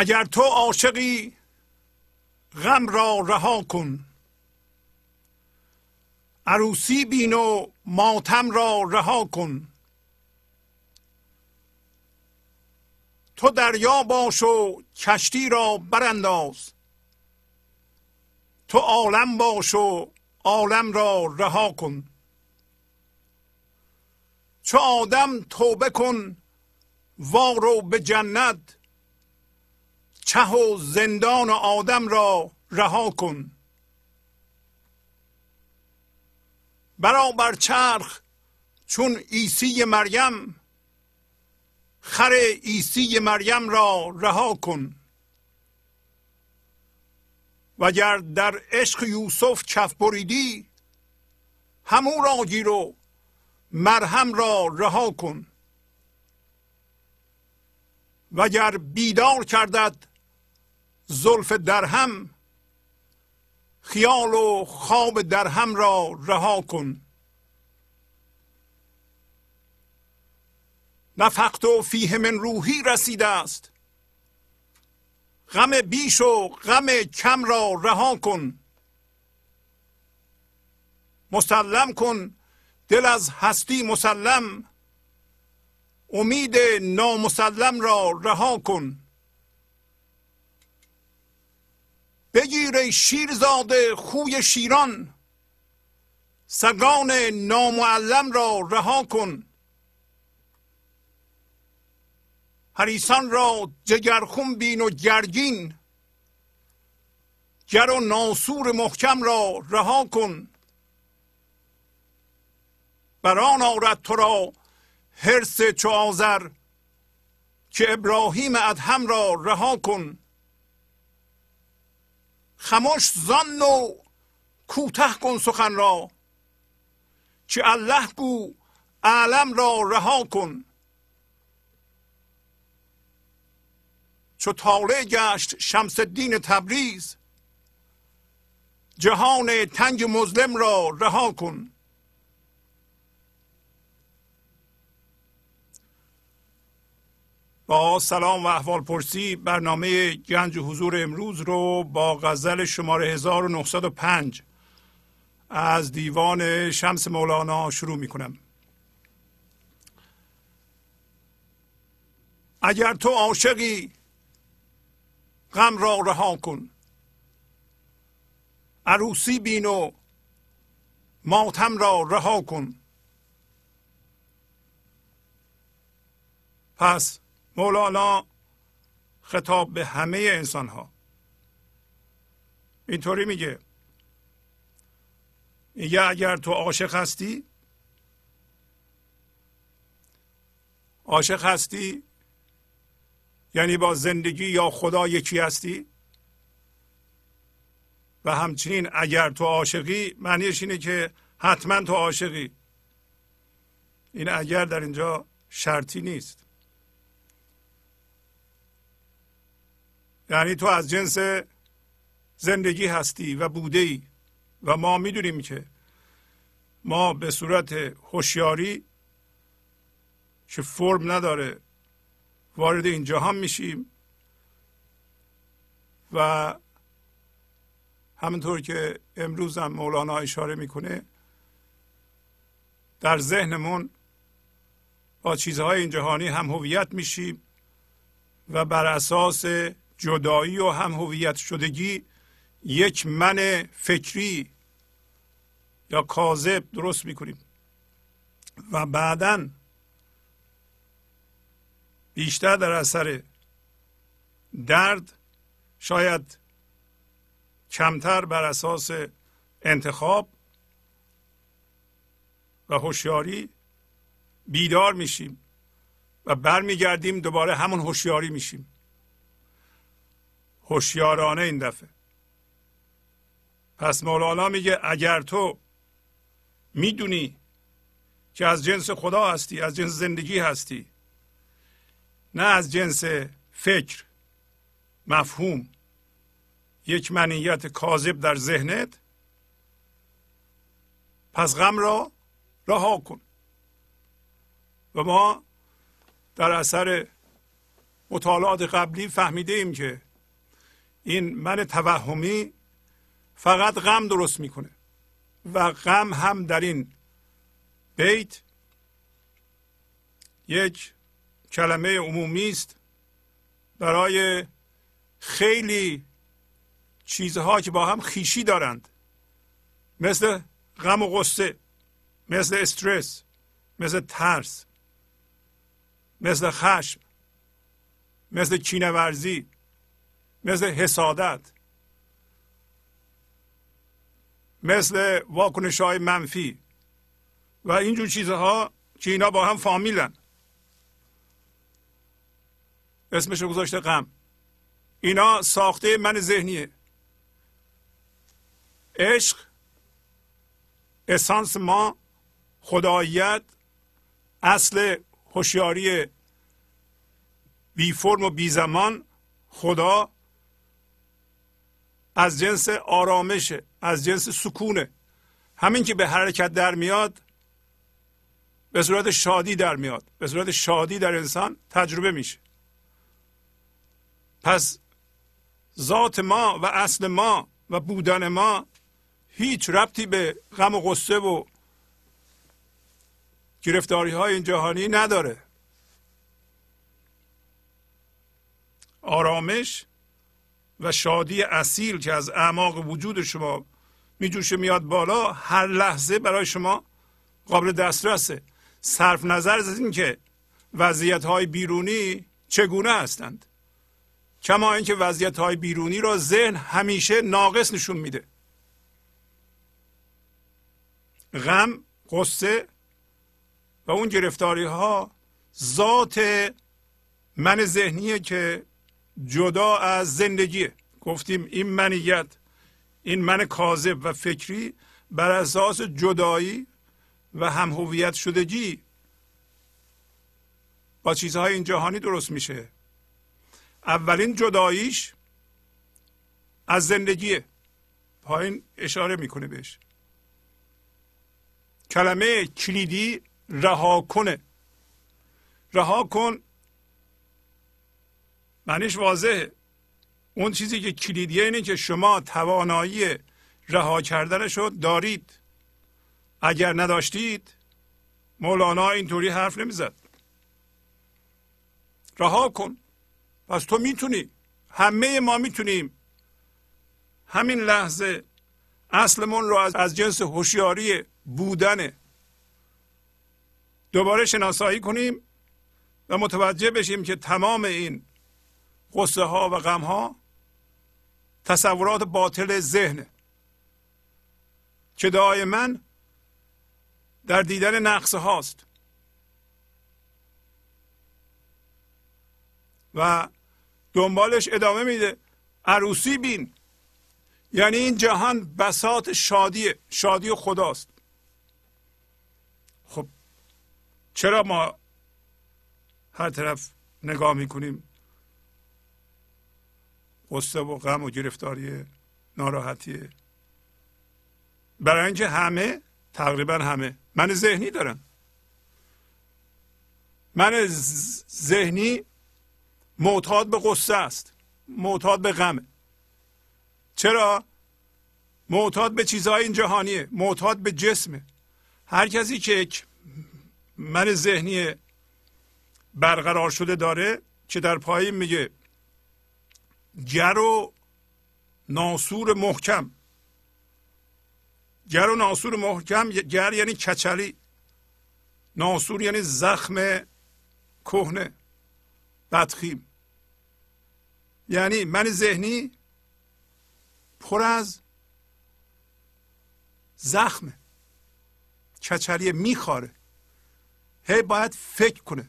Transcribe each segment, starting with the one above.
اگر تو عاشقی غم را رها کن. عروسی بین و ماتم را رها کن. تو دریا باش و کشتی را برانداز. تو عالم باش و عالم را رها کن. چو آدم توبه کن وارو به جنت چه و زندان آدم را رها کن. برابر چرخ چون عیسی مریم خر عیسی مریم را رها کن. وگر در عشق یوسف کف بریدی همو را گیر و مرهم را رها کن. وگر بیدار کردد زلف درهم. خیال و خواب درهم را رها کن. نفقت و فیه من روحی رسیده است. غم بیش و غم کم را رها کن. مسلم کن دل از هستی مسلم. امید نامسلم را رها کن. بگیر شیرزاده خوی شیران. سگان نامعلم را رها کن. حریسان را جگرخون بین و گرگین. گر و ناسور محکم را رها کن. بران آرد تو را حرس چو آذر که ابراهیم ادهم را رها کن. خموش زان و کوته کن سخن را. که الله گو عالم را رها کن. چو طالع گشت شمس الدین تبریز جهان تنگ مظلم را رها کن. با سلام و احوال پرسی برنامه گنج حضور امروز رو با غزل شماره 1905 از دیوان شمس مولانا شروع می کنم اگر تو عاشقی غم را رها کن. عروسی بین و ماتم را رها کن. پس مولانا خطاب به همه انسان ها اینطوری میگه. میگه اگر تو عاشق هستی عاشق هستی یعنی با زندگی یا خدا یکی هستی؟ و همچنین اگر تو عاشقی معنیش اینه که حتما تو عاشقی. این اگر در اینجا شرطی نیست. یعنی تو از جنس زندگی هستی و بوده ای و ما می‌دونیم که ما به صورت هوشیاری که فرم نداره. وارد این جهان میشیم و همونطور که امروز هم مولانا اشاره می‌کنه در ذهنمون با چیزهای این جهانی هم هویت میشیم و بر اساس جدایی و هم هویت شدگی یک من فکری یا کاذب درست می‌کنیم. و بعدا بیشتر در اثر درد شاید کمتر بر اساس انتخاب و هوشیاری بیدار میشیم و برمیگردیم دوباره همون هوشیاری میشیم. هوشیارانه این دفعه. پس مولانا میگه اگر تو می‌دونی که از جنس خدا هستی از جنس زندگی هستی نه از جنس فکر مفهوم یک منیت کاذب در ذهنت پس غم را رها کن. و ما در اثر مطالعات قبلی فهمیده ایم که این من توهمی فقط غم درست می‌کنه و غم هم در این بیت یک کلمه عمومی است برای خیلی چیزها که با هم خیشی دارند. مثل غم و غصه مثل استرس مثل ترس مثل خشم مثل کینورزی مثل حسادت مثل واکنش های منفی و اینجور چیزها که اینا با هم فامیلن. اسمش رو گذاشته غم. اینا ساخته من ذهنیه. عشق اسانس ما خداییت اصل هوشیاری بی فرم و بی زمان خدا از جنس آرامشه از جنس سکونه همین که به حرکت در میاد به صورت شادی در میاد. به صورت شادی در انسان تجربه میشه. پس ذات ما و اصل ما و بودن ما هیچ ربطی به غم و غصه و گرفتاری های این جهانی نداره. آرامش و شادی اصیل که از اعماق وجود شما میجوشه میاد بالا هر لحظه برای شما قابل دسترسه. صرف نظر از اینکه وضعیت های بیرونی چگونه هستند. کما اینکه وضعیت های بیرونی را ذهن همیشه ناقص نشون میده. غم قصه و اون گرفتاری ها ذات من ذهنیه که جدا از زندگیه گفتیم این منیت این من کاذب و فکری بر اساس جدایی و هم هویت شدگی. با چیزهای این جهانی درست میشه. اولین جداییش از زندگیه. پایین اشاره می‌کنه بهش. کلمه کلیدی رها کنه. رها کن معنیش واضحه. اون چیزی که کلیدیه اینه که شما توانایی رها کردنش رو دارید. اگر نداشتید مولانا اینطوری حرف نمی‌زد. رها کن. پس تو می‌تونی. همه ما می‌تونیم. همین لحظه اصلمون رو از, جنس هوشیاری بودنه. دوباره شناسایی کنیم و متوجه بشیم که تمام این قصه ها و غم ها تصورات باطل ذهنه که دائما در دیدن نقصه هاست. و دنبالش ادامه میده. عروسی بین. یعنی این جهان بسات شادیه شادی خداست. خب چرا ما هر طرف نگاه می‌کنیم؟ قصه و غم و گرفتاری ناراحتیه برای اینکه همه تقریبا همه من ذهنی دارن من ذهنی معتاد به قصه است معتاد به غمه چرا؟ معتاد به چیزهای این جهانیه معتاد به جسمه هر کسی که یک من ذهنی برقرار شده داره که در پایین میگه گر و ناسور محکم. گر و ناسور محکم گر یعنی کچلی. ناسور یعنی زخم کهنه. بدخیم. یعنی من ذهنی پر از زخمه کچلی میخواره. هی باید فکر کنه.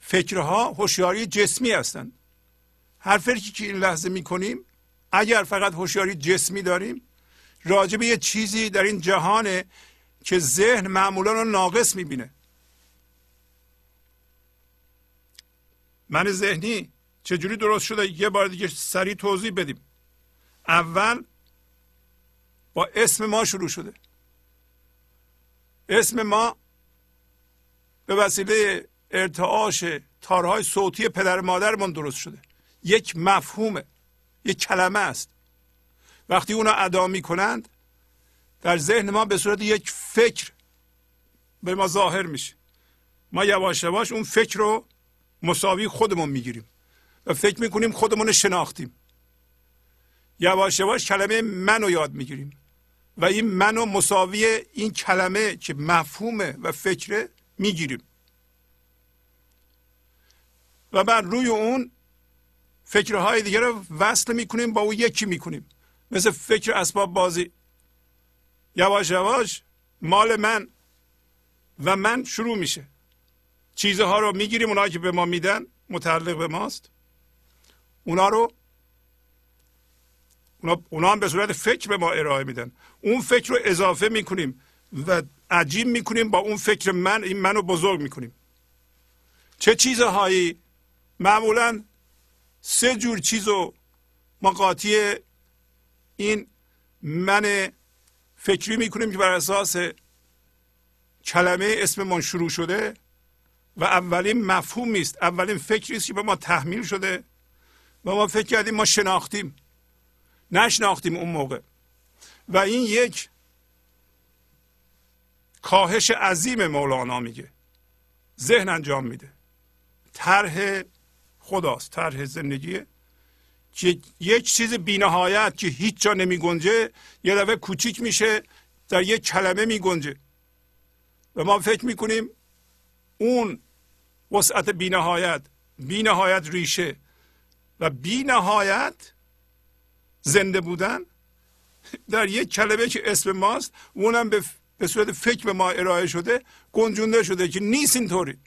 فکرها هوشیاری جسمی هستند. هر فکری که این لحظه می‌کنیم اگر فقط هوشیاری جسمی داریم راجع به یه چیزی در این جهانه که ذهن معمولا رو ناقص می‌بینه. من ذهنی چجوری درست شده؟ یه بار دیگه سریع توضیح بدیم. اول با اسم ما شروع شده. اسم ما به وسیله ارتعاش تارهای صوتی پدر مادرمون درست شده. یک مفهومه یک کلمه است. وقتی اونو ادا می کنند در ذهن ما به صورت یک فکر به ما ظاهر میشه. ما یواش یواش اون فکر رو مساوی خودمون می‌گیریم و فکر می‌کنیم خودمون شناختیم. یواش یواش کلمه من رو یاد می‌گیریم و این منو مساوی این کلمه که مفهومه و فکره می‌گیریم. و بعد روی اون فکرهای دیگه رو وصل می‌کنیم با اون یکی می‌کنیم. مثل فکر اسباب بازی. یواش یواش مال من و من شروع میشه. چیزها رو می‌گیریم اونایی که به ما میدن متعلق به ماست. اونا رو اونا, اونا هم به صورت فکر به ما ارائه میدن. اون فکر رو اضافه می‌کنیم و عجیب می‌کنیم با اون فکر من این منو بزرگ می‌کنیم. چه چیزهایی معمولا سه جور چیز رو ما قاطی این من فکری می‌کنیم که بر اساس کلمه اسممون شروع شده و اولین مفهوم است اولین فکری است که به ما تحمیل شده و ما فکر کردیم ما شناختیم. نشناختیم اون موقع. و این یک کاهش عظیم مولانا میگه. ذهن انجام میده. طرح خداست طرح زندگیه که یک چیز بینهایت که هیچ جا نمی گنجه یه دفعه کوچیک میشه در یک کلمه می گنجه و ما فکر می‌کنیم اون وسعت بینهایت بینهایت ریشه و بینهایت زنده بودن در یک کلمه که اسم ماست اونم به به صورت فکر به ما ارائه شده گنجونده شده که نیست اینطوری.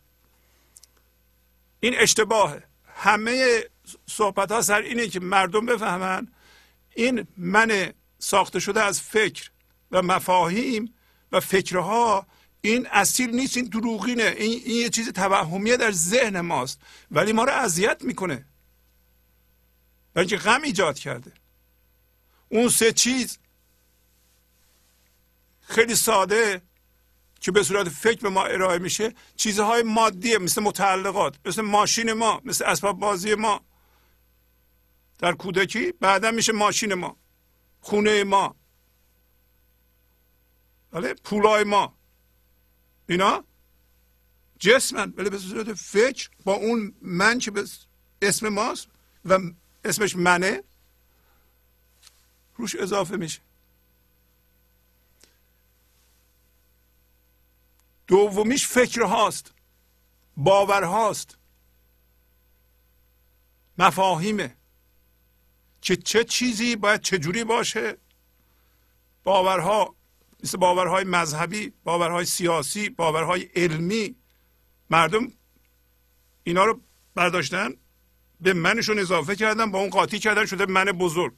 این اشتباهه. همه صحبت ها سر اینه که مردم بفهمن این من ساخته شده از فکر و مفاهیم و فکرها این اصیل نیست این دروغینه این, این یه چیز توهمیه در ذهن ماست ولی ما رو اذیت می‌کنه. برای اینکه غم ایجاد کرده. اون سه چیز خیلی ساده که به صورت فکر به ما ارائه میشه؟ چیزهای مادیه مثل متعلقات مثل ماشین ما مثل اسباب بازی ما. در کودکی بعدا میشه ماشین ما خونه ما. بله پولای ما. اینا جسمن ولی به صورت فکر با اون من که به اسم ماست و اسمش منه روش اضافه میشه. دومیش فکر هاست باور هاست مفاهیمه. که چه چیزی باید چجوری باشه؟ باورها مثل باورهای مذهبی باورهای سیاسی باورهای علمی. مردم اینا رو برداشتن به منشون اضافه کردن با اون قاطی کردن شده من بزرگ.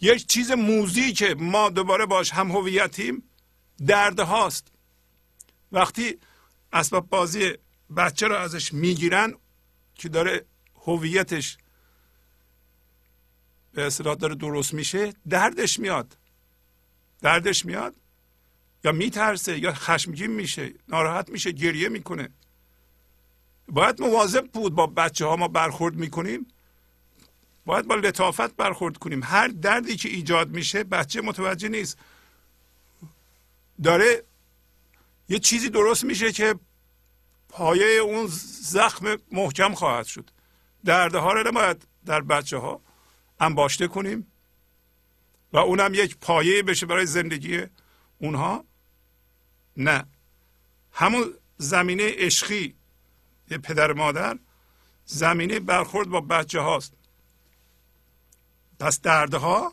یک چیز موزی که ما دوباره باش هم هویتیم. درد هاست وقتی اسباب بازی بچه رو ازش می‌گیرن که داره هویتش به اصطلاح داره درست میشه دردش میاد. دردش میاد. یا میترسه یا خشمگین میشه ناراحت میشه گریه می‌کنه. باید مواظب بود با بچه ها ما برخورد می‌کنیم. باید با لطافت برخورد کنیم. هر دردی که ایجاد میشه بچه متوجه نیست. داره یه چیزی درست میشه که پایه اون زخم محکم خواهد شد. دردها رو نباید در بچه ها انباشته کنیم و اونم یک پایه بشه برای زندگی اونها. نه. همون زمینه عشقی یه پدر مادر زمینه برخورد با بچه هاست. پس دردها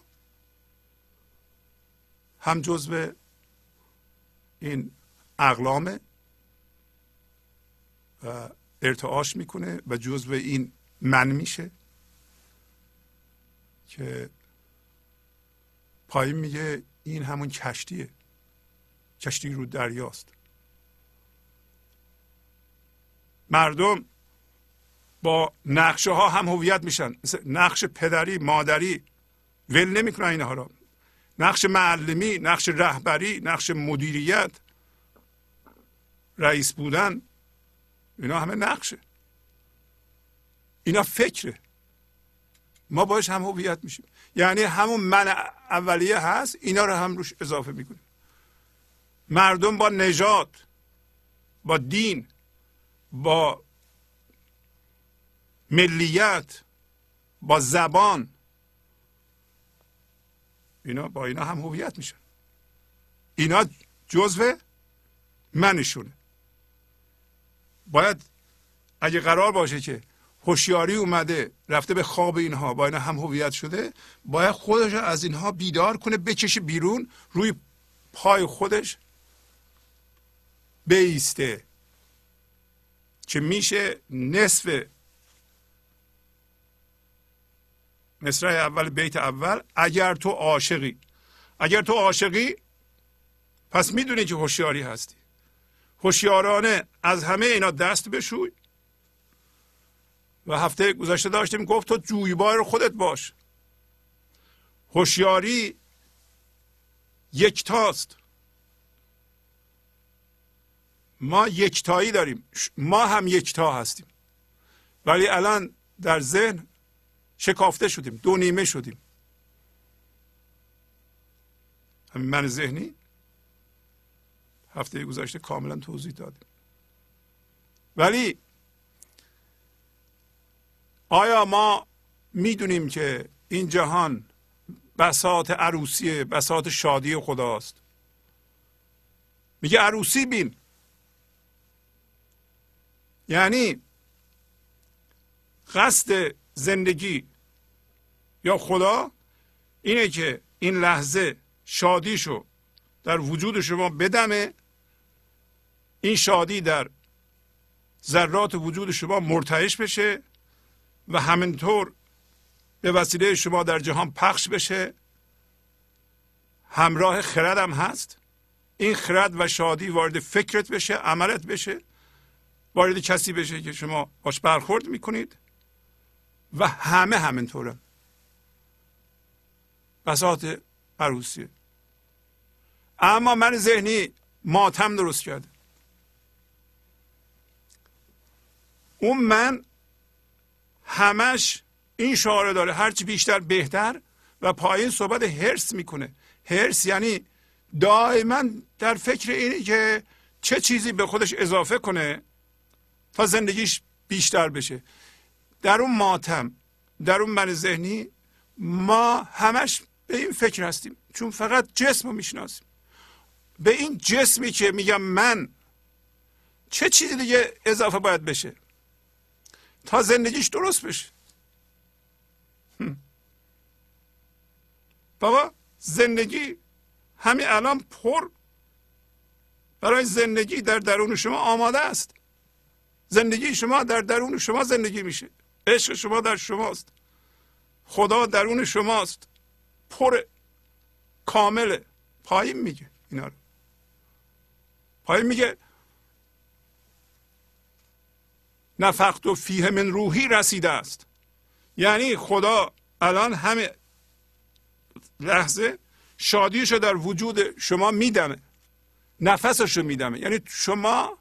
هم جزو این اقلامه و ارتعاش می‌کنه و جزو این من میشه که پایین میگه این همون کشتیه. کشتی رو دریاست. مردم با نقشه ها هم هویت میشن. نقش پدری مادری. ول نمی‌کنن اینها را نقش معلمی نقش رهبری نقش مدیریت. رئیس بودن اینا همه نقشه. اینا فکره. ما باش هم هویت میشیم. یعنی همون من اولیه هست اینا رو هم روش اضافه می‌کنیم. مردم با نجات با دین با ملیت با زبان اینا با اینا هم هویت میشن. اینا جزو منشونه. باید اگه قرار باشه که هوشیاری اومده رفته به خواب اینها با اینا هم هویت شده باید خودش از اینها بیدار کنه بکشه بیرون روی پای خودش بیسته. که میشه؟ نصف مصرع اول بیت اول. اگر تو عاشقی اگر تو عاشقی پس می‌دونی که هوشیاری هستی. هوشیارانه از همه اینا دست بشوی. و هفته گذشته داشتیم گفت تو جویبار خودت باش. هوشیاری یکتاست. ما یکتایی داریم. ما هم یکتا هستیم. ولی الان در ذهن شکافته شدیم. دو نیمه شدیم. همین من ذهنی؟ هفته گذشته کاملا توضیح دادیم. ولی آیا ما می‌دونیم که این جهان بساط عروسی بساط شادی خداست؟ میگه عروسی بین. یعنی قصد زندگی یا خدا اینه که این لحظه شادیشو در وجود شما بدمه این شادی در ذرات وجود شما مرتعش بشه و همینطور به وسیله شما در جهان پخش بشه. همراه خردم هست. این خرد و شادی وارد فکرت بشه عملت بشه. وارد کسی بشه که شما باش برخورد می‌کنید. و همه همینطوره. بساط عروسیه اما من ذهنی ماتم درست کرده. اون من همش این شعاره داره هرچی بیشتر بهتر و پایین صحبت هرس می‌کنه. هرس یعنی دائما در فکر اینه که چه چیزی به خودش اضافه کنه تا زندگیش بیشتر بشه. در اون ماتم در اون من ذهنی ما همش به این فکر هستیم. چون فقط جسم رو می‌شناسیم. به این جسمی که میگم من چه چیزی دیگه اضافه باید بشه؟ تا زندگیش درست بشه. بابا زندگی همین الان پر. برای زندگی در درون شما آماده است. زندگی شما در درون شما زندگی میشه. عشق شما در شماست. خدا درون شماست. پر کامله پایین میگه اینا رو. پایین میگه نفخت و فیه من روحی رسیده است. یعنی خدا الان همه لحظه شادیشو در وجود شما میدمه. نفسشو میدمه. یعنی شما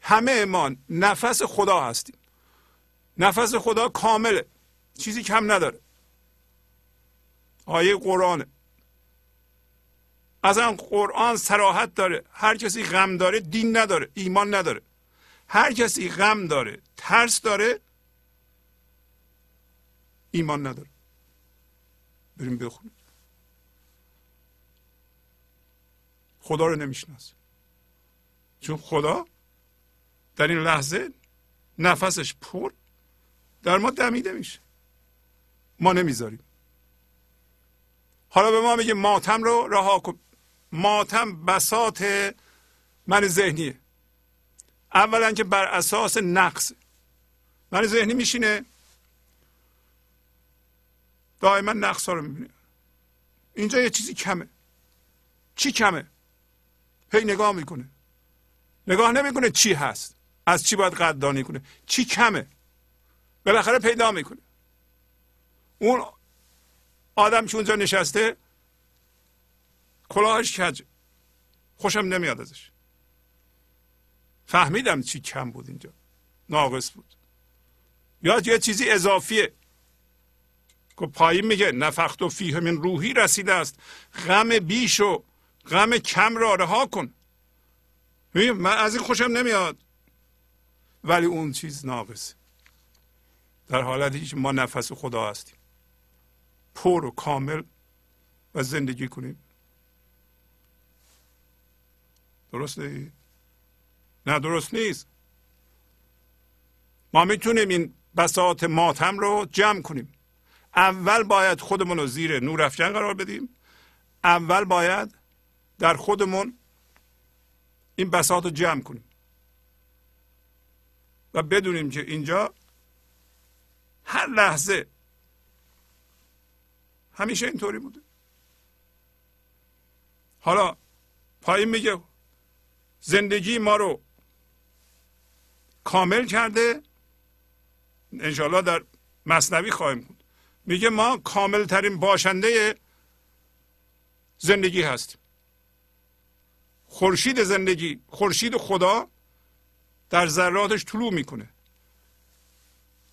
همه ما نفس خدا هستیم. نفس خدا کامله. چیزی کم نداره. آیه قرآن. از آن قرآن سراحت داره. هر کسی غم داره دین نداره ایمان نداره. هر کسی غم داره ترس داره ایمان نداره. بریم بخونیم. خدا رو نمی‌شناسه چون خدا در این لحظه نفسش پر در ما دمیده میشه. ما نمی‌ذاریم. حالا به ما میگه ماتم رو رها کن. ماتم بسات من ذهنیه. اولا که بر اساس نقص من ذهنی میشینه. دائما نقص ها رو می‌بینه. اینجا یه چیزی کمه. چی کمه؟ هی نگاه می‌کنه. نگاه نمی‌کنه چی هست. از چی باید قدردانی کنه. چی کمه؟ بالاخره پیدا می‌کنه. اون آدم که اونجا نشسته کلاهش کج خوشم نمیاد ازش. فهمیدم چی کم بود اینجا. ناقص بود. یا یه چیزی اضافیه. که پایین میگه نفخت و فیه من روحی رسیده است. غم بیش و غم کم را رها کن. من از این خوشم نمیاد. ولی اون چیز ناقصه. در حالتی که ما نفس خدا هستیم. پر و کامل و زندگی کنیم. درست نه درست نیست. ما می‌تونیم این بساط ماتم رو جمع کنیم. اول باید خودمون رو زیر نور افکن قرار بدیم. اول باید در خودمون این بساط رو جمع کنیم. و بدونیم که اینجا هر لحظه همیشه اینطوری بوده. حالا پایین میگه زندگی ما رو کامل کرده انشاءالله در مصنوی خواهیم بود. میگه ما کامل ترین باشنده زندگی هستیم. خورشید زندگی خورشید خدا در ذراتش طلوع می‌کنه.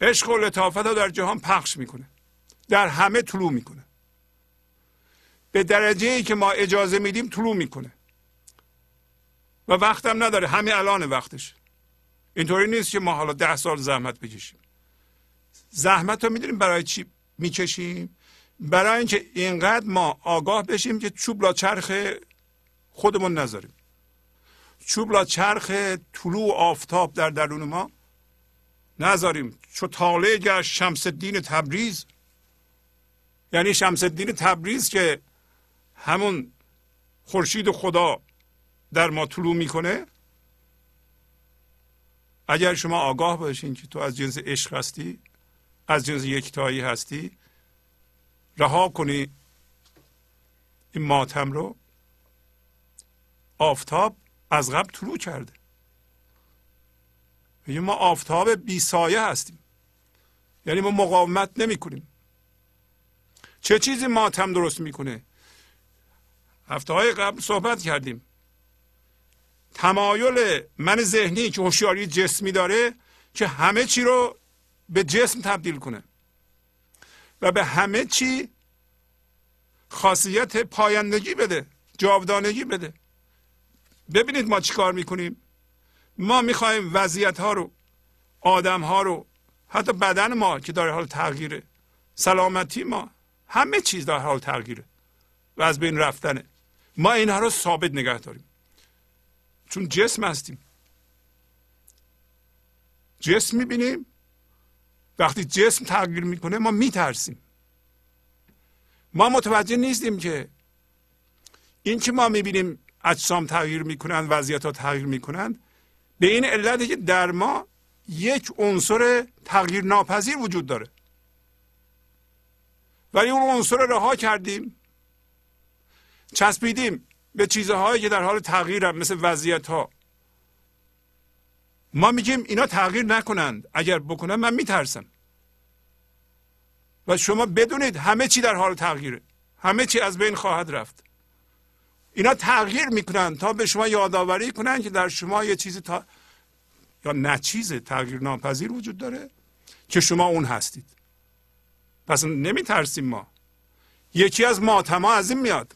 عشق و لطافت رو در جهان پخش می‌کنه. در همه طلوع می‌کنه. به درجه ای که ما اجازه میدیم طلوع می‌کنه. و وقتم نداره. همین الان وقتش. اینطوری نیست که ما حالا ده سال زحمت بکشیم. زحمت رو می‌دونیم برای چی می‌کشیم؟ برای اینکه اینقدر ما آگاه بشیم که چوب لا چرخ خودمون نذاریم. چوب لا چرخ طلوع آفتاب در درون ما نذاریم. چو طالع گشت شمس الدین تبریز یعنی شمس الدین تبریز که همون خورشید خدا در ما طلوع می‌کنه اگر شما آگاه باشین که تو از جنس عشق هستی از جنس یکتایی هستی رها کنی این ماتم رو. آفتاب از قبل طلوع کرده. ما آفتاب بی سایه هستیم. یعنی ما مقاومت نمی کنیم. چه چیزی ماتم درست می‌کنه هفته های قبل صحبت کردیم. تمایل من ذهنی که هوشیاری جسمی داره که همه چی رو به جسم تبدیل کنه. و به همه چی خاصیت پایندگی بده جاودانگی بده. ببینید ما چی کار می‌کنیم؟ ما می‌خوایم وضعیت ها رو آدم ها رو حتی بدن ما که داره حال تغییره سلامتی ما همه چیز در حال تغییره و از بین رفتنه. ما اینها رو ثابت نگه داریم. چون جسم هستیم. جسم می‌بینیم وقتی جسم تغییر می‌کنه ما میترسیم. ما متوجه نیستیم که این که ما می‌بینیم اجسام تغییر می‌کنند وضعیت ها تغییر می‌کنند. به این علته که در ما یک عنصر تغییر ناپذیر وجود داره. ولی اون عنصر رو رها کردیم چسبیدیم به چیزهایی که در حال تغییر مثل وضعیت ها. ما میگیم اینا تغییر نکنند. اگر بکنن من میترسم. و شما بدونید همه چی در حال تغییره. همه چی از بین خواهد رفت. اینا تغییر می‌کنن تا به شما یادآوری کنن که در شما یه چیزی تا یا نه چیز تغییر ناپذیر وجود داره که شما اون هستید. پس نمیترسیم ما. یکی از ماتم ها از این میاد.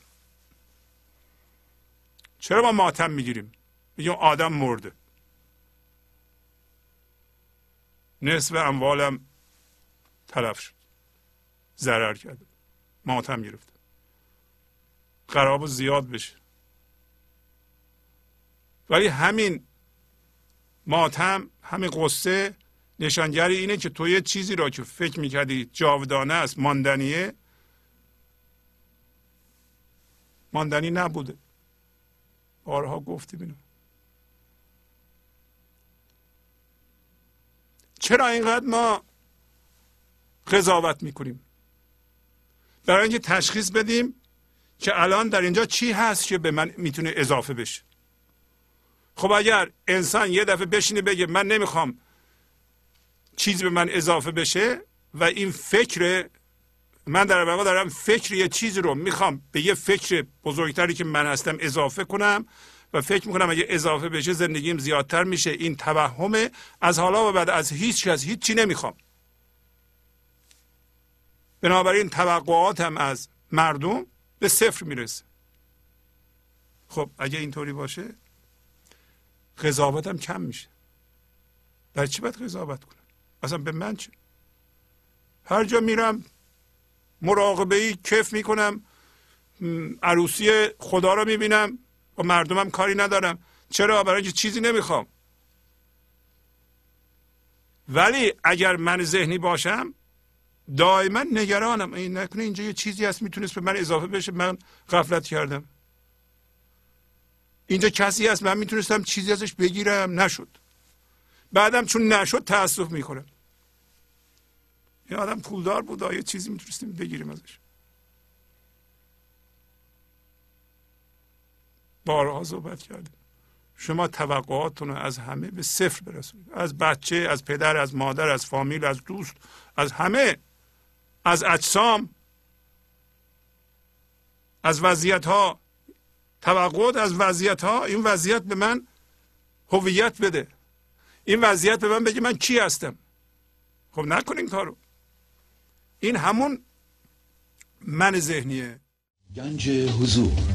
چرا ما ماتم می‌گیریم؟ میگیم آدم مرده. نصف اموالم تلف شد. ضرر کرده ماتم گرفته قراب زیاد بشه. ولی همین ماتم همین قصه نشانگر اینه که تو یه چیزی را که فکر می‌کردی جاودانه است ماندنیه ماندنی نبوده. بارها گفتیم اینو چرا اینقدر ما قضاوت می‌کنیم؟ برای اینکه تشخیص بدیم که الان در اینجا چی هست که به من می‌تونه اضافه بشه. خب اگر انسان یه دفعه بشینه بگه من نمی‌خوام چیزی به من اضافه بشه و این فکر من در واقع دارم فکر یه چیزی رو می‌خوام به یه فکر بزرگتری که من هستم اضافه کنم و فکر می‌کنم اگه اضافه بشه زندگیم زیادتر میشه این توهمه. از حالا و بعد از هیچ کس هیچی نمی‌خوام. بنابراین توقعاتم از مردم به صفر می‌رسه. خب اگه اینطوری باشه قضاوتم کم میشه. برای چی باید قضاوت کنم؟ اصلا به من چه؟ هر جا میرم مراقبه ای کف می‌کنم عروسی خدا رو می‌بینم و مردمم کاری ندارم. چرا؟ برای اینکه چیزی نمی‌خوام. ولی اگر من ذهنی باشم دائما نگرانم. این نکنه اینجا یه چیزی هست می‌تونست به من اضافه بشه من غفلت کردم. اینجا کسی هست من می‌تونستم چیزی ازش بگیرم نشد. بعدم چون نشد تاسف می‌کنم. این آدم پولدار بود یه چیزی می‌تونستیم بگیریم ازش؟ بارها صحبت کردیم شما توقعاتتون رو از همه به صفر برسونید. از بچه از پدر از مادر از فامیل از دوست از همه. از اجسام از وضعیت ها توقعات از وضعیت ها این وضعیت به من هویت بده. این وضعیت به من بگه من کی هستم. خب نکنین کارو. این همون من ذهنیه. گنج حضور.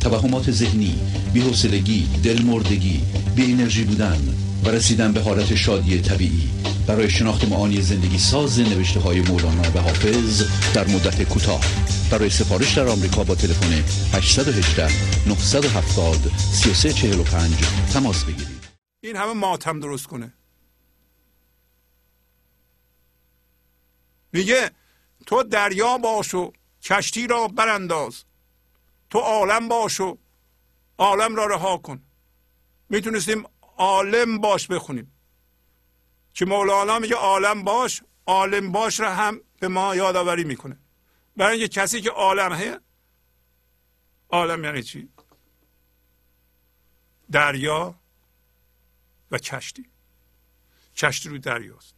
توهمات ذهنی بی‌حوصلگی دلمردگی بی انرژی بودن و رسیدن به حالت شادی طبیعی. برای شناخت معانی زندگی ساز نوشته های مولانا و حافظ در مدت کوتاه. برای سفارش در آمریکا با تلفن 818 970 3345 تماس بگیرید. این همه ماتم درست کنه. میگه تو دریا باش و کشتی را برانداز. تو عالم باش و عالم را رها کن. می‌تونستیم عالم باش بخونیم. که مولانا میگه عالم باش عالم باش را هم به ما یادآوری می‌کنه. برای اینکه کسی که عالمه عالم یعنی چی؟ دریا و کشتی. کشتی روی دریاست.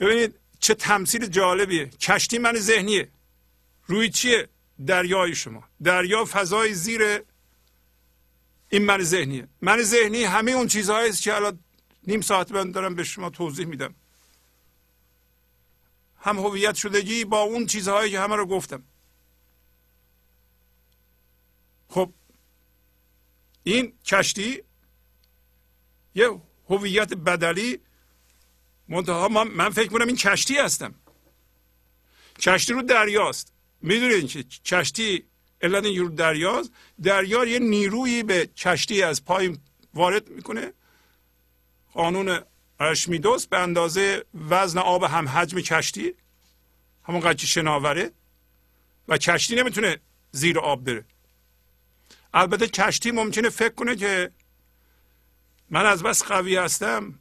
ببینید چه تمثیل جالبیه. کشتی من ذهنیه. روی چیه؟ دریای شما. دریا فضای زیر این من ذهنیه. من ذهنی همه اون چیزهایی که الان نیم ساعت من دارم به شما توضیح میدم. هم هویت شدگی با اون چیزهایی که همه رو گفتم. خب این کشتی یه هویت بدلی. منتها من فکر کنم این کشتی هستم. کشتی رو دریاست. می‌دونید که کشتی علت این رو دریاست. دریا یه نیرویی به کشتی از پایین وارد می‌کنه. قانون ارشمیدس به اندازه وزن آب هم حجم کشتی همون قدر شناوره. و کشتی نمی‌تونه زیر آب بره. البته کشتی ممکنه فکر کنه که من از بس قوی هستم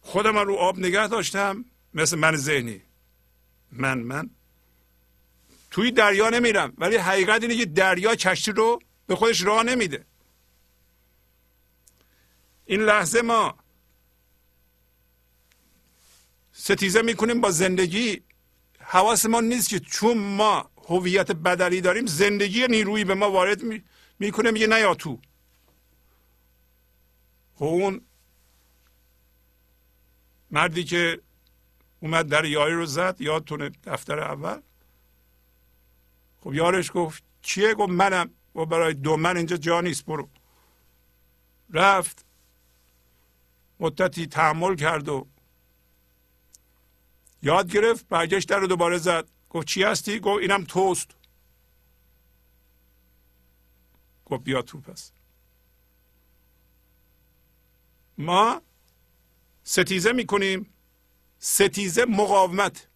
خودم رو آب نگه داشتم مثل من ذهنی. من من. توی دریا نمیرم ولی حقیقت اینه که دریا کشتی رو به خودش راه نمیده. این لحظه ما ستیزه می‌کنیم با زندگی. حواس ما نیست که چون ما هویت بدلی داریم زندگی نیرویی به ما وارد می‌کنه میگه نیا تو. خب اون مردی که اومد در یاری رو زد یادتونه دفتر اول؟ خب یارش گفت چیه؟ گفت منم. و برای دو من اینجا جا نیست برو. رفت. مدتی تحمل کرد و یاد گرفت برگشت در رو دوباره زد. گفت چی هستی؟ گفت اینم توست. گفت بیا تو پس. ما ستیزه می‌کنیم. ستیزه مقاومت.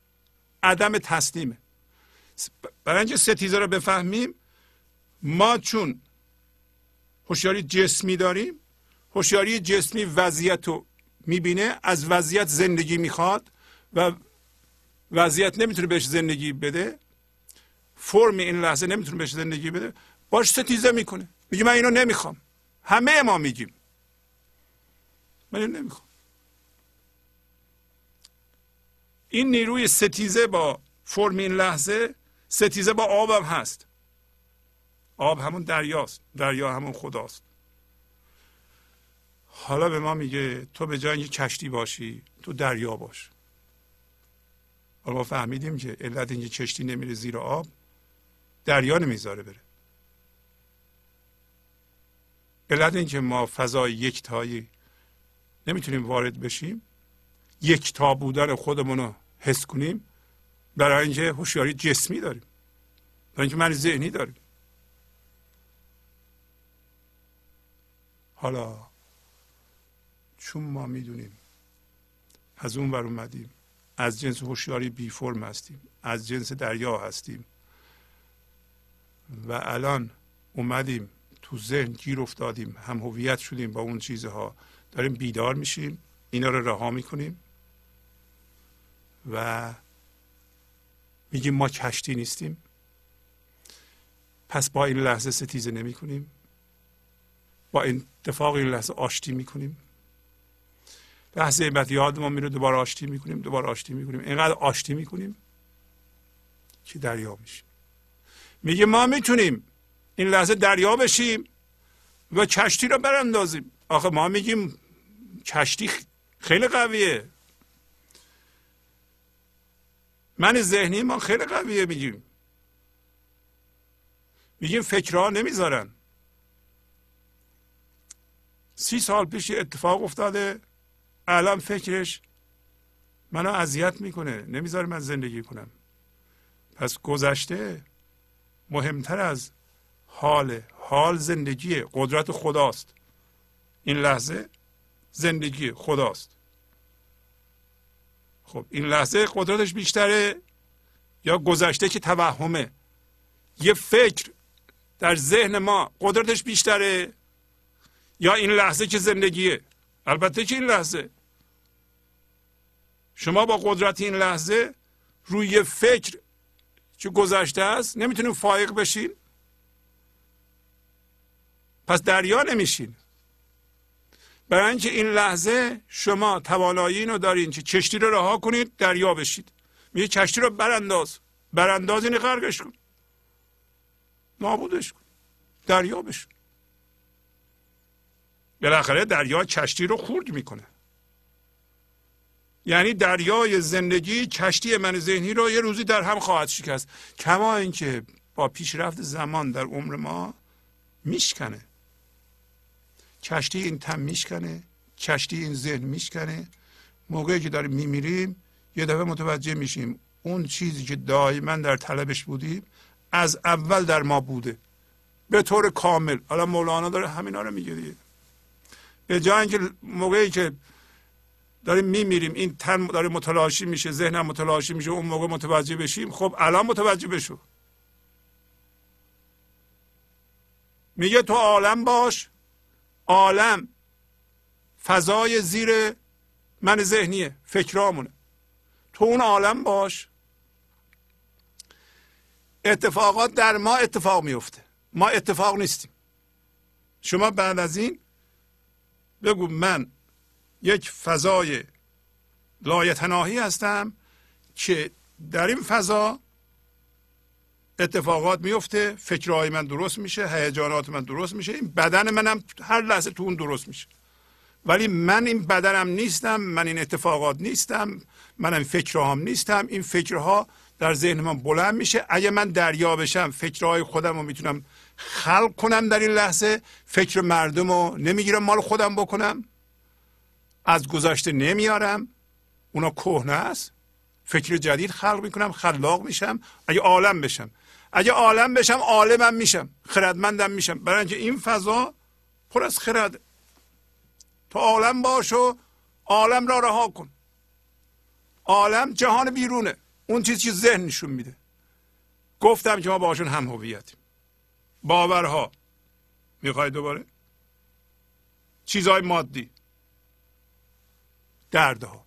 عدم تسلیمه. برای اینکه ستیزه رو بفهمیم ما چون هوشیاری جسمی داریم هوشیاری جسمی وضعیت رو می‌بینه از وضعیت زندگی می‌خواد و وضعیت نمی‌تونه بهش زندگی بده. فرم این لحظه نمی‌تونه بهش زندگی بده. باش ستیزه می‌کنه. میگه من اینو نمی‌خوام. همه ما میگیم. من اینو نمی‌خوام. این نیروی ستیزه با فرم این لحظه ستیزه با آبم هست. آب همون دریاست دریا همون خداست. حالا به ما میگه تو به جای کشتی باشی تو دریا باش. حالا ما فهمیدیم که علت اینکه کشتی نمیره زیر آب دریا نمی‌ذاره بره. علت اینکه ما فضای یکتایی نمی‌تونیم وارد بشیم یکتا بودن خودمون رو حس کنیم برای اینکه هوشیاری جسمی داریم. برای اینکه من ذهنی داریم. حالا چون ما می‌دونیم از اون ور اومدیم از جنس هوشیاری بی فرم هستیم از جنس دریا هستیم و الان اومدیم تو ذهن گیر افتادیم هم هویت شدیم با اون چیزها داریم بیدار میشیم اینا رو رها می‌کنیم و میگیم ما کشتی نیستیم. پس با این لحظه ستیزه نمی کنیم با این اتفاق این لحظه آشتی می‌کنیم. لحظه بعد یادمون میره دوباره آشتی می‌کنیم دوباره آشتی می‌کنیم. اینقدر آشتی می‌کنیم که دریا میشیم. میگه ما می‌تونیم این لحظه دریا بشیم و کشتی رو براندازیم. آخه ما میگیم کشتی خیلی قویه. من ذهنی ما خیلی قویه میگیم. میگیم فکرها نمی‌ذارن. سی سال پیش اتفاق افتاده الان فکرش منو اذیت می‌کنه. نمی‌ذاره من زندگی کنم. پس گذشته مهمتر از حال حال زندگی قدرت خداست. این لحظه زندگی خداست. خب این لحظه قدرتش بیشتره یا گذشته که توهمه؟ یه فکر در ذهن ما قدرتش بیشتره یا این لحظه که زندگیه؟ البته که این لحظه. شما با قدرت این لحظه روی فکر که گذشته است نمی‌تونید فائق بشین. پس دریا نمیشین. برای اینکه این لحظه شما توانایی رو دارین که کشتی رو رها کنید دریا بشید. میگه کشتی رو برانداز. برانداز اینه غرقش کن. نابودش کن. دریا بشون بالاخره دریا کشتی رو خورد می‌کنه. یعنی دریای زندگی کشتی من ذهنی رو یه روزی در هم خواهد شکست. کما اینکه با پیشرفت زمان در عمر ما میشکنه. کشتی این تم میشکنه کشتی این ذهن میشکنه. موقعی که داریم میمیریم یه دفعه متوجه میشیم اون چیزی که دائما در طلبش بودیم از اول در ما بوده. به طور کامل. حالا مولانا داره همینا رو میگه دیگه. به جای اینکه موقعی که داریم میمیریم این تن داره متلاشی میشه ذهنم متلاشی میشه اون موقع متوجه بشیم خب الان متوجه بشو. میگه تو عالم باش عالم. فضای زیر من ذهنیه فکرامونه. تو اون عالم باش. اتفاقات در ما اتفاق میفته. ما اتفاق نیستیم. شما بعد از این بگو من یک فضای لایتناهی هستم که در این فضا اتفاقات میفته فکرهای من درست میشه هیجانات من درست میشه. این بدن منم هر لحظه تو اون درست میشه. ولی من این بدنم نیستم من این اتفاقات نیستم من این فکرهام نیستم. این فکرها در ذهن من بلند میشه. اگه من دریا بشم فکرهای خودم رو می‌تونم خلق کنم در این لحظه. فکر مردم رو نمی‌گیرم مال خودم بکنم. از گذشته نمیارم. اونا کهنه است. فکر جدید خلق می‌کنم خلاق میشم. اگه عالم بشم اگه عالم بشم عالمم میشم خردمندم میشم. برای اینکه این فضا پر از خرد. تو عالم باش و عالم را رها کن. عالم جهان بیرونه. اون چیزی که ذهن نشون میده. گفتم که ما باشون هم هویتیم. باورها. می‌خوای دوباره؟ چیزهای مادی. دردها.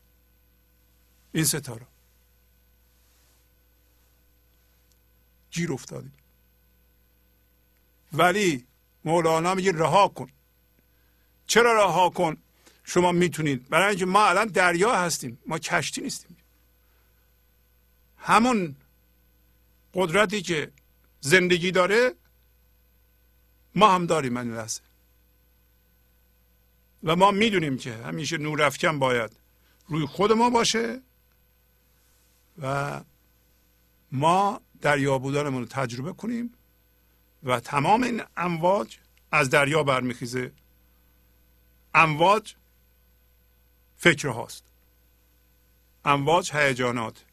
این ستاره گیر افتادیم ولی مولانا میگه رها کن. چرا رها کن؟ شما می‌تونید. برای اینکه ما الان دریا هستیم ما کشتی نیستیم. همون قدرتی که زندگی داره ما هم داریم این لحظه. و ما می‌دونیم که همیشه نور باید روی خود ما باشه و ما دریا بودنمون رو تجربه کنیم و تمام این امواج از دریا برمیخیزه. امواج فکر هاست. امواج هیجانات.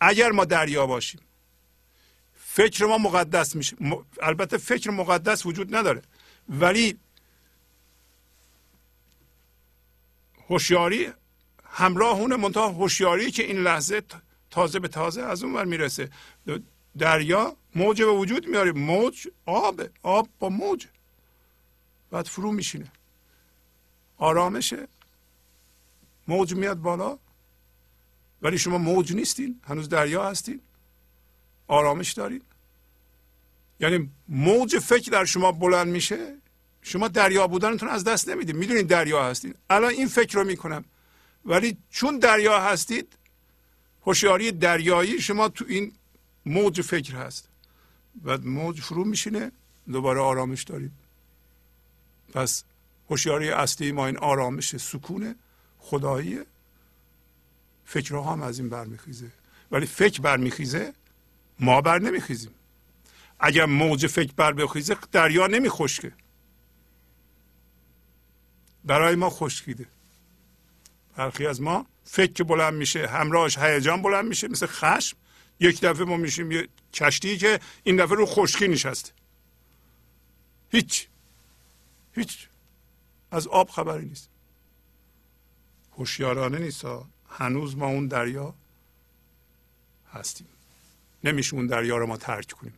اگر ما دریا باشیم فکر ما مقدس میشه. البته فکر مقدس وجود نداره. ولی هوشیاری همراه اونه منتها هوشیاری که این لحظه تازه به تازه از اون ور می‌رسه. دریا موج به وجود میاره موج آب آب با موج. بعد فرو میشینه. آرامشه. موج میاد بالا. ولی شما موج نیستین. هنوز دریا هستین. آرامش دارین. یعنی موج فکر در شما بلند میشه. شما دریا بودنتون از دست نمی‌دید می‌دونید دریا هستید الان این فکر رو می‌کنم. ولی چون دریا هستید هوشیاری دریایی شما تو این موج فکر هست. و موج فرو میشینه دوباره آرامش دارید پس هوشیاری اصلی ما این آرامش سکونه خداییه. فکرها هم از این برمیخیزه ولی فکر برمیخیزه ما بر نمیخیزیم. اگر موج فکر بر بخیزه دریا نمیخشکه. برای ما خشکیده. برخی از ما فکر بلند میشه همراهش هیجان بلند میشه مثل خشم. یک دفعه ما میشیم یه کشتی که این دفعه رو خشکی نشسته. هیچ. هیچ. از آب خبری نیست. هوشیارانه نیست هنوز ما اون دریا هستیم. نمیشه اون دریا رو ما ترک کنیم.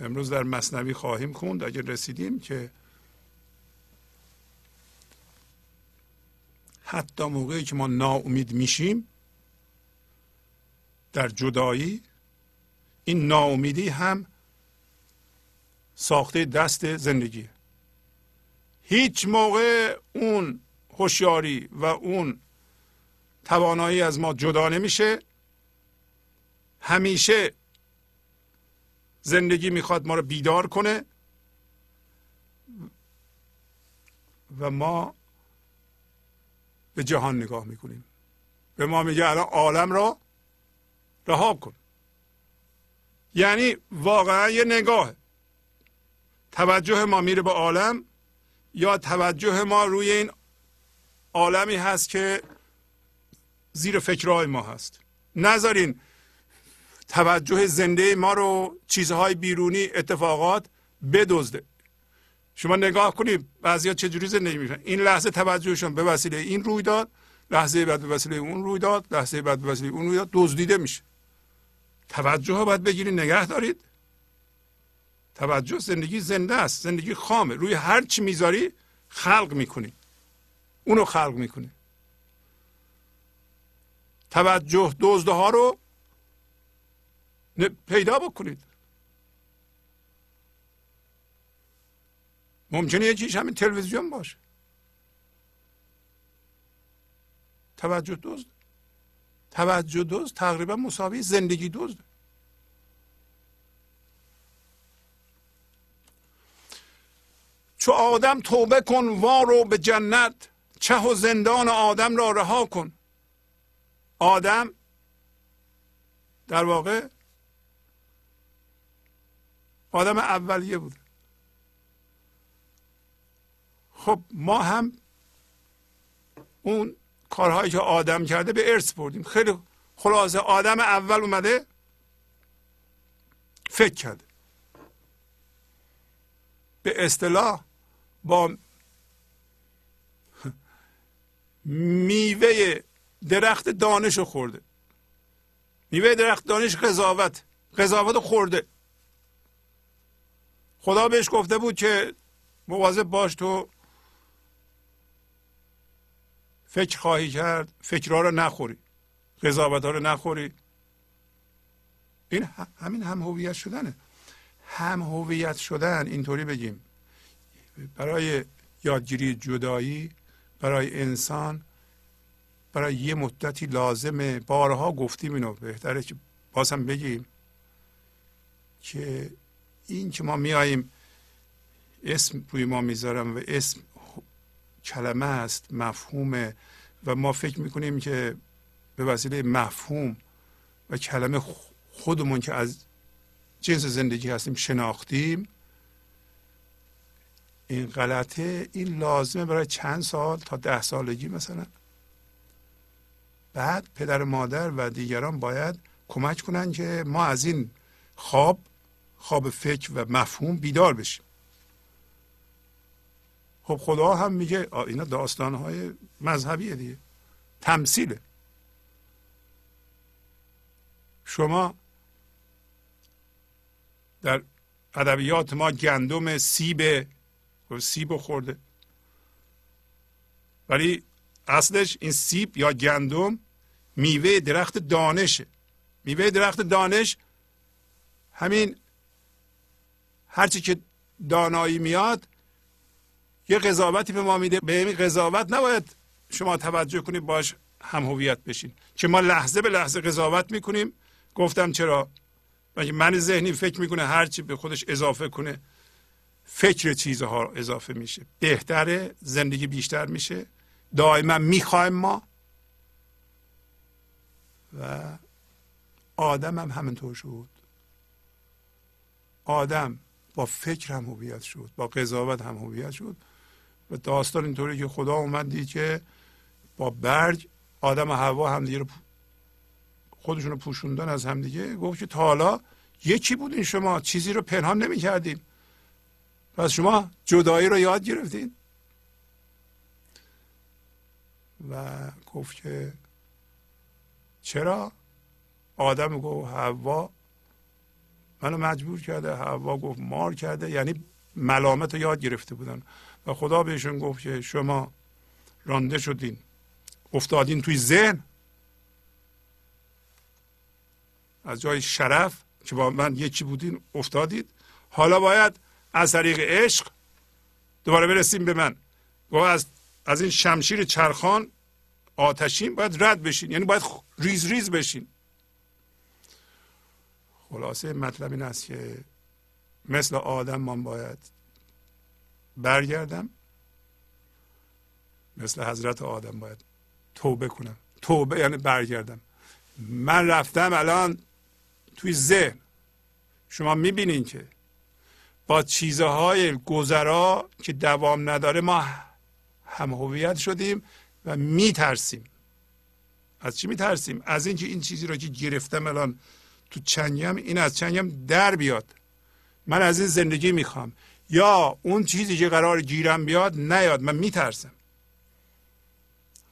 امروز در مصنوی خواهیم خوند. اگر رسیدیم که حتی موقعی که ما ناامید میشیم در جدایی این ناامیدی هم ساخته دست زندگی. هیچ موقع اون هوشیاری و اون توانایی از ما جدا نمیشه. همیشه زندگی می‌خواد ما رو بیدار کنه و ما به جهان نگاه می‌کنیم. به ما میگه الان عالم را رها کن. یعنی واقعا یه نگاه توجه ما میره به عالم یا توجه ما روی این عالمی هست که زیر فکرهای ما هست. نذارین توجه زنده ما رو چیزهای بیرونی اتفاقات بدزده. شما نگاه کنید بعضیا چجوری زندگی می‌کنن. این لحظه توجهشون به وسیله این رویداد لحظه بعد به وسیله اون رویداد لحظه بعد به وسیله اون رویداد دزدیده میشه. توجه ها باید بگیرید نگه دارید. توجه زندگی زنده است زندگی خامه. روی هر چی می‌ذاری خلق می‌کنی. اونو خلق می‌کنی. توجه دزده ها رو پیدا بکنید. ممکنه چیز همین تلویزیون باشه. توجه دزد. توجه دزد تقریبا مساوی زندگی دزد چو آدم توبه کن وارو به جنت. چه و زندان آدم را رها کن. آدم در واقع آدم اولیه بود. خب ما هم اون کارهایی که آدم کرده به ارث بردیم. خیلی خلاصه آدم اول اومده فکر کرده. به اصطلاح با میوه درخت دانش خورده. میوه درخت دانش قضاوت قضاوت خورده. خدا بهش گفته بود که مواظب باش تو فکر خواهی کرد فکرها رو نخوری قضاوت ها رو نخوری. این همین هم هویت شدنه. هم هویت شدن اینطوری بگیم. برای یادگیری جدایی برای انسان برای یه مدتی لازمه بارها گفتیم اینو بهتره که بازم بگیم که این که ما میاییم اسم روی ما می‌ذارم و اسم کلمه است مفهومه و ما فکر می‌کنیم که به وسیله مفهوم و کلمه خودمون که از جنس زندگی هستیم شناختیم. این غلطه این لازمه برای چند سال تا ده سالگی مثلا. بعد پدر مادر و دیگران باید کمک کنن که ما از این خواب خواب فکر و مفهوم بیدار بشیم. خب خدا هم میگه اینا داستانهای مذهبیه دیگه. تمثیله شما در ادبیات ما گندم سیب سیب خورده. ولی اصلش این سیب یا گندم میوه درخت دانشه. میوه درخت دانش همین هرچی که دانایی میاد یه قضاوتی به ما میده. به این قضاوت نباید شما توجه کنید باش هم هویت بشین. که ما لحظه به لحظه قضاوت می‌کنیم. گفتم چرا؟ مگه من ذهنی فکر می‌کنه هرچی به خودش اضافه کنه فکر چیزها اضافه میشه. بهتره زندگی بیشتر میشه. دائما می‌خوایم ما. و آدم هم همینطور شد. آدم با فکر هم هویت شد با قضاوت هم هویت شد. و داستان اینطوری که خدا اومد دید که با برگ آدم و هوا همدیگه رو خودشون رو پوشوندن از همدیگه. گفت که تا حالا یکی بودین شما چیزی رو پنهان نمی کردین پس شما جدایی رو یاد گرفتین. و گفت که چرا؟ آدم گفت هوا منو مجبور کرده. هوا گفت مار کرده. یعنی ملامت رو یاد گرفته بودن. و خدا بهشون گفت که شما رانده شدین. افتادین توی ذهن. از جای شرف که با من یکی بودین افتادید. حالا باید از طریق عشق دوباره برسیم به من. و از از این شمشیر چرخان آتشین باید رد بشین. یعنی باید ریز ریز بشین. خلاصه مطلب این است که مثل آدم من باید برگردم. مثل حضرت آدم باید توبه کنم. توبه یعنی برگردم. من رفتم الان توی ذهن. شما می‌بینین که با چیزهای گذرا که دوام نداره ما هم هویت شدیم و میترسیم. از چی میترسیم؟ از اینکه این چیزی رو که گرفتم الان تو چنگم این از چنگم در بیاد. من از این زندگی می‌خوام. یا اون چیزی که قرار گیرم بیاد نیاد. من میترسم.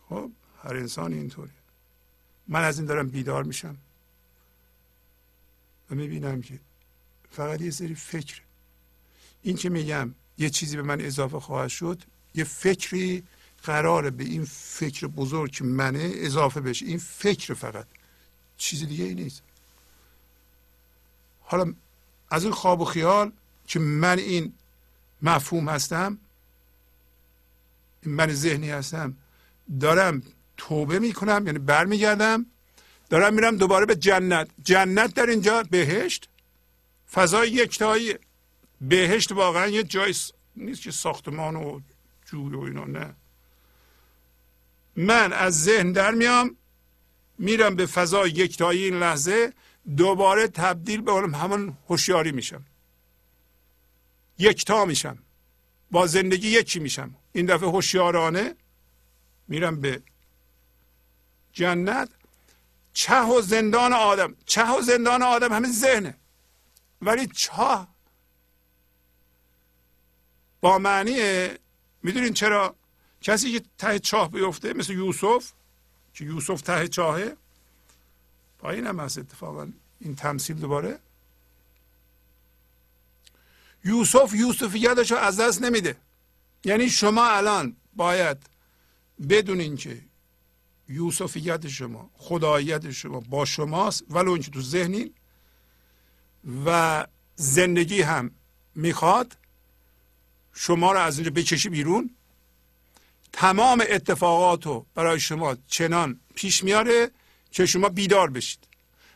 خب هر انسان اینطوری من از این دارم بیدار میشم. و می‌بینم که فقط یه سری فکر. این که میگم یه چیزی به من اضافه خواهد شد یه فکری قراره به این فکر بزرگ که منه اضافه بشه. این فکر فقط. چیز دیگه ای نیست. حالا از این خواب و خیال که من این مفهوم هستم؟ من ذهنی هستم. دارم توبه می‌کنم یعنی برمیگردم دارم میرم دوباره به جنت. جنت در اینجا بهشت فضای یکتایی بهشت واقعا یه جای نیست که ساختمان و جوی و اینا نه. من از ذهن در میام میرم به فضای یکتایی این لحظه دوباره تبدیل به همون هوشیاری میشم. یکتا میشم. با زندگی یکی میشم. این دفعه هوشیارانه میرم به جنت. چه و زندان آدم. چه و زندان آدم همه ذهنه. ولی چاه با معنی می‌دونین چرا؟ کسی که ته چاه بیفته مثل یوسف که یوسف ته چاهه پایین هم هست اتفاقا این تمثیل دوباره. یوسف یوسفیتش رو از دست نمیده. یعنی شما الان باید بدونین که یوسفیت شما خداییت شما با شماست ولو اینکه تو ذهنین و زندگی هم می‌خواد شما رو از اینجا بکشی بیرون. تمام اتفاقات رو برای شما چنان پیش میاره که شما بیدار بشید.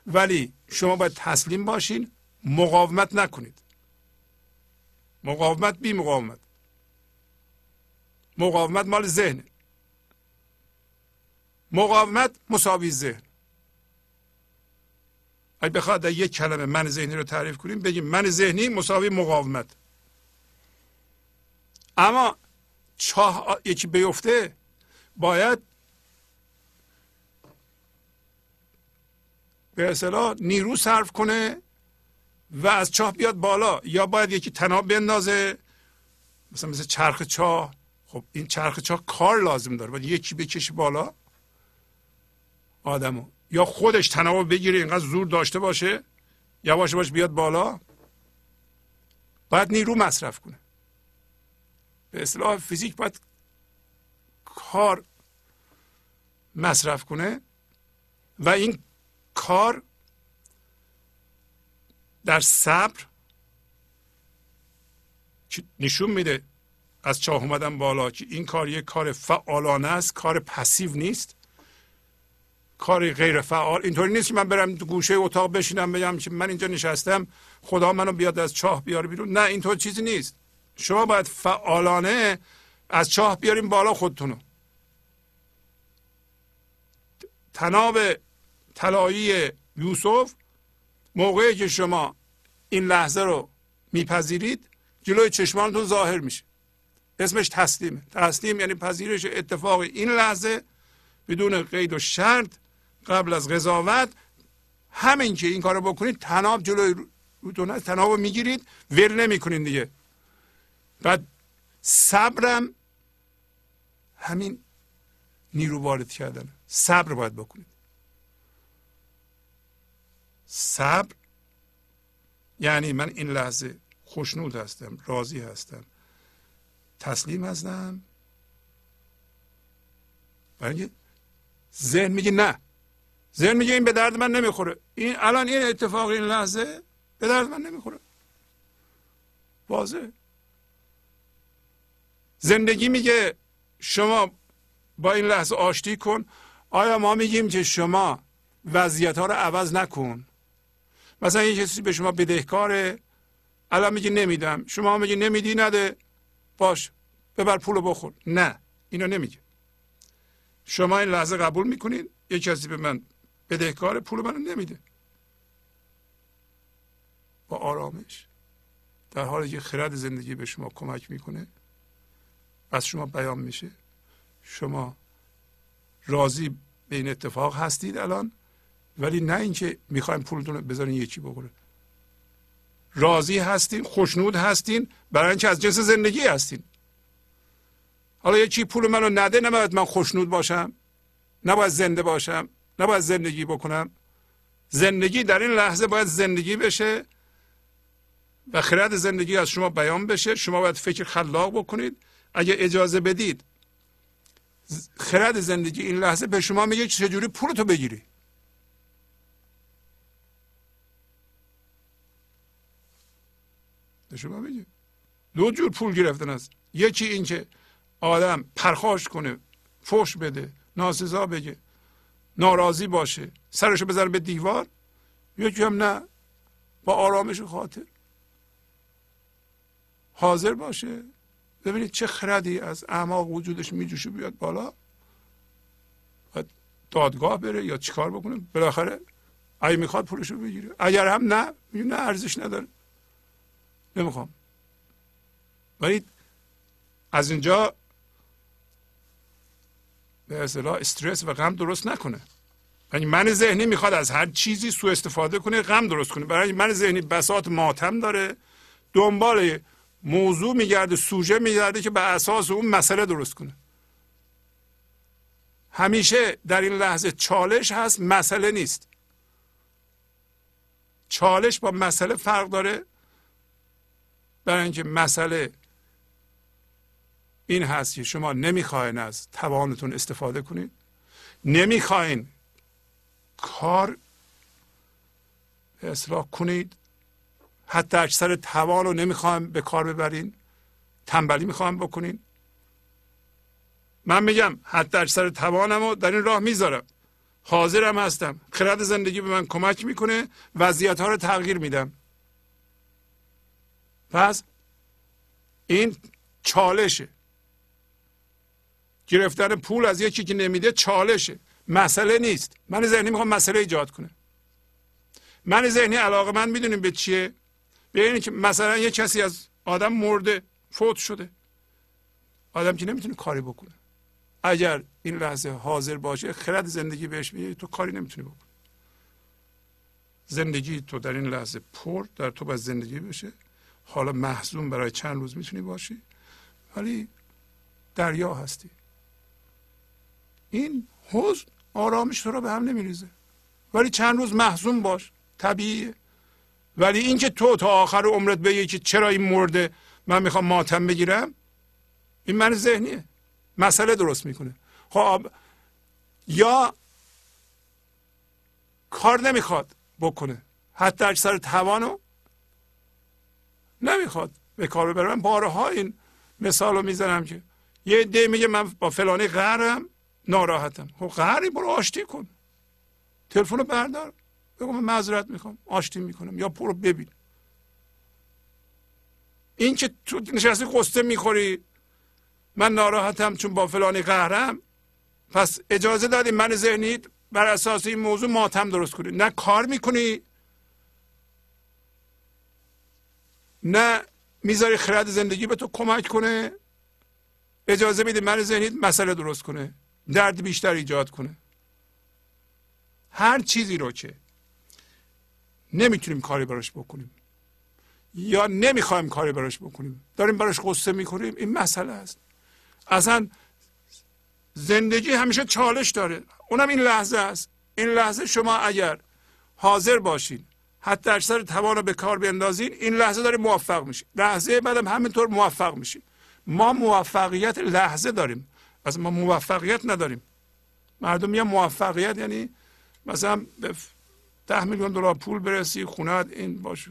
ولی شما باید تسلیم باشین مقاومت نکنید. مقاومت بی مقاومت. مقاومت مال ذهنه. مقاومت مساوی ذهن. اگه بخواد یک کلمه من ذهنی رو تعریف کنیم بگیم من ذهنی مساوی مقاومت. اما چاه یکی بیفته باید به اصطلاح نیرو صرف کنه و از چاه بیاد بالا یا باید یکی تناب بندازه مثلا مثل چرخ چاه. خب این چرخ چاه کار لازم داره باید یکی بکشه بالا آدمو. یا خودش تناب بگیره اینقدر زور داشته باشه یواش باش بیاد بالا باید نیرو مصرف کنه. به اصطلاح فیزیک باید کار مصرف کنه و این کار در صبر نشون میده از چاه اومدن بالا که این کار یک کار فعالانه است کار پسیو نیست. کار غیر فعال اینطوری نیست که من برم تو گوشه اتاق بشینم بگم که من اینجا نشستم خدا منو بیاد از چاه بیاره بیرون. نه اینطور چیزی نیست. شما باید فعالانه از چاه بیاریم بالا خودتونو. تناب طلایی یوسف موقعی که شما این لحظه رو میپذیرید جلوی چشمانتون ظاهر میشه. اسمش تسلیمه. تسلیم یعنی پذیرش اتفاق این لحظه بدون قید و شرط قبل از قضاوت. همین که این کارو بکنید تناب جلوی روتون تناب رو می‌گیرید ول نمی‌کنید دیگه. بعد صبرم همین نیرو وارد کردن. صبر باید بکنید. صبر یعنی من این لحظه خوشنود هستم راضی هستم. تسلیم هستم. برای ذهن میگه نه. ذهن میگه این به درد من نمی‌خوره. این الان این اتفاق این لحظه به درد من نمی‌خوره. واضح زندگی میگه شما با این لحظه آشتی کن. آیا ما میگیم که شما وضعیت ها رو عوض نکن؟ مثلا یه کسی به شما بدهکاره. الان میگه نمیدم. شما میگه نمیدی نده. باش ببر پول بخور. نه اینو نمیگه. شما این لحظه قبول می‌کنید یه کسی به من بدهکار پول منو نمیده. با آرامش. در حالی که خرد زندگی به شما کمک می‌کنه. از شما بیان میشه. شما راضی به این اتفاق هستید الان؟ ولی نه اینکه می‌خوایم پولتون رو بذارین یکی بخوره. راضی هستین خوشنود هستین برای اینکه از جنس زندگی هستین. حالا یکی پول منو نده نباید من خوشنود باشم؟ نباید زنده باشم؟ نباید زندگی بکنم؟ زندگی در این لحظه باید زندگی بشه و خرد زندگی از شما بیان بشه. شما باید فکر خلاق بکنید. اگه اجازه بدید خرد زندگی این لحظه به شما میگه چجوری پولتو بگیری؟ به شما میگه دو جور پول گرفتن است یکی اینکه آدم پرخاش کنه فوش بده ناسزا بگه ناراضی باشه سرشو بزنه به دیوار یکی هم نه با آرامش خاطر. حاضر باشه ببینید چه خردی از اعماق وجودش میجوشه بیاد بالا. و دادگاه بره یا چیکار بکنه؟ بالاخره اگه می‌خواد پولشو بگیره. اگر هم نه نه ارزش نداره. نمی‌خوام. ولی از اینجا به اصطلاح استرس و غم درست نکنه. یعنی من ذهنی می‌خواد از هر چیزی سوء استفاده کنه غم درست کنه. برای من ذهنی بساط ماتم داره. دنبال موضوع میگرده سوژه میگرده که به اساس اون مسئله درست کنه. همیشه در این لحظه چالش هست مسئله نیست. چالش با مسئله فرق داره. برای اینکه مسئله این هست که شما نمی‌خواین از توانتون استفاده کنید نمی‌خواین کار اصلاح کنید. حتی اکثر توان رو نمی‌خوایم به کار ببرین. تنبلی می‌خوایم بکنین. من میگم حتی اکثر توانم رو در این راه می‌ذارم. حاضرم هستم. خرد زندگی به من کمک می‌کنه. وضعیت ها رو تغییر میدم. پس این چالشه. گرفتن پول از یکی که نمیده چالشه. مسئله نیست. من ذهنی می‌خوام مسئله ایجاد کنه من ذهنی علاقه من می‌دونیم به چیه؟ به اینه که مثلا یه کسی از آدم مرده فوت شده. آدم که نمی‌تونه کاری بکنه. اگر این لحظه حاضر باشه خرد زندگی بهش میگه تو کاری نمی‌تونی بکنی. زندگی تو در این لحظه پر در تو باید زندگی بشه. حالا محزون برای چند روز می‌تونی باشی. ولی دریا هستی. این حزن آرامش تو رو به هم نمیریزه. ولی چند روز محزون باش. طبیعیه. ولی اینکه تو تا آخر عمرت بگی که چرا این مرده من می‌خوام ماتم بگیرم این من ذهنیه. مسئله درست می‌کنه. خب یا کار نمی‌خواد بکنه. حتی اکثر توانو نمی‌خواد به کار ببرم بارها این مثال رو می‌زنم که یه دی میگه من با فلانی قهرم ناراحتم. خب قهری برو آشتی کن. تلفن رو بردار. بگو من معذرت می‌خوام آشتی می‌کنم یا برو ببین. این که تو نشستی قصه می‌خوری من ناراحتم چون با فلانی قهرم پس اجازه دادی من ذهنی بر اساس این موضوع ماتم درست کنی. نه کار می‌کنی نه می‌ذاری خرد زندگی به تو کمک کنه اجازه میدی من ذهنی مسئله درست کنه درد بیشتر ایجاد کنه. هر چیزی رو که نمی‌تونیم کاری براش بکنیم یا نمی‌خوایم کاری براش بکنیم داریم براش قصه می‌کنیم این مسئله است. اصلا زندگی همیشه چالش داره. اونم این لحظه است. این لحظه شما اگر حاضر باشین حتی اکثر توان رو به کار بیندازین این لحظه داره موفق میشه. لحظه بعدم همینطور موفق میشین ما موفقیت لحظه داریم. از ما موفقیت نداریم. مردم میگن موفقیت یعنی مثلا به ده میلیون دلار پول برسی خونت این باشه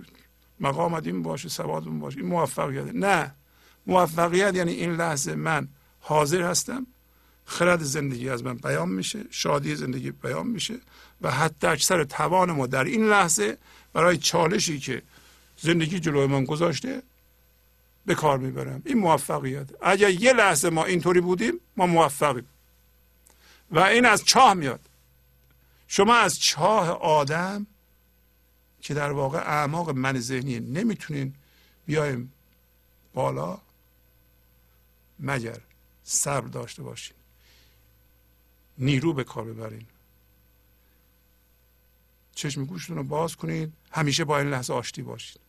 مقامت این باشه سواد اون باشه این موفقیت. نه. موفقیت یعنی این لحظه من حاضر هستم. خرد زندگی از من بیان میشه. شادی زندگی بیان میشه. و حتی اکثر توان ما در این لحظه برای چالشی که زندگی جلوی من گذاشته به کار می‌برم. این موفقیت. اگر یه لحظه ما اینطوری بودیم ما موفقیم. و این از چاه میاد. شما از چاه آدم که در واقع اعماق من ذهنی نمی‌تونین بیایم بالا مگر صبر داشته باشین. نیرو به کار ببرین. چشم گوشتون رو باز کنید. همیشه با این لحظه آشتی باشید.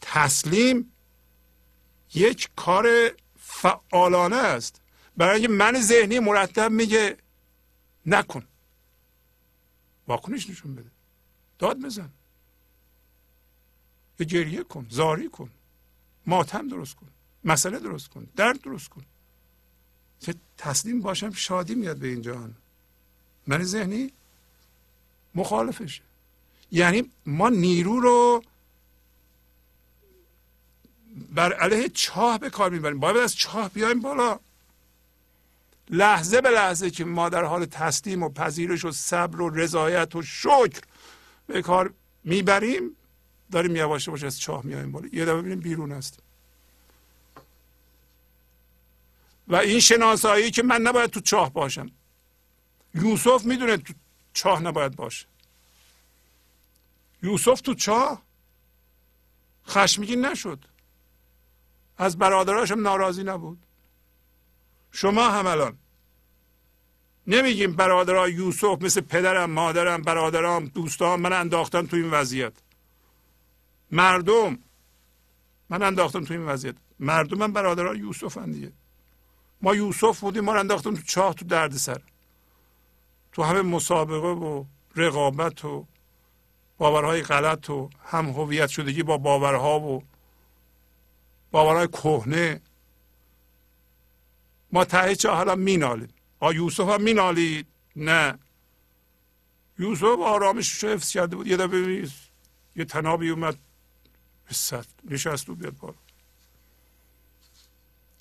تسلیم یک کار فعالانه است. برای اینکه من ذهنی مرتب میگه نکن. واکنش نشون بده. داد بزن. یا گریه کن. زاری کن. ماتم درست کن. مسئله درست کن. درد درست کن. که تسلیم باشم شادی میاد به این جهان. من ذهنی مخالفشه. یعنی ما نیرو رو بر علیه چاه به کار می‌بریم. باید از چاه بیایم بالا. لحظه به لحظه که ما در حال تسلیم و پذیرش و صبر و رضایت و شکر به کار می‌بریم داریم یواش یواش از چاه میایم بالا. یه دفعه ببینیم بیرون هستیم و این شناسایی که من نباید تو چاه باشم. یوسف می‌دونه تو چاه نباید باشه. یوسف تو چاه؟ خشمگین نشد. از برادراشم ناراضی نبود. شما هم الان نمیگیم برادرای یوسف مثل پدرم مادرم برادرام دوستان من انداختم تو این وضعیت. مردم من انداختم تو این وضعیت. مردم من برادرای یوسف دیگه. ما یوسف بودیم ما انداختم تو چاه تو درد سر تو همه مسابقه و رقابت و باورهای غلط و هم هویت شدگی با باورها و باورهای کهنه. ما ته چه حالا مینالیم؟ آ یوسف هم مینالید؟ نه. یوسف آرامش رو حفظ کرده بود. یه دفعه یه تنابی اومد. نشست و بیاد بالا.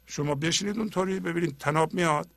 شما بشینید اونطوری ببینید تناب میاد.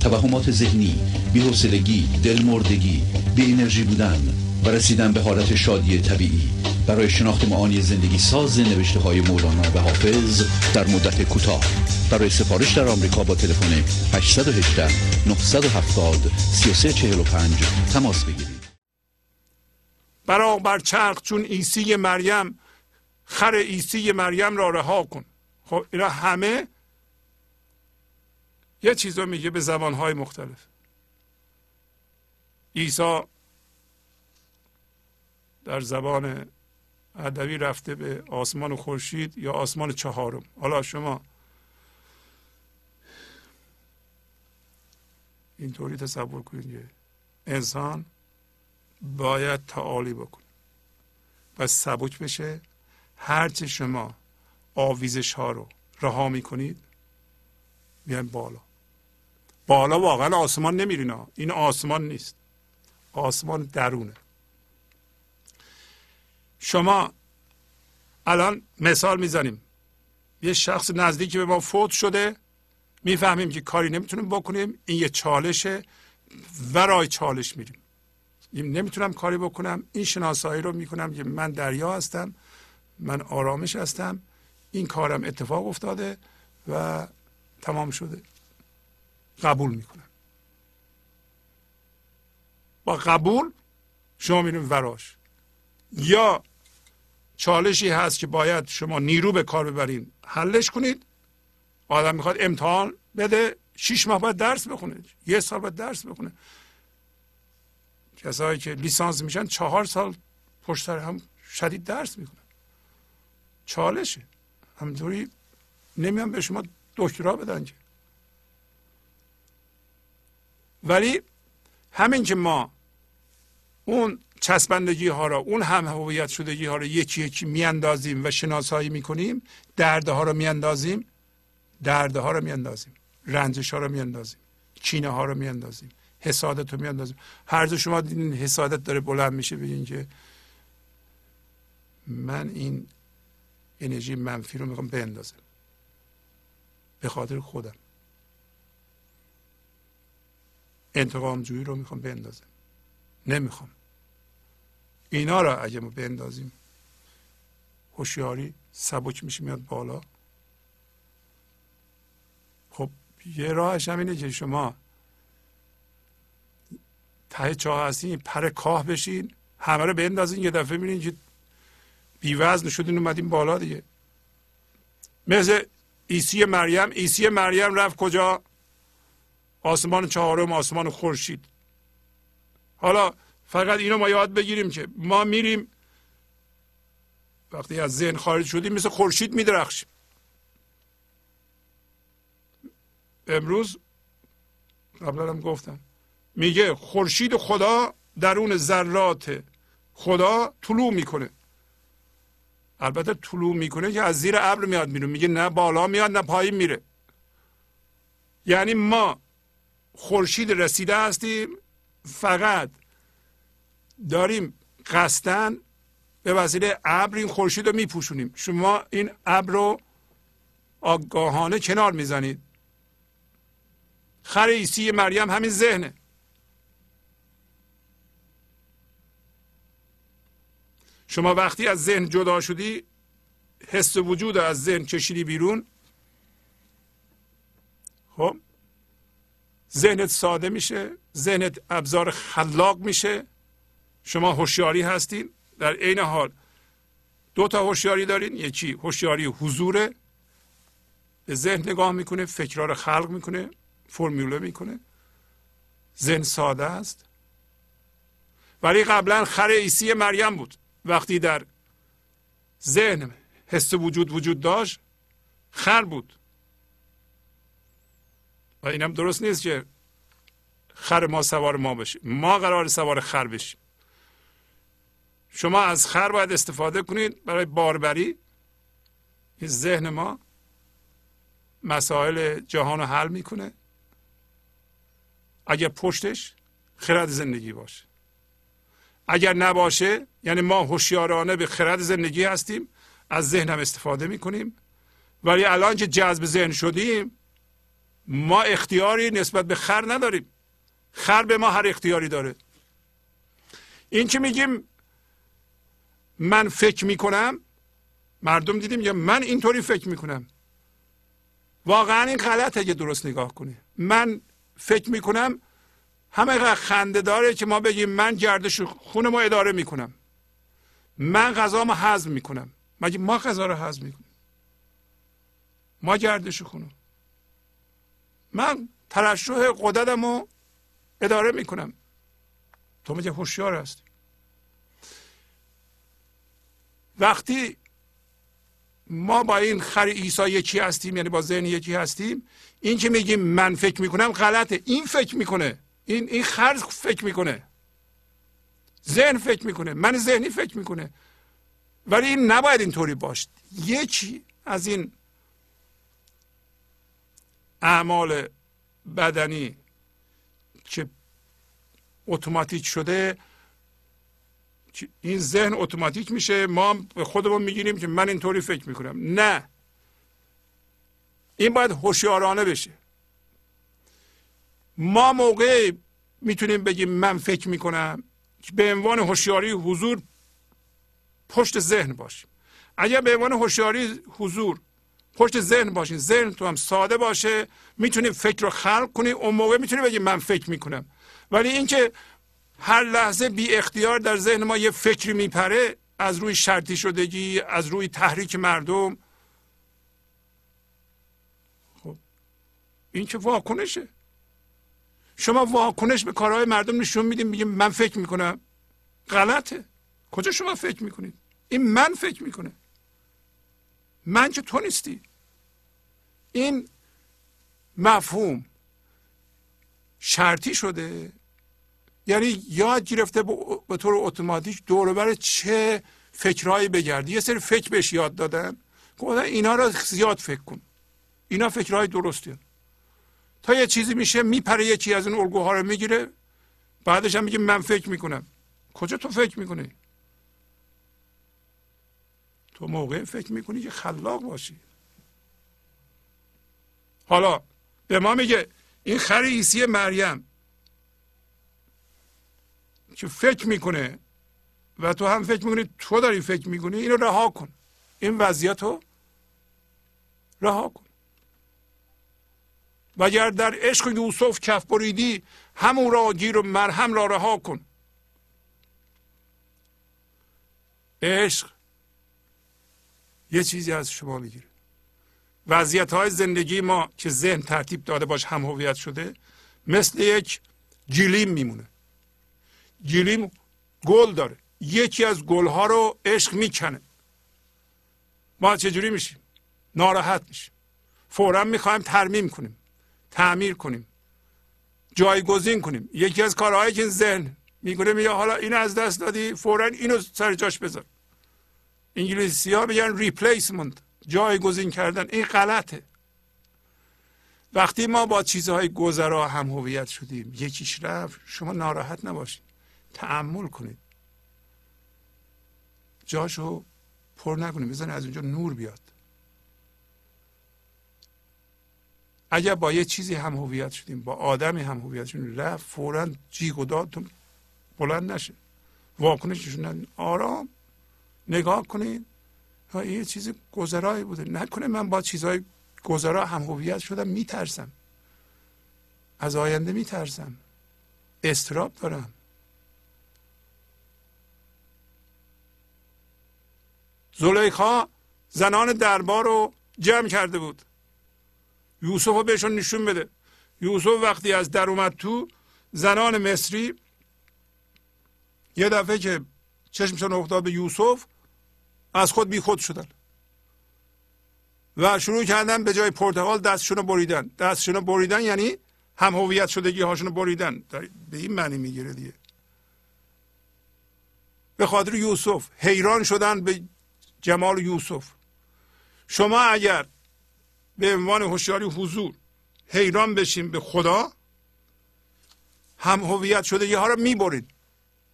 توهمات ذهنی بی‌حوصلگی دلمردگی بی انرژی بودن و رسیدن به حالت شادی طبیعی. برای شناخت معانی زندگی ساز نوشته های مولانا و حافظ در مدت کوتاه. برای سفارش در آمریکا با تلفن 818 970 3345 تماس بگیرید. برا بر چرخ چون عیسی مریم خر عیسی مریم را رها کن. خب اینا همه یه چیز رو میگه به زبانهای مختلف. عیسی در زبان ادبی رفته به آسمان خورشید یا آسمان چهارم. حالا شما اینطوری تصور کنید که انسان باید تعالی بکنه و سبک بشه. هرچه شما آویزش ها رو رها می‌کنید میان بالا. بالا واقعا آسمان نمیرین این آسمان نیست. آسمان درونه. شما الان مثال می‌زنیم. یه شخص نزدیکی به ما فوت شده. می‌فهمیم که کاری نمی‌تونیم بکنیم. این یه چالشه. ورای چالش میریم. نمی‌تونم کاری بکنم. این شناسایی رو می‌کنم که من دریا هستم. من آرامش هستم. این کارم اتفاق افتاده و تمام شده. قبول می‌کنم با قبول شما میریم وراش. یا چالشی هست که باید شما نیرو به کار ببرین حلش کنید. آدم می‌خواد امتحان بده شیش ماه باید درس بخونه یه سال باید درس بخونه. کسایی که لیسانس میشن چهار سال پشت سر هم شدید درس می‌کنن چالشه. همینطوری نمیان به شما دکترا بدن که. ولی همین که ما اون چسبندگی ها را اون هم هویت شدگی ها را یکی یکی میاندازیم و شناسایی می‌کنیم ها رو میاندازیم ها رو میاندازیم رنجش ها رو میاندازیم کینه ها رو میاندازیم حسادت رو میاندازیم. هر جا شما دیدین حسادت داره بلند میشه بگین که من این انرژی منفی رو می‌خوام بندازم به خاطر خودم. انتقام جویی رو می‌خوام بندازم. نمی‌خوام. اینا را اگه ما بندازیم هوشیاری سبک میشه میاد بالا. خب یه راهش هم اینه که شما ته چاه هستین پر کاه بشین همه رو بندازین یه دفعه میرین که بیوزن شدین اومدین بالا دیگه. مثل عیسی مریم عیسی مریم رفت کجا؟ آسمان چهارم آسمان خورشید. حالا فقط اینو ما یاد بگیریم که ما میریم وقتی از ذهن خارج شدیم مثل خورشید میدرخشیم. امروز قبلا هم گفتم میگه خورشید خدا درون ذرات خدا طلوع می‌کنه. البته طلوع می‌کنه که از زیر ابر میاد بیرون. میگه نه بالا میاد نه پایین میره. یعنی ما خورشید رسیده هستیم. فقط داریم قصدن به وسیله ابر این خورشید رو میپوشونیم. شما این ابر رو آگاهانه کنار می‌زنید. خر عیسی مریم همین ذهنه. شما وقتی از ذهن جدا شدی حس وجود از ذهن کشیدی بیرون. خب؟ ذهنت ساده میشه ذهنت ابزار خلاق میشه. شما هوشیاری هستین. در عین حال دو تا هوشیاری دارین. یکی هوشیاری حضوره. به ذهن نگاه می‌کنه فکرها رو خلق می‌کنه فرموله می‌کنه. ذهن ساده است. ولی قبلا خر عیسی مریم بود. وقتی در ذهن حس وجود وجود داشت خر بود. و اینم درست نیست که خر ما سوار ما بشیم. ما قرار سوار خر بشیم. شما از خر باید استفاده کنید برای باربری. این ذهن ما مسائل جهان رو حل می‌کنه. اگر پشتش خرد زندگی باشه. اگر نباشه یعنی ما هوشیارانه به خرد زندگی هستیم از ذهن هم استفاده می‌کنیم. ولی الان که جذب ذهن شدیم ما اختیاری نسبت به خر نداریم. خر به ما هر اختیاری داره. این که میگیم؟ من فکر می‌کنم مردم دیدیم یا من اینطوری فکر می‌کنم. واقعا این غلطه که درست نگاه کنی. من فکر می‌کنم همه خنده داره که ما بگیم من گردش خون ما اداره می‌کنم. من غذا ما هضم می‌کنم. مگه ما غذا رو هضم می‌کنیم؟ ما گردش خونو. من ترشح قدرتم رو اداره می‌کنم. تو میگه هوشیار هستی. وقتی ما با این خر عیسی یکی هستیم یعنی با ذهن یکی هستیم این که میگیم من فکر می‌کنم غلطه. این فکر می‌کنه. این این خر فکر می‌کنه. ذهن فکر می‌کنه. من ذهنی فکر می‌کنه. ولی این نباید اینطوری باشه. یکی از این اعمال بدنی که اتوماتیک شده این ذهن اتوماتیک میشه ما به خودمون می‌گیریم که من اینطوری فکر می‌کنم. نه. این باید هوشیارانه بشه. ما موقع می‌تونیم بگیم من فکر می‌کنم که به عنوان هوشیاری حضور پشت ذهن باشیم. اگر به عنوان هوشیاری حضور پشت ذهن باشین. ذهن تو هم ساده باشه. می‌تونیم فکر رو خلق کنیم اون موقع می‌تونیم بگیم من فکر می‌کنم. ولی اینکه هر لحظه بی اختیار در ذهن ما یه فکری میپره از روی شرطی شدگی از روی تحریک مردم خب این که واکنشه. شما واکنش به کارهای مردم نشون میدیم میگیم من فکر می‌کنم. غلطه. کجا شما فکر می‌کنید؟ این من فکر می‌کنه. من که تو نیستی. این مفهوم شرطی شده. یعنی یاد گرفته به طور اتوماتیک دور چه فکرهایی بگردی. یه سری فکر بهش یاد دادن. گفتن اینا رو زیاد فکر کن. اینا فکرهای درستی تا یه چیزی میشه میپره یکی از اون الگوها رو می‌گیره. بعدش هم میگه من فکر می‌کنم. کجا تو فکر می‌کنی؟ تو موقع فکر می‌کنی که خلاق باشی. حالا به ما میگه این خر عیسی مریم که فکر می‌کنه و تو هم فکر می‌کنی تو داری فکر می‌کنی اینو رها کن. این وضعیت رو رها کن. و اگر در عشق یوسف کف بریدی همون را گیر و مرهم را رها کن. عشق یه چیزی از شما می‌گیره. وضعیت های زندگی ما که ذهن ترتیب داده باش هم هویت شده مثل یک گلیم میمونه. گلیم گل داره. یکی از گلها رو عشق می‌کنه. ما چجوری میشیم؟ ناراحت میشیم. فورا می‌خوایم ترمیم کنیم تعمیر کنیم جایگزین کنیم. یکی از کارهایی که ذهن می‌کنه میگه حالا این از دست دادی فورا اینو سر جاش بذار. انگلیسی ها میگن ریپلیسمنت جایگزین کردن. این غلطه. وقتی ما با چیزهای گذرا هم هویت شدیم یکیش رفت شما ناراحت نباشید. تعمل کنید. جاشو پر نکنید. بزن از اونجا نور بیاد. اگر با یه چیزی هم هویت شدیم با آدمی هم هویت شدیم رفت فورا جیغ و دادتون بلند نشه. واکنششون آرام. نگاه کنید یه چیز گذرایی بوده. نکنه من با چیزهای گذرا هم هویت شدم میترسم. از آینده میترسم. استراب دارم. زلیخا زنان دربار رو جمع کرده بود. یوسف رو بهشون نشون بده. یوسف وقتی از در اومد تو زنان مصری یه دفعه که چشمشون افتاد به یوسف از خود بی خود شدن. و شروع کردن به جای پرتغال دستشون بریدن. دستشون بریدن یعنی هم هویت شدگی هاشون بریدن. به این معنی می‌گیره دیگه. به خاطر یوسف. حیران شدن به جمال یوسف. شما اگر به عنوان هوشیاری حضور حیران بشین به خدا هم هویت شده ها رو می‌برید.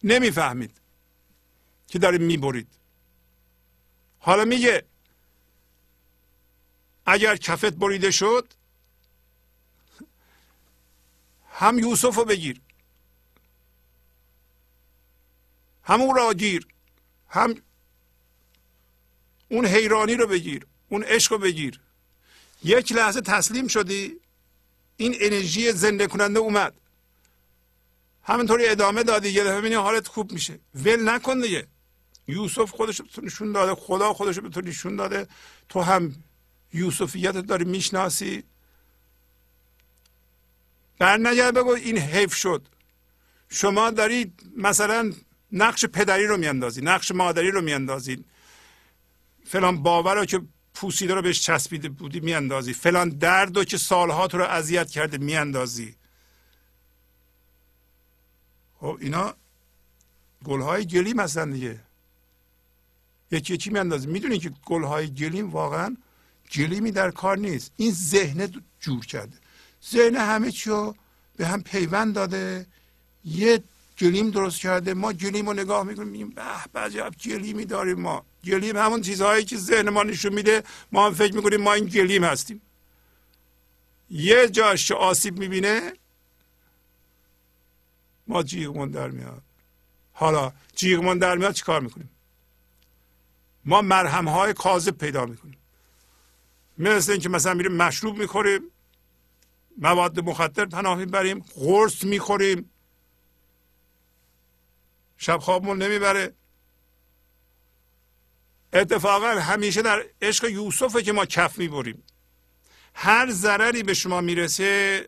نمی‌فهمید. که دارید می‌برید. حالا میگه اگر کفت بریده شد هم یوسف رو بگیر همون را گیر هم اون حیرانی رو بگیر اون عشق رو بگیر. یک لحظه تسلیم شدی این انرژی زنده کننده اومد. همینطوری ادامه دادی یه دفعه حالت خوب میشه. ول نکن دیگه. یوسف خودش رو نشون داده خدا خودش به تو نشون داده. تو هم یوسفیت داری می‌شناسی. بر نگرد بگو این حیف شد. شما دارید مثلا نقش پدری رو میاندازی نقش مادری رو میاندازید فلان باور رو که پوسیده رو بهش چسبیده بودی میاندازی. فلان درد رو که سالها تو رو اذیت کرده میاندازی. خب اینا گلهای گلیم هستن دیگه. یکی یکی میاندازی می‌دونی که گلهای گلیم واقعا گلیمی در کار نیست. این ذهن جور کرده. ذهن همه چی رو به هم پیوند داده. یه گلیم درست کرده. ما گلیم رو نگاه می‌کنیم میگیم به عجب گلیمی داریم ما. گلیم همون چیزهایی که ذهن ما نشون میده. ما هم فکر می‌کنیم ما این گلیم هستیم. یه جاش آسیب می‌بینه ما جیغمون در میاد. حالا جیغمون در میاد چیکار می‌کنیم؟ ما مرهم های کاذب پیدا می‌کنیم. مثل اینکه مثلا میریم مشروب می‌خوریم مواد مخدر پناه می‌بریم قرص می‌خوریم. شب خوابمون نمی‌بره. اتفاقا همیشه در عشق یوسفه که ما کف می‌بریم. هر ضرری به شما می‌رسه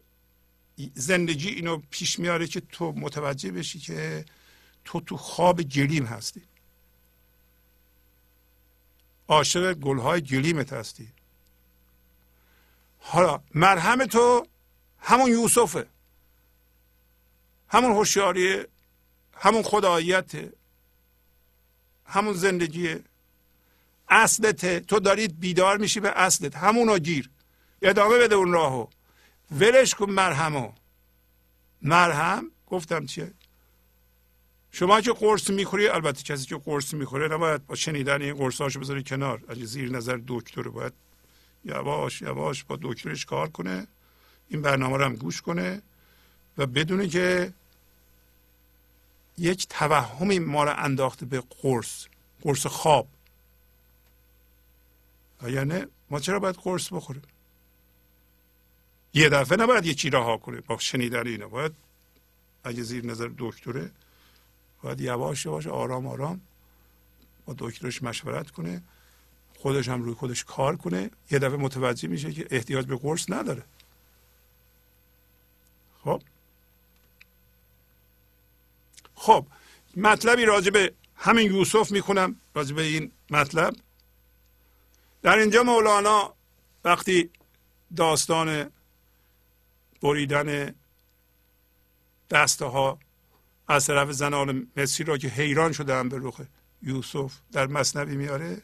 زندگی اینو پیش میاره که تو متوجه بشی که تو تو خواب گلیم هستی. عاشق گلهای گلیمت هستی. حالا مرهم تو همون یوسفه. همون هوشیاری همون خداییت همون زندگی اصلته تو دارید بیدار میشی به اصلت. همونو گیر. ادامه بده اون راهو. ولش کن مرهمو. مرهم گفتم چیه؟ شما که قرص می‌خوری البته کسی که قرص می‌خوره نباید با شنیدن این قرص هاشو بذاری کنار. از زیر نظر دکتر باید یواش یواش با دکترش کار کنه. این برنامه رو هم گوش کنه و بدونه که یک توهمی ما رو انداخته به قرص قرص خواب. یعنی ما چرا باید قرص بخوریم؟ یه دفعه نباید یه چی رها کنه با شنیدن اینه باید اگه زیر نظر دکتره باید یواش یواش آرام آرام با دکترش مشورت کنه خودش هم روی خودش کار کنه. یه دفعه متوجه میشه که احتیاج به قرص نداره. خب؟ خب مطلبی راجع به همین یوسف می‌خونم راجع به این مطلب. در اینجا مولانا وقتی داستان بریدن دسته ها از طرف زنان مصری را که حیران شدن به رخ یوسف در مصنوی میاره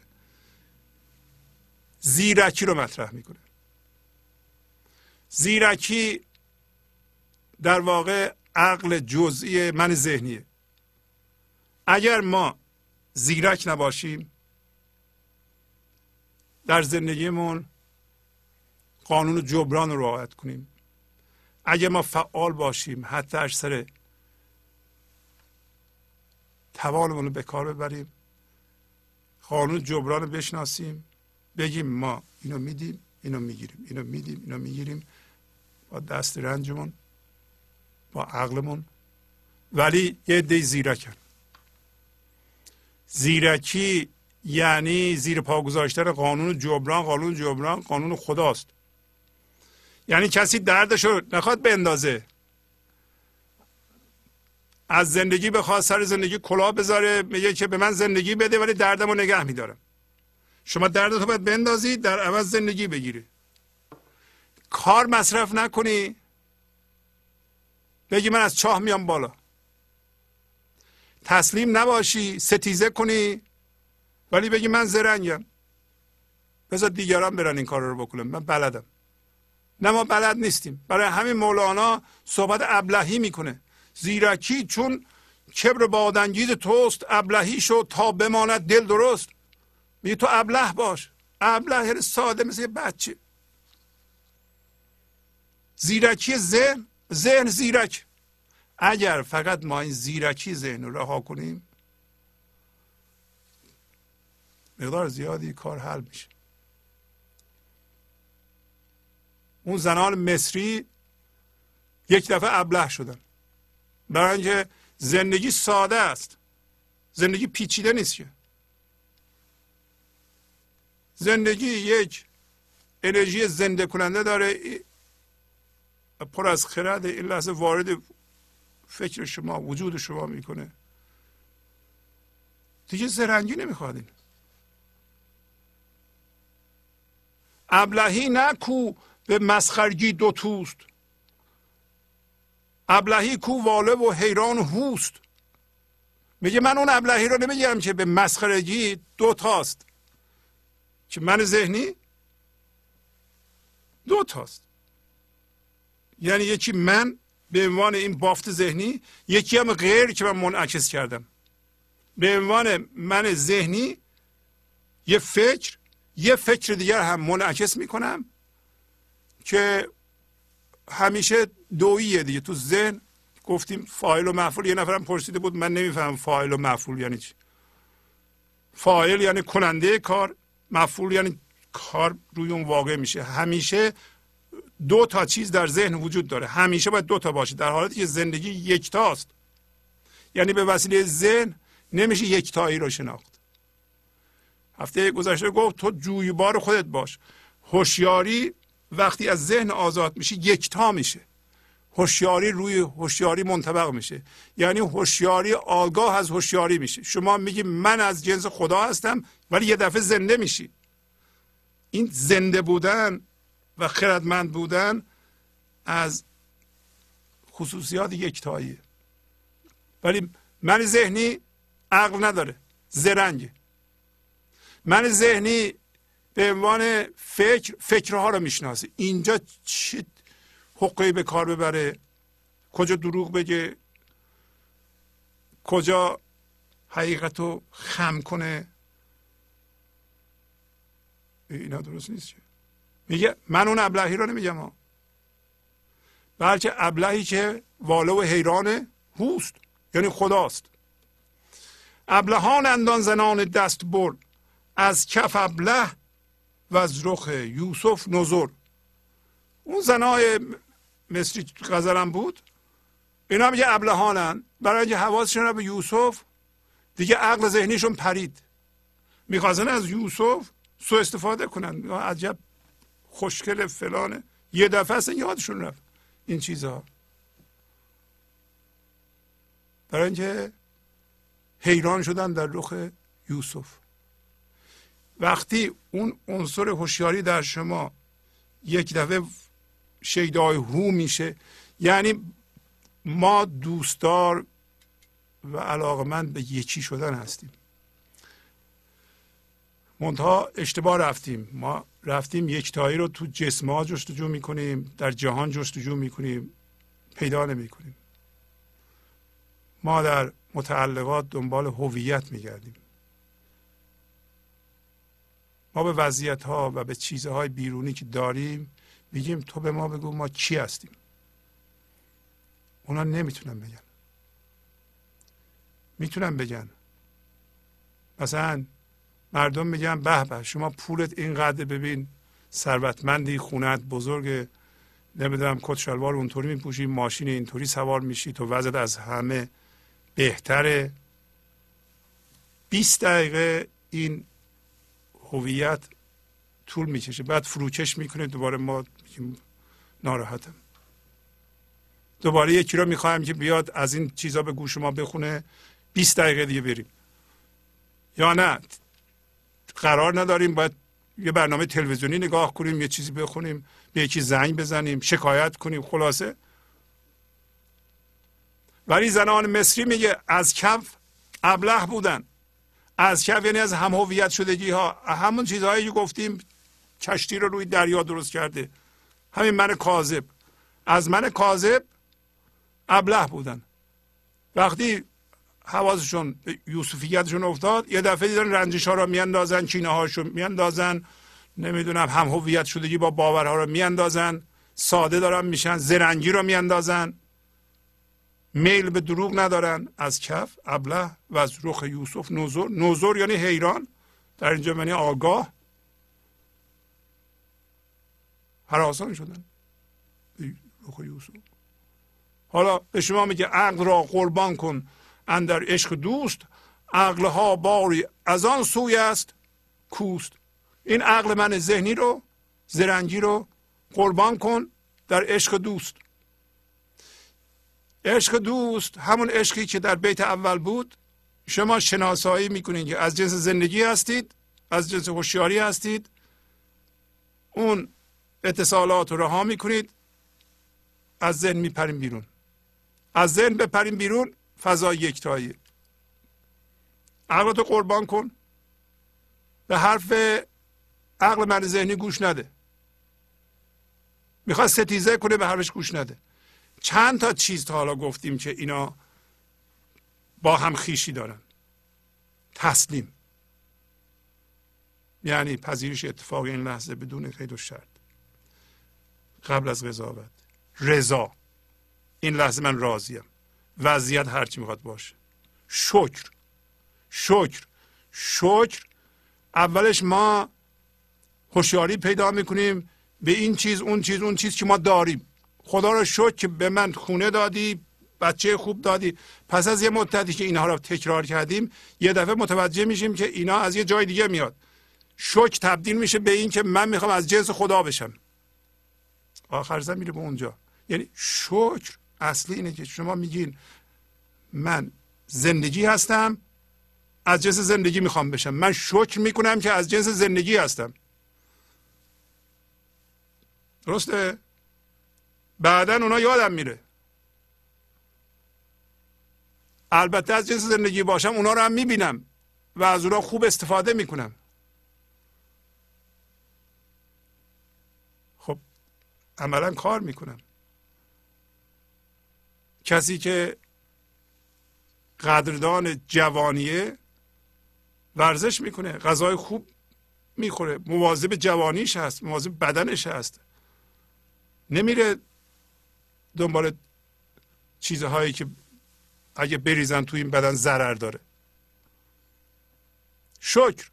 زیرکی رو مطرح می‌کنه. زیرکی در واقع عقل جزئی من ذهنیه. اگر ما زیرک نباشیم در زندگیمون قانون جبران رو رعایت کنیم. اگر ما فعال باشیم حتی اکثر توانمون رو به کار ببریم. قانون جبران رو بشناسیم. بگیم ما اینو میدیم اینو می‌گیریم اینو میدیم اینو می‌گیریم. با دست رنجمون با عقلمون. ولی یه عده زیرکن. زیرکی یعنی زیر پا گذاشتن قانون جبران قانون جبران قانون خداست. یعنی کسی دردش رو نخواد بندازه. از زندگی بخواد سر زندگی کلاه بذاره میگه که به من زندگی بده ولی دردم رو نگه میدارم. شما دردتو باید بندازی در عوض زندگی بگیری. کار مصرف نکنی. بگی من از چاه میام بالا. تسلیم نباشی ستیزه کنی ولی بگی من زرنگم. بذار دیگران برن این کار رو بکنم من بلدم. نه ما بلد نیستیم. برای همین مولانا صحبت ابلهی می‌کنه. زیرکی چون کبر بادنگیز توست ابلهی شد تا بماند دل درست. میگه تو ابله باش ابله یعنی ساده مثل بچه. زیرکی ذهن ذهن زیرک. اگر فقط ما این زیرکی ذهن رو رها کنیم مقدار زیادی کار حل میشه. اون زنان مصری یک دفعه ابله شدن. برای اینکه زندگی ساده است. زندگی پیچیده نیست که. زندگی یک انرژی زنده کننده داره پر از خرد این لحظه وارد فکر شما وجود شما می‌کنه. دیگه زرنگی نمی‌خواد این. ابلهی نکو به مسخرگی دو توست. ابلهی کو واله و حیران هوست. میگه من اون ابلهی رو نمیگم که به مسخرگی دو تاست. که من ذهنی؟ دو تاست. یعنی یکی من به عنوان این بافت ذهنی یکی هم غیر که من منعکس کردم. به عنوان من ذهنی یه فکر یه فکر دیگر هم منعکس می‌کنم که همیشه دوییه دیگه. تو ذهن گفتیم فایل و مفعول یه نفرم پرسیده بود من نمیفهم فایل و مفعول یعنی چی. فایل یعنی کننده کار مفعول یعنی کار روی اون واقع میشه. همیشه دو تا چیز در ذهن وجود داره. همیشه باید دو تا باشه. در حالتی که زندگی یکتاست یعنی به وسیله ذهن نمیشه یکتایی رو شناخت. هفته گذشته گفت تو جویبار خودت باش. هوشیاری وقتی از ذهن آزاد میشه یکتا میشه. هوشیاری روی هوشیاری منطبق میشه. یعنی هوشیاری آگاه از هوشیاری میشه. شما میگی من از جنس خدا هستم ولی یه دفعه زنده میشی. این زنده بودن و خردمند بودن از خصوصیات یکتایی. ولی من ذهنی عقل نداره زرنگ من ذهنی به عنوان فکر فکرها رو می‌شناسه اینجا چی حقی به کار ببره. کجا دروغ بگه؟ کجا حقیقت رو خم کنه؟ اینا درست نیست میگه من اون ابلهی رو نمیگم ها. بلکه ابلهی که واله و حیران هوست یعنی خداست. ابلهان اندان زنان دست برد از کف ابله و از رخ یوسف نظر. اون زنای مصری غزلم بود. اینا میگه ابلهانن. برای اینکه حواسشون به یوسف دیگه عقل ذهنیشون پرید. می‌خواستن از یوسف سو استفاده کنن. عجب خوشکل فلانه یه دفعه اصلا یادشون رفت این چیزها برای اینکه حیران شدن در رخ یوسف. وقتی اون عنصر هوشیاری در شما یک دفعه شیدای هو میشه. یعنی ما دوستدار و علاقمند به یکی شدن هستیم. منتها اشتباه رفتیم. ما رفتیم یکتایی رو تو جسم ها جستجو می‌کنیم در جهان جستجو می‌کنیم پیدا نمی‌کنیم. ما در متعلقات دنبال هویت میگردیم. ما به وضعیت ها و به چیزهای بیرونی که داریم میگیم تو به ما بگو ما چی هستیم اونا نمی‌تونن بگن می‌تونن بگن مثلا مردم میگن به به شما پولت اینقدر ببین ثروتمندی خونت بزرگ نمی‌دونم کت شلوار اونطوری میپوشی ماشین اینطوری سوار میشی تو وضعت از همه بهتره 20 دقیقه این هویت طول می‌کشه بعد فروکش می‌کنه دوباره ما میگیم ناراحتم. دوباره یکی رو می‌خوایم که بیاد از این چیزا به گوش ما بخونه. 20 دقیقه دیگه بریم. یا نه؟ قرار نداریم. باید یه برنامه تلویزیونی نگاه کنیم یه چیزی بخونیم به یکی زنگ بزنیم شکایت کنیم. خلاصه. ولی زنان مصری میگه از کف ابله بودن. از کف یعنی از هم هویت شدگی ها همون چیزهایی که گفتیم کشتی رو روی دریا درست کرده. همین من کاذب. از من کاذب ابله بودن. وقتی حواسشون یوسفیتشون افتاد یه دفعه دیدن رنجش ها رو میاندازن چینه هاشو میاندازن. نمی‌دونم هم هویت شدگی با باورها رو میاندازن. ساده دارن میشن زرنگی رو میاندازن. میل به دروغ ندارن. از کف ابله و از رخ یوسف نوزور نوزور یعنی حیران. در اینجا معنی آگاه. آسان شدن. رخ یوسف. حالا به شما میگه عقل را قربان کن اندر عشق دوست عقل ها باری از آن سوی است کوست. این عقل من ذهنی رو زرنگی رو قربان کن در عشق دوست. عشق دوست همون عشقی که در بیت اول بود. شما شناسایی می‌کنید که از جنس زندگی هستید از جنس هوشیاری هستید. اون اتصالات رو رها می‌کنید. از ذهن میپریم بیرون. از ذهن بپریم بیرون فضا یکتایی عقلتو قربان کن. به حرف عقل من ذهنی گوش نده. می‌خواد ستیزه کنه به حرفش گوش نده. چند تا چیز تا حالا گفتیم که اینا با هم خیشی دارن. تسلیم. یعنی پذیرش اتفاق این لحظه بدون قید و شرط قبل از قضاوت. رضا. این لحظه من راضیم. وضعیت هرچی می‌خواد باشه. شکر. شکر. شکر. اولش ما هوشیاری پیدا می‌کنیم به این چیز اون چیز اون چیز که ما داریم. خدا رو شکر که به من خونه دادی بچه خوب دادی. پس از یه مدتی که اینها رو تکرار کردیم یه دفعه متوجه میشیم که اینا از یه جای دیگه میاد. شکر تبدیل میشه به این که من می‌خوام از جنس خدا بشم. آخر زن میره به اونجا. یعنی شکر اصلی اینه که شما میگین من زندگی هستم از جنس زندگی می‌خوام بشم. من شکر می‌کنم که از جنس زندگی هستم. درسته؟ بعدا اونا یادم میره. البته از جنس زندگی باشم اونا رو هم می‌بینم و از اونا خوب استفاده می‌کنم خب عملا کار می‌کنم. کسی که قدردان جوانیه ورزش می‌کنه غذای خوب می‌خوره مواظب جوانیش هست مواظب بدنش هست. نمیره دنبال چیزهایی که اگه بریزن تو این بدن ضرر داره. شکر.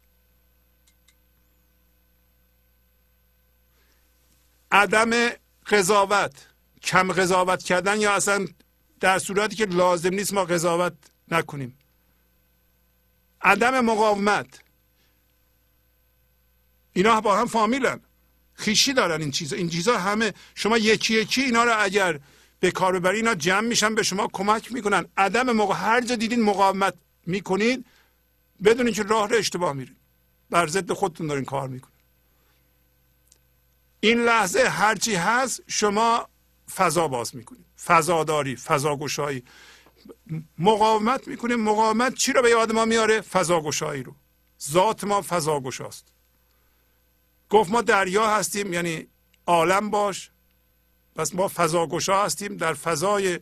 عدم قضاوت کم قضاوت کردن یا اصلا در صورتی که لازم نیست ما قضاوت نکنیم. عدم مقاومت. اینا با هم فامیلن. خیشی دارن این چیزا. این چیزا همه شما یکی یکی اینا رو اگر به کار ببری اینا جمع میشن به شما کمک می‌کنن. عدم موقع هر جا دیدین مقاومت می‌کنین بدونین که راه رو اشتباه میرین. بر ضد خودتون دارین کار می‌کنین. این لحظه هرچی هست شما فضا باز می‌کنید. فضاداری فضا گشایی مقاومت می‌کنیم. مقاومت چی رو به یاد ما میاره؟ فضا گشایی رو. ذات ما فضا گشاست گفت ما دریا هستیم یعنی عالم باش. پس ما فضا گشا هستیم در فضای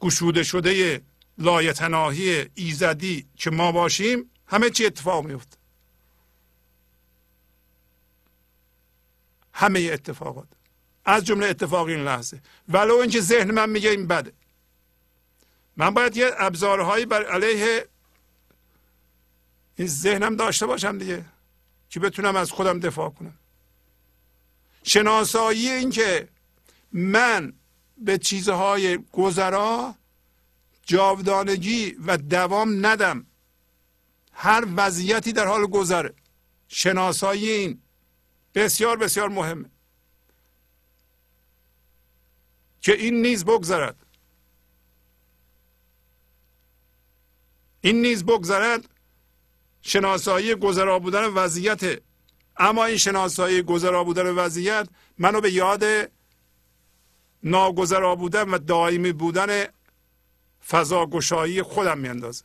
گشوده شده لایتناهی ایزدی که ما باشیم همه چی اتفاق میفته همه اتفاقات. از جمله اتفاق این لحظه. ولو اینکه ذهن من میگه این بده. من باید یه ابزارهایی بر علیه این ذهنم داشته باشم دیگه که بتونم از خودم دفاع کنم. شناسایی این که من به چیزهای گذرا جاودانگی و دوام ندم. هر وضعیتی در حال گذره. شناسایی این. بسیار بسیار مهمه که این نیز بگذرد. این نیز بگذرد شناسایی گذرا بودن وضعیت. اما این شناسایی گذرا بودن وضعیت منو به یاد ناگذرا بودن و دائمی بودن فضا گشایی خودم میاندازه.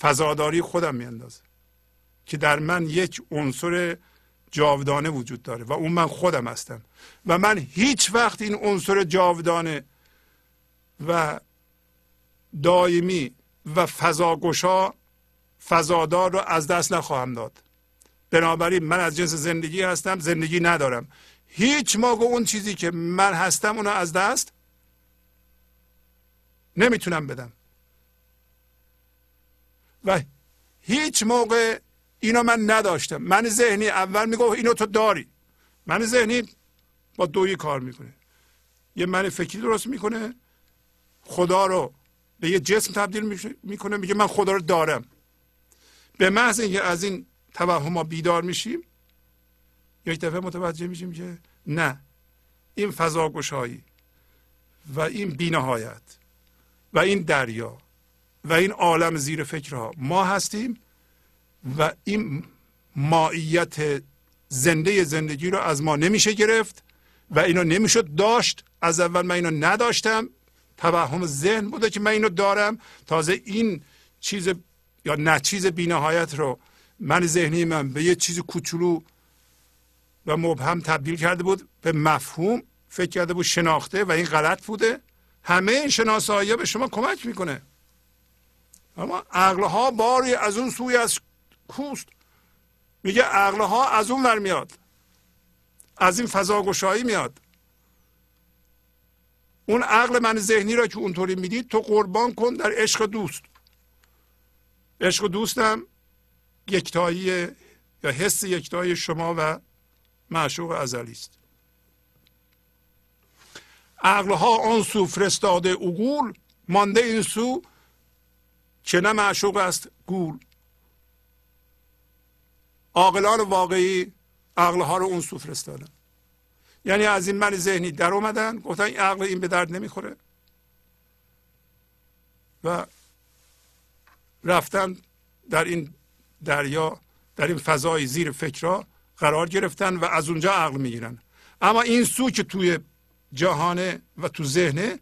فضاداری خودم میاندازه. که در من یک عنصر جاودانه وجود داره و اون من خودم هستم. و من هیچ وقت این عنصر جاودانه و دائمی و فضاگشا فضادار رو از دست نخواهم داد. بنابراین من از جنس زندگی هستم زندگی ندارم. هیچ موقع اون چیزی که من هستم اونو از دست نمی‌تونم بدم. و هیچ موقع اینو من نداشتم. من ذهنی اول می‌گفت اینو تو داری. من ذهنی با دویی کار می‌کنه. یه من فکری درست می‌کنه خدا رو به یه جسم تبدیل می‌کنه میگه من خدا رو دارم. به محض اینکه از این توهم ما بیدار میشیم یک دفعه متوجه میشیم که نه این فضا گشایی و این بینهایت و این دریا و این عالم زیر فکرها. ما هستیم و این ماییت زنده زندگی رو از ما نمیشه گرفت و اینو نمی‌شد داشت. از اول من اینو نداشتم. توهم ذهن بوده که من اینو دارم. تازه این چیز یا نه چیز بینهایت رو من ذهنی من به یه چیز کوچولو و مبهم تبدیل کرده بود به مفهوم فکر کرده بود شناخته و این غلط بوده. همه این شناسایی به شما کمک می‌کنه. اما عقلها باری از اون سوی از کوست میگه عقلها از اون ور میاد. از این فضا گشایی میاد. اون عقل من ذهنی را که اونطوری می‌دید تو قربان کن در عشق دوست. عشق دوستم یکتایی یا حس یکتایی شما و معشوق ازلی است. عقلها آن سو فرستاده اگول مانده این سو که نه معشوق است گول. عاقلان واقعی عقلها رو اون سو فرستادن. یعنی از این من ذهنی در اومدن گفتن این عقل این به درد نمی‌خوره. و رفتن در این دریا در این فضای زیر فکرها قرار گرفتن و از اونجا عقل می‌گیرن. اما این سو که توی جهانه و تو ذهنه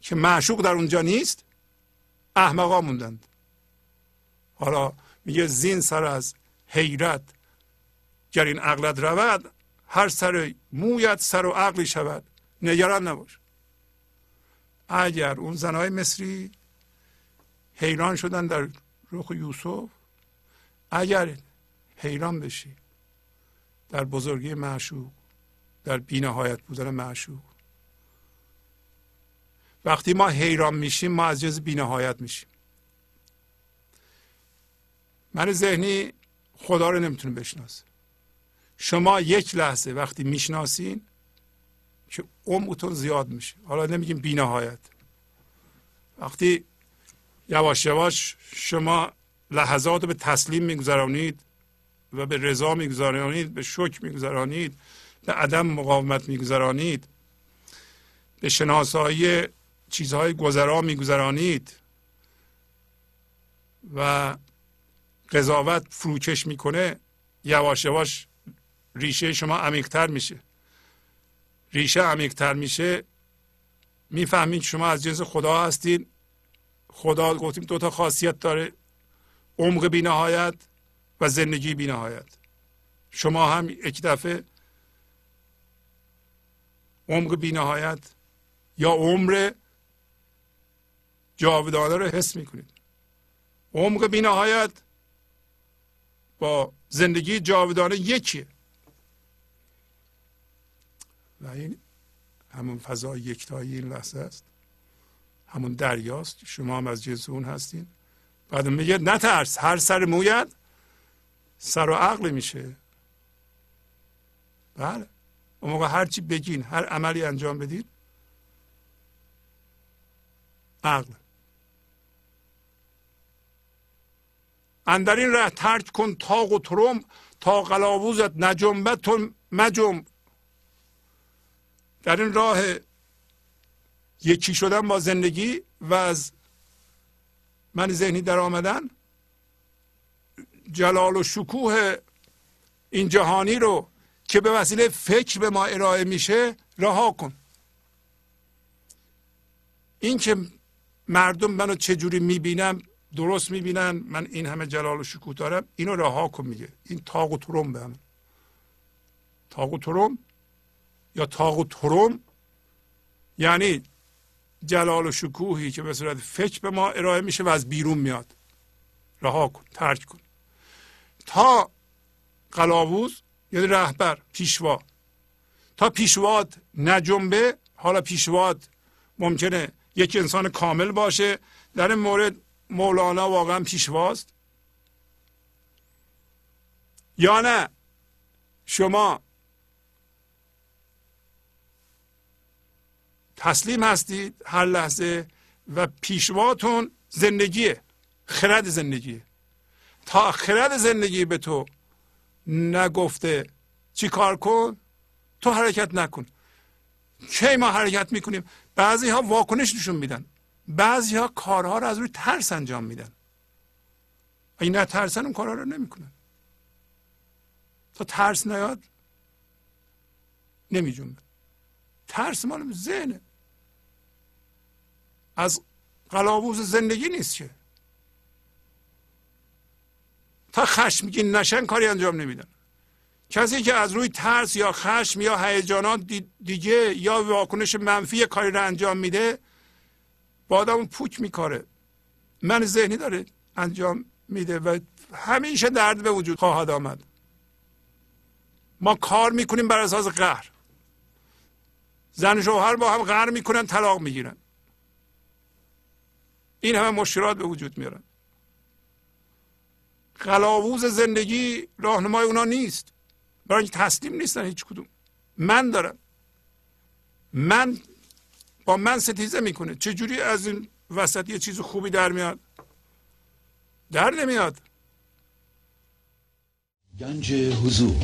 که معشوق در اونجا نیست احمقا موندند. حالا میگه زین سر از حیرت. گر این عقلت رود هر سر مویت سر و عقلی شود. نگران نباش. اگر اون زنهای مصری حیران شدن در رخ یوسف اگر حیران بشی در بزرگی معشوق در بینهایت بودن معشوق. وقتی ما حیران میشیم ما از جز بینهایت میشیم. من ذهنی خدا رو نمی‌تونه بشناسه. شما یک لحظه وقتی می‌شناسین که عمقتون زیاد میشه. حالا نمیگیم بینهایت. وقتی یواش یواش شما لحظات رو به تسلیم میگذرانید و به رضا میگذرانید به شک میگذرانید به عدم مقاومت میگذرانید به شناسایی چیزهای گذرا میگذرانید و قضاوت فروکش می‌کنه یواش یواش ریشه شما عمیقتر میشه. ریشه عمیقتر میشه می‌فهمید شما از جنس خدا هستین خدا گفتیم دو تا خاصیت داره عمق بینهایت و زندگی بینهایت. شما هم یک دفعه عمق بینهایت یا عمر جاودانه رو حس می‌کنید. عمق بینهایت با زندگی جاودانه یکیه. و این همون فضای یکتایی این لحظه است. همون دریاست. شما هم از جنس اون هستین. بعد میگه نترس هر سر مویت سر و عقل میشه. بله. اون موقع هر چی بگین هر عملی انجام بدید عقل. اندر این ره ترک کن تاق و ترم تا قلاووزت نجنبت مجنب در این راه یکی شدن با زندگی و از من ذهنی در آمدن جلال و شکوه این جهانی رو که به وسیله فکر به ما ارائه میشه رها کن. این که مردم منو چجوری می‌بینم درست می‌بینن من این همه جلال و شکوه دارم. اینو رها کن میگه. این تاق و ترم به همه. تاق و ترم یا تاق و ترم یعنی جلال و شکوهی که به صورت فکر به ما ارائه میشه و از بیرون میاد. رها کن ترک کن. تا قلاووز یعنی رهبر پیشوا. تا پیشواد نجنبه حالا پیشواد ممکنه یک انسان کامل باشه در این مورد مولانا واقعا پیشواست؟ یا نه؟ شما تسلیم هستید هر لحظه و پیشواتون زندگیه خرد زندگیه. تا خرد زندگی به تو نگفته چی کار کن؟ تو حرکت نکن. کی ما حرکت می‌کنیم؟ بعضی ها واکنش نشون میدن. بعضی ها کارها رو از روی ترس انجام میدن. اگه ترسن اون کارها رو نمی‌کنن. تا ترس نیاد نمی ترس مال ذهنه. از قلاووز زندگی نیست که. تا خشمگین نشن کاری انجام نمیدن. کسی که از روی ترس یا خشم یا هیجانات دیگه یا واکنش منفی کاری رو انجام میده با آدم پوک میکاره. من ذهنی داره انجام میده و همیشه درد به وجود خواهد آمد. ما کار می‌کنیم بر اساس قهر. زن شوهر با هم قهر می‌کنن طلاق می‌گیرن. این همه مشکلات به وجود میارن. قلاووز زندگی راهنمای اونا نیست. برای تسلیم نیستن هیچ کدوم. من دارم. من با من ستیزه می‌کنه. چجوری از این وسط یه چیز خوبی در میاد؟ در نمیاد. گنج حضور.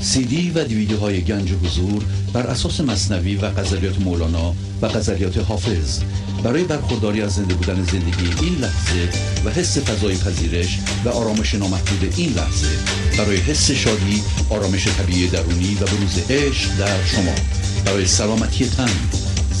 سی دی و دیویدیو های گنج حضور بر اساس مصنوی و غزلیات مولانا و غزلیات حافظ. برای برخورداری از زنده بودن زندگی این لحظه و حس فضای پذیرش و آرامش نامحدود این لحظه. برای حس شادی آرامش طبیعی درونی و بروز عشق در شما. برای سلامتی تن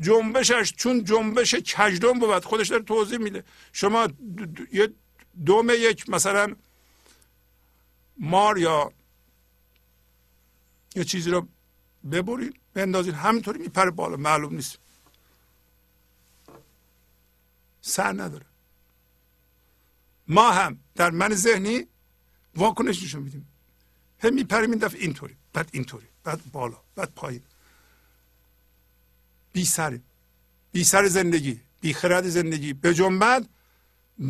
جنبشش چون جنبش کجدم بود خودش داره توضیح میده. شما یه دوم یک مثلا مار یا یه چیزی رو ببرید بندازید همینطوری میپره بالا معلوم نیست. سر نداره. ما هم در من ذهنی واکنش نشون میدیم. هم میپریم این دفعه اینطوری بعد اینطوری بعد بالا بعد پایین. بی سر بی سر زندگی بی خرد زندگی. به جنبت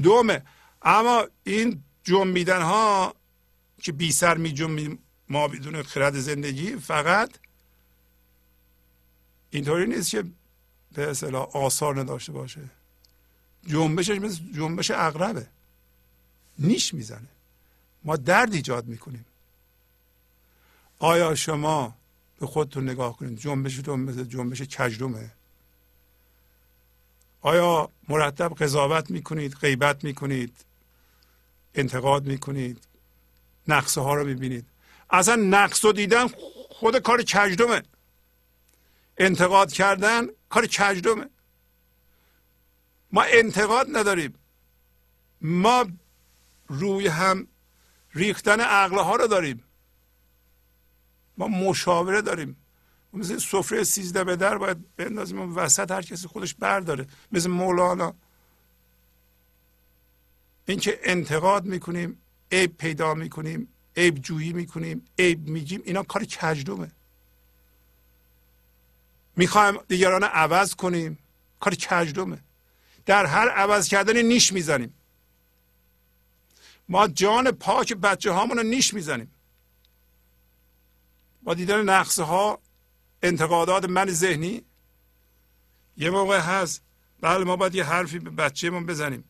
دومه. اما این جنبیدن ها که بی سر می جنبیم ما بدون خرد زندگی فقط اینطوری نیست که به اصطلاح آثار نداشته باشه. جنبشش مثل جنبش اقربه نیش می‌زنه. ما درد ایجاد می‌کنیم. آیا شما به خودتون نگاه کنید. جنبشتون مثل جنبش کجرومه. آیا مرتب قضاوت می‌کنید غیبت می‌کنید انتقاد می‌کنید نقصه ها رو می‌بینید؟ اصلا نقص رو دیدن خود کار کجدومه انتقاد کردن کار کجدومه ما انتقاد نداریم. ما روی هم ریختن عقل ها رو داریم. ما مشاوره داریم. مثل سفره سیزده به در باید بندازیم و وسط هر کسی خودش برداره. مثل مولانا. اینکه انتقاد می‌کنیم عیب پیدا می‌کنیم عیب جویی می‌کنیم عیب میگیم اینا کار کجدومه می‌خوایم دیگران عوض کنیم کار کجدومه در هر عوض کردن نیش می‌زنیم. ما جان پاک بچه هامون رو نیش می‌زنیم. با دیدن نقصه ها انتقادات من ذهنی یه موقع هست بله ما باید یه حرفی به بچهمون بزنیم.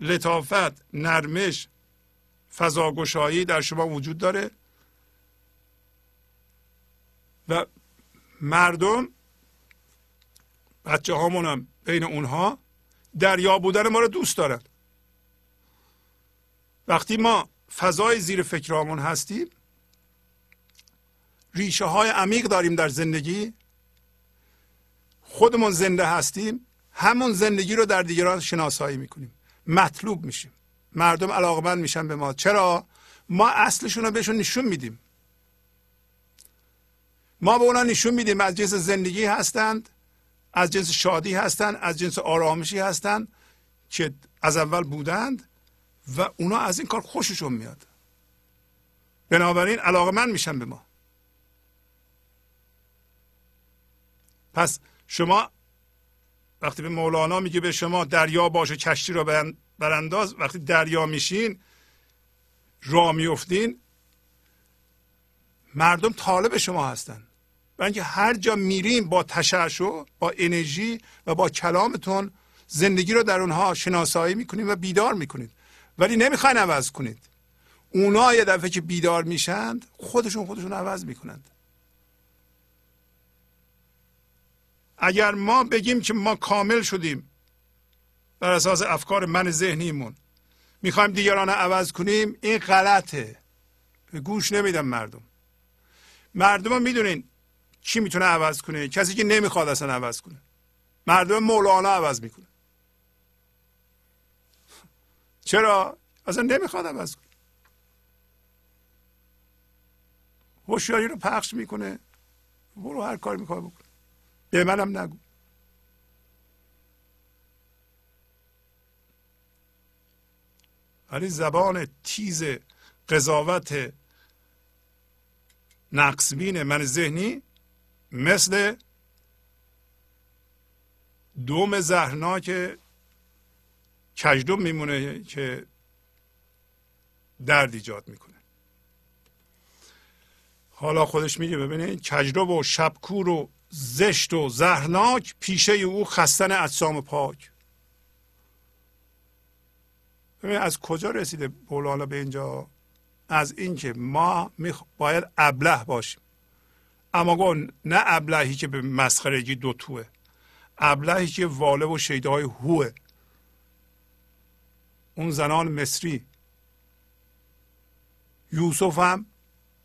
لطافت نرمش فضاگشایی در شما وجود داره. و مردم بچه هامون بین اونها دریا بودن ما رو دوست دارن. وقتی ما فضای زیر فکرامون هستیم ریشه های عمیق داریم در زندگی. خودمون زنده هستیم همون زندگی رو در دیگران شناسایی می‌کنیم. مطلوب میشیم. مردم علاقمند میشن به ما. چرا؟ ما اصلشون رو بهشون نشون میدیم. ما به اونا نشون میدیم از جنس زندگی هستند از جنس شادی هستند از جنس آرامشی هستند که از اول بودند و اونا از این کار خوششون میاد. بنابراین علاقمند میشن به ما. پس شما وقتی به مولانا میگه به شما دریا باشه کشتی رو برانداز وقتی دریا میشین را میفتین مردم طالب شما هستن. برای اینکه هر جا میریم با تشعشع با انرژی و با کلامتون زندگی رو در اونها شناسایی می‌کنید و بیدار می‌کنید ولی نمی‌خواین عوض کنید. اونا یه دفعه که بیدار میشند خودشون خودشون عوض می‌کنند. اگر ما بگیم که ما کامل شدیم بر اساس افکار من ذهنیمون می‌خوایم دیگران رو عوض کنیم این غلطه. گوش نمیدم مردم. مردم رو می‌دونین کی می‌تونه عوض کنه. کسی که نمی‌خواد اصلا عوض کنه. مردم مولانا عوض می‌کنه. چرا؟ اصلا نمی‌خواد عوض کنه. هوشیاری رو پخش می‌کنه. برو هر کار می‌خواد به منم نگو. ولی زبان تیز قضاوت نقصبین من ذهنی مثل دوم زهرناک کجدوم میمونه که درد ایجاد می‌کنه. حالا خودش میگه ببینید کجدو و شبکور و زشت و زهرناک پیشه او خستن اجسام پاک. ببین از کجا رسیده مولانا به اینجا؟ از اینکه ما باید ابله باشیم. اما گون نه ابلهی که به مسخرگی دو توه. ابلهی که واله و شیدای هوه. اون زنان مصری. یوسف هم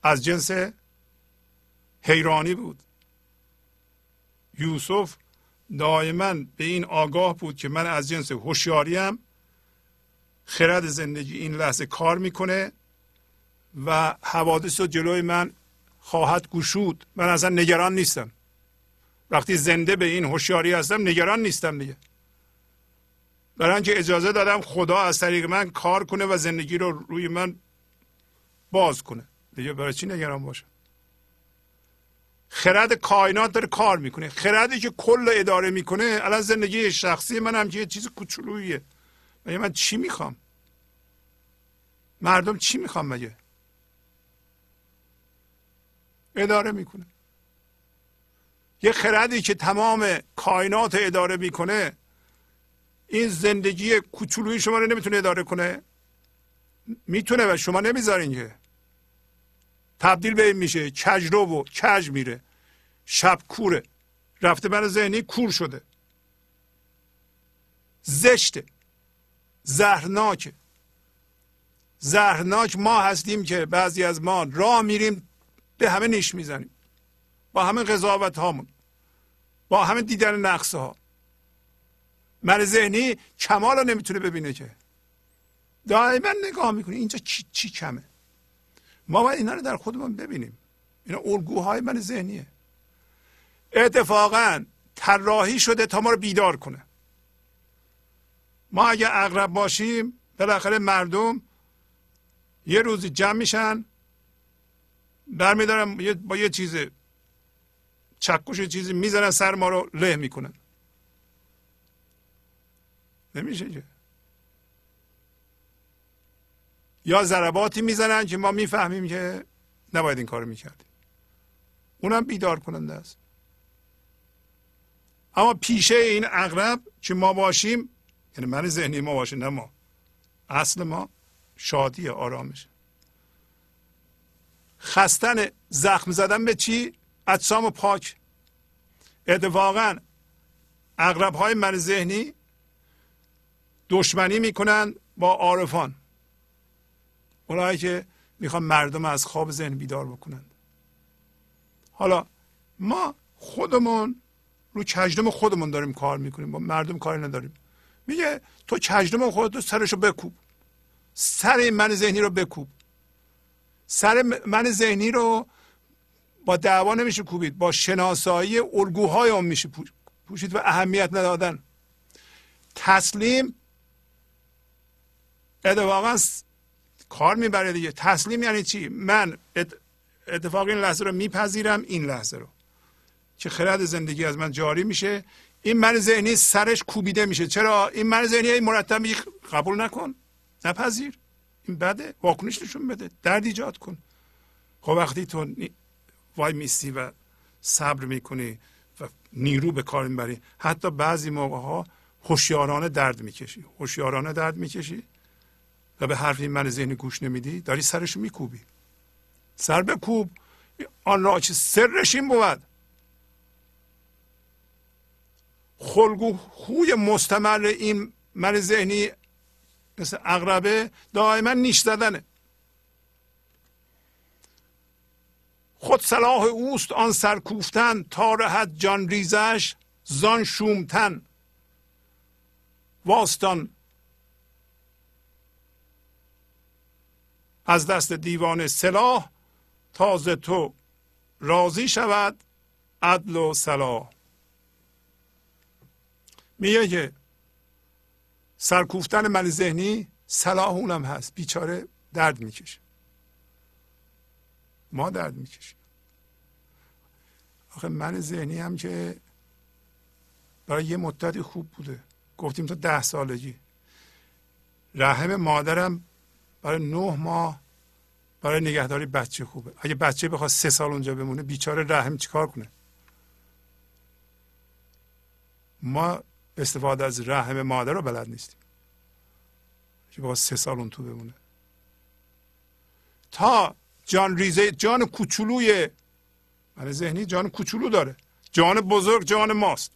از جنس حیرانی بود. یوسف دائما به این آگاه بود که من از جنس هوشیاریم خرد زندگی این لحظه کار می‌کنه و حوادث رو جلوی من خواهد گشود. من اصلا نگران نیستم. وقتی زنده به این هوشیاری هستم نگران نیستم دیگه. برای اینکه اجازه دادم خدا از طریق من کار کنه و زندگی رو روی من باز کنه. دیگه برای چی نگران باشم؟ خرد کائنات داره کار می‌کنه. خردی که کل اداره می‌کنه الان زندگی شخصی من هم که یه چیز کوچولوییه. مگه من چی می‌خوام؟ مردم چی می‌خوام مگه؟ اداره می‌کنه. یه خردی که تمام کائنات اداره می‌کنه این زندگی کوچولوی شما رو نمی‌تونه اداره کنه. می‌تونه و شما نمی‌ذارین که. تبدیل به این میشه. کجرو و کج میره. شب کوره. رفته من ذهنی کور شده. زشته. زهرناکه. زهرناک ما هستیم که بعضی از ما راه میریم به همه نیش می‌زنیم. با همه قضاوت هامون با همه دیدن نقص ها من ذهنی کمال رو نمی‌تونه ببینه که. دائما نگاه می‌کنه. اینجا چی, چی کمه؟ ما باید اینا رو در خودمون ببینیم. اینا الگوهای من ذهنیه. اتفاقا طراحی شده تا ما رو بیدار کنه. ما اگه اغرب باشیم بالاخره مردم یه روزی جمع میشن برمیدارن با یه چیز چکش چیزی می‌زنن سر ما رو له می‌کنن. نمیشه که؟ یا ضرباتی می‌زنن که ما می‌فهمیم که نباید این کارو می‌کردیم. اونم بیدار کننده است. اما پیشه این اغرب که ما باشیم یعنی من ذهنی ما باشه نه ما. اصل ما شادی آرامش. خستن زخم زدن به چی؟ اجسام پاک. اتفاقا اغرب های من ذهنی دشمنی می‌کنن با عارفان. اونایی که می‌خوان مردم از خواب ذهن بیدار بکنند. حالا ما خودمون رو کجدم خودمون داریم کار می‌کنیم با مردم کاری نداریم. میگه تو کجدم خودتو سرشو بکوب. سر من ذهنی رو بکوب. سر من ذهنی رو با دعوا نمیشه کوبید با شناسایی الگوهای اون میشه پوشید و اهمیت ندادن. تسلیم اتفاقا کار می‌بره دیگه. تسلیم یعنی چی؟ من اتفاق این لحظه رو میپذیرم این لحظه رو. که خرد زندگی از من جاری میشه. این من ذهنی سرش کوبیده میشه. چرا؟ این من ذهنی مرتب قبول نکن. نپذیر. این بده. واکنش نشون بده. درد ایجاد کن. خب وقتی تو وای میستی و صبر می‌کنی و نیرو به کار می‌بری حتی بعضی موقع ها هوشیارانه درد می‌کشی. هوشیارانه درد می‌کشی. و به حرف این من ذهنی گوش نمیدی داری سرش میکوبی. سر بکوب آن را چه سرش این بود. خلگو خوی مستمر این من ذهنی مثل اقربه دائما نیش زدنه. خود صلاح اوست آن سرکوفتن تا رهد جان ریزش زان شومتن. واستان از دست دیوان سلاح تازه تو راضی شود عدل و صلاح. میگه که سرکوفتن من ذهنی صلاح اونم هست. بیچاره درد می‌کشه. ما درد می‌کشیم. آخه من ذهنی هم که برای یه مدتی خوب بوده. گفتیم تا ده سالگی. رحم مادرم برای نه ماه برای نگهداری بچه خوبه. اگه بچه بخواد سه سال اونجا بمونه بیچاره رحم چیکار کنه؟ ما استفاده از رحم مادر رو بلد نیستیم. که بخواد سه سال اون تو بمونه. تا جان ریزه جان کوچولوی من ذهنی جان کوچولو داره. جان بزرگ جان ماست.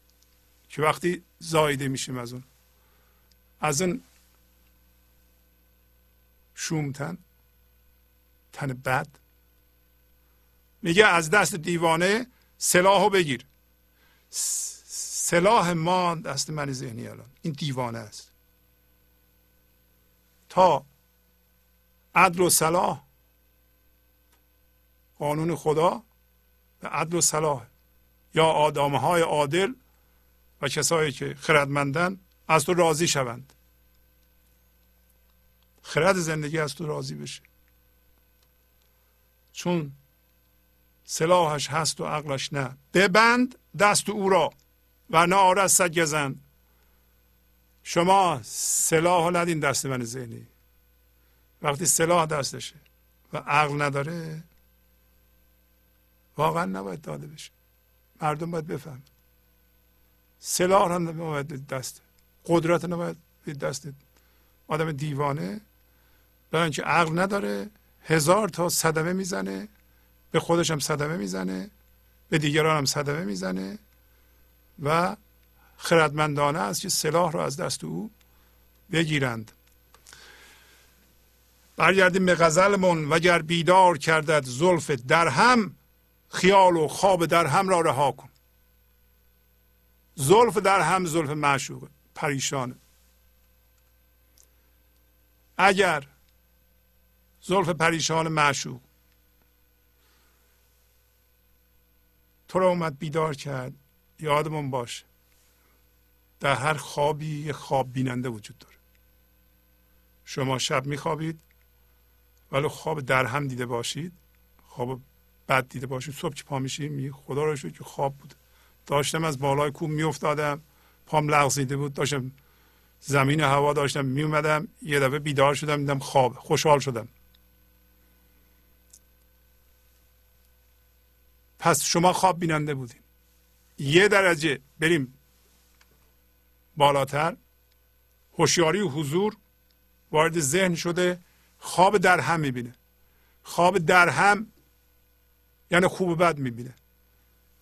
که وقتی زایده میشیم از اون. از اون شومتن تن بد. میگه از دست دیوانه سلاحو بگیر. سلاح ما دست من ذهنی الان. این دیوانه است. تا عدل و صلاح قانون خدا به عدل و صلاح یا آدامه های عادل و کسایی که خردمندن از تو راضی شوند. خرد زندگی از تو راضی بشه. چون سلاحش هست و عقلش نه. ببند دست او را و نه سگ زن شما سلاح ندین دست من ذهنی. وقتی سلاح دستشه و عقل نداره واقعا نباید داده بشه. مردم باید بفهم سلاح هم نباید دست قدرت نباید دست. آدم دیوانه برای اینکه عقل نداره هزار تا صدمه می‌زنه به خودش هم صدمه می‌زنه به دیگران هم صدمه می‌زنه و خردمندانه است که سلاح را از دست او بگیرند. برگردیم به غزلمون وگر بیدار کردد زلف در هم خیال و خواب در هم را رها کن. زلف در هم زلف معشوقه پریشانه. اگر زلف پریشان معشوق. تو را اومد بیدار کرد. یادمون باشه. در هر خوابی یه خواب بیننده وجود داره. شما شب میخوابید ولی خواب در هم دیده باشید خواب بد دیده باشید. صبح که پا میشید می خدا را شد که خواب بود. داشتم از بالای کوه میافتادم. پام لغزیده بود. داشتم زمین هوا داشتم میومدم. یه دفعه بیدار شدم دیدم خواب. خوشحال شدم. پس شما خواب بیننده بودین یه درجه بریم بالاتر. هوشیاری و حضور وارد ذهن شده خواب در هم می‌بینه. خواب در هم یعنی خوب و بد می‌بینه.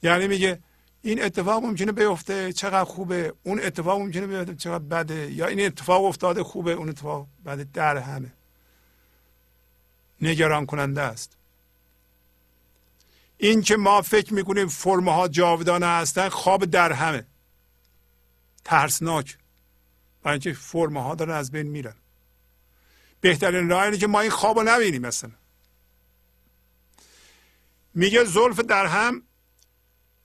یعنی میگه این اتفاق ممکنه بیفته چقدر خوبه. اون اتفاق ممکنه بیفته چقدر بده. یا این اتفاق افتاده خوبه اون اتفاق بده در همه نگران کننده است. این که ما فکر می‌کنیم فرمه ها جاودانه هستن خواب در همه. ترسناک. برای اینکه فرمه ها دارن از بین میرن. بهترین راه اینه که ما این خواب رو نبینیم مثلا میگه زلف در هم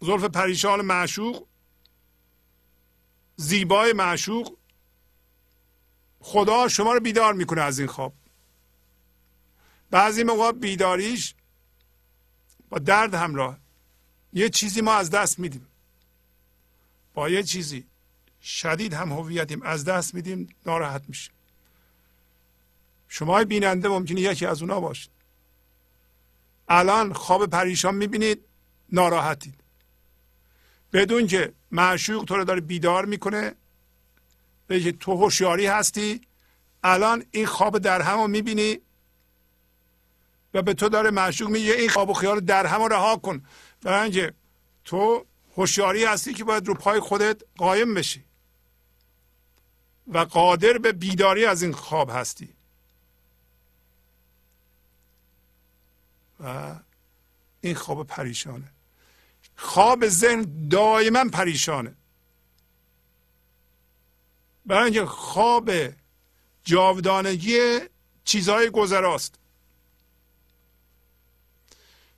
زلف پریشان معشوق زیبای معشوق خدا شما رو بیدار می‌کنه از این خواب. بعضی موقع بیداریش با درد همراه. یه چیزی ما از دست میدیم. با یه چیزی شدید هم هویتیم از دست میدیم ناراحت میشیم. شما بیننده ممکنه یکی از اونا باشید الان خواب پریشان می‌بینید ناراحتید. بدون که معشوق تو رو داره بیدار می‌کنه به تو هوشیاری هستی الان این خواب در هم رو می‌بینی و به تو داره معشوق میگه این خواب و خیال در هم رها کن. اینکه تو هوشیاری هستی که باید رو پای خودت قایم بشی و قادر به بیداری از این خواب هستی. و این خواب پریشانه. خواب ذهن دائما پریشانه. برای اینکه خواب جاودانگی چیزهای گذراست.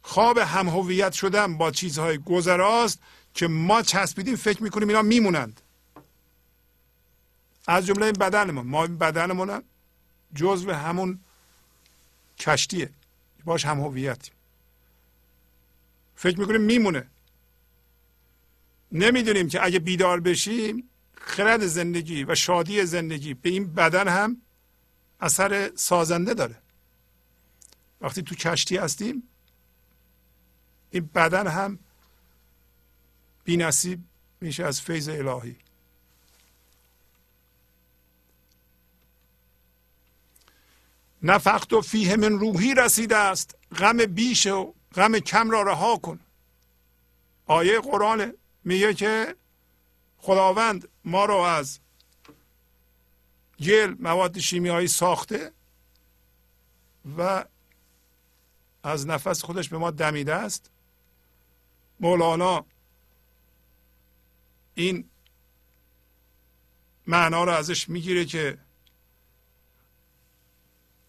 خواب هم هویت شدن با چیزهای گذراست که ما چسبیدیم فکر می‌کنیم اینا میمونند. از جمله این بدنمون. ما این بدنمون جزو همون کشتیه. باش هم هویتیم. فکر می‌کنیم میمونه. نمی‌دونیم که اگه بیدار بشیم خرد زندگی و شادی زندگی به این بدن هم اثر سازنده داره. وقتی تو کشتی هستیم این بدن هم بی نصیب میشه از فیض الهی. نفخت و فیه من روحی رسیده است. غم بیش و غم کم را رها کن. آیه قرآن میگه که خداوند ما رو از گل مواد شیمیایی ساخته و از نفس خودش به ما دمیده است. مولانا این معنا رو ازش می‌گیره که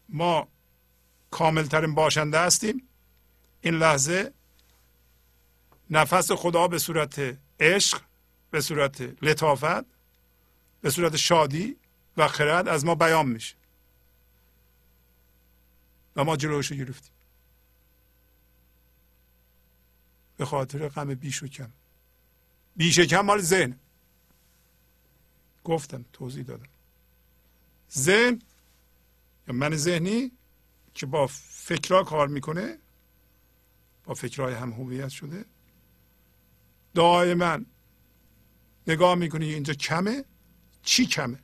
ما کاملترین باشنده هستیم. این لحظه نفس خدا به صورت عشق به صورت لطافت به صورت شادی و خرد از ما بیان میشه. و ما جلوش رو گرفتیم. به خاطر غم بیش و کم. بیش و کم مال ذهن. گفتم توضیح دادم. ذهن یا من ذهنی که با فکرها کار می‌کنه با فکرهای هم هویت شده دائما نگاه می‌کنی اینجا کمه چی کمه؟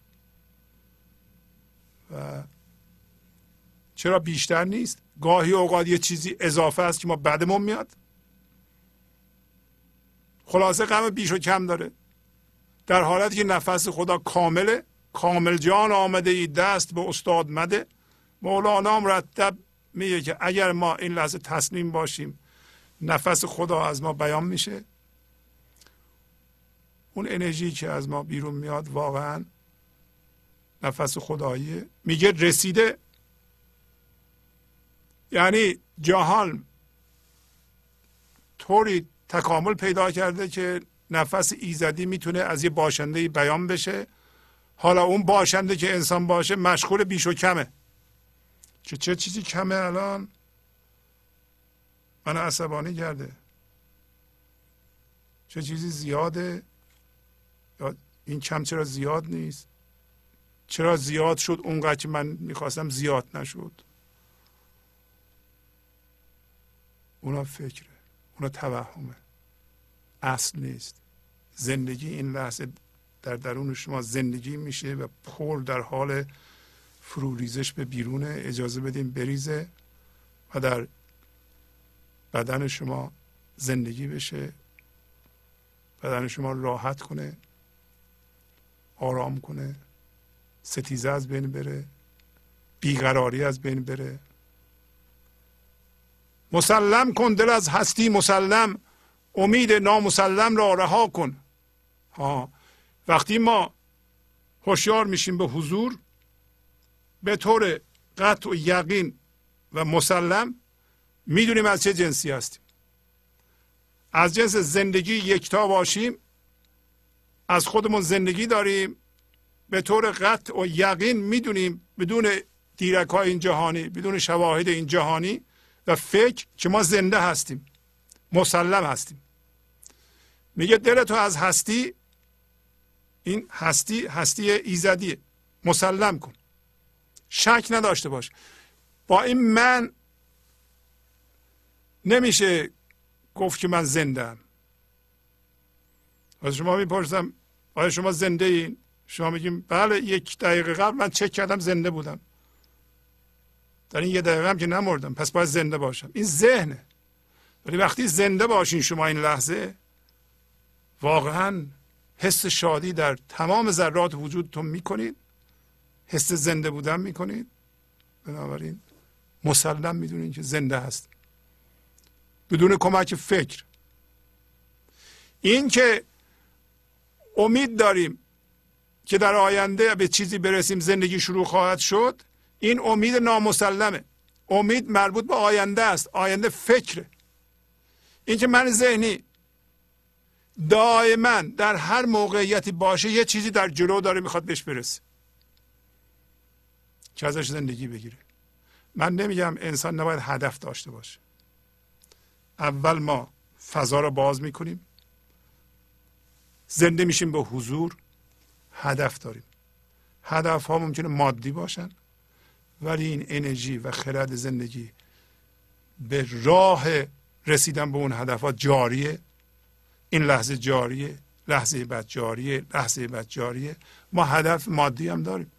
و چرا بیشتر نیست؟ گاهی اوقات یه چیزی اضافه است که ما بعدمون میاد. خلاصه غم بیش و کم داره. در حالتی که نفس خدا کامله کامل جان آمده ای دست به استاد مده. مولانا مرتب میگه که اگر ما این لحظه تسلیم باشیم نفس خدا از ما بیان میشه. اون انرژی که از ما بیرون میاد واقعا نفس خداییه. میگه رسیده. یعنی جهان طوری تکامل پیدا کرده که نفس ایزدی می‌تونه از یه باشنده بیان بشه. حالا اون باشنده که انسان باشه مشغول بیش و کمه. که چه چیزی کمه الان؟ من عصبانی کرده. چه چیزی زیاده؟ یا این کم چرا زیاد نیست؟ چرا زیاد شد اونقدر که من می‌خواستم زیاد نشد؟ اونا فکره. اونا توهمه. اصل نیست. زندگی این لحظه در درون شما زندگی میشه و پر در حال فروریزش به بیرونه. اجازه بدیم بریزه و در بدن شما زندگی بشه. بدن شما راحت کنه. آرام کنه. ستیزه از بین بره. بیقراری از بین بره. مسلم کن دل از هستی مسلم. امید نامسلم را رها کن. ها وقتی ما هوشیار میشیم به حضور به طور قطع و یقین و مسلم می‌دونیم از چه جنسی هستیم. از جنس زندگی یکتا باشیم از خودمون زندگی داریم به طور قطع و یقین می‌دونیم بدون دیرک های این جهانی بدون شواهد این جهانی. و فکر که ما زنده هستیم. مسلم هستیم. میگه دل تو از هستی این هستی هستی ایزدیه. مسلم کن. شک نداشته باش. با این من نمیشه گفت که من زنده ام از شما می‌پرسم آیا شما زنده این؟ شما میگیم بله یک دقیقه قبل من چک کردم زنده بودم. در این یه دقیقه هم که نمردم پس باید زنده باشم. این ذهنه. ولی وقتی زنده باشین شما این لحظه واقعا حس شادی در تمام ذرات وجودتون می‌کنید. حس زنده بودن می‌کنید. بنابراین مسلم می‌دونید که زنده هست. بدون کمک فکر. این که امید داریم که در آینده به چیزی برسیم زندگی شروع خواهد شد این امید نامسلمه. امید مربوط به آینده است. آینده فکره. اینکه من ذهنی دائما در هر موقعیتی باشه یه چیزی در جلو داره می‌خواد بهش برسه. که ازش زندگی بگیره. من نمیگم انسان نباید هدف داشته باشه. اول ما فضا رو باز می‌کنیم. زنده میشیم به حضور. هدف داریم. هدف ها ممکنه مادی باشن. ولی این انرژی و خرد زندگی به راه رسیدن به اون هدف ها جاریه. این لحظه جاریه لحظه بعد جاریه لحظه بعد جاریه. ما هدف مادی هم داریم.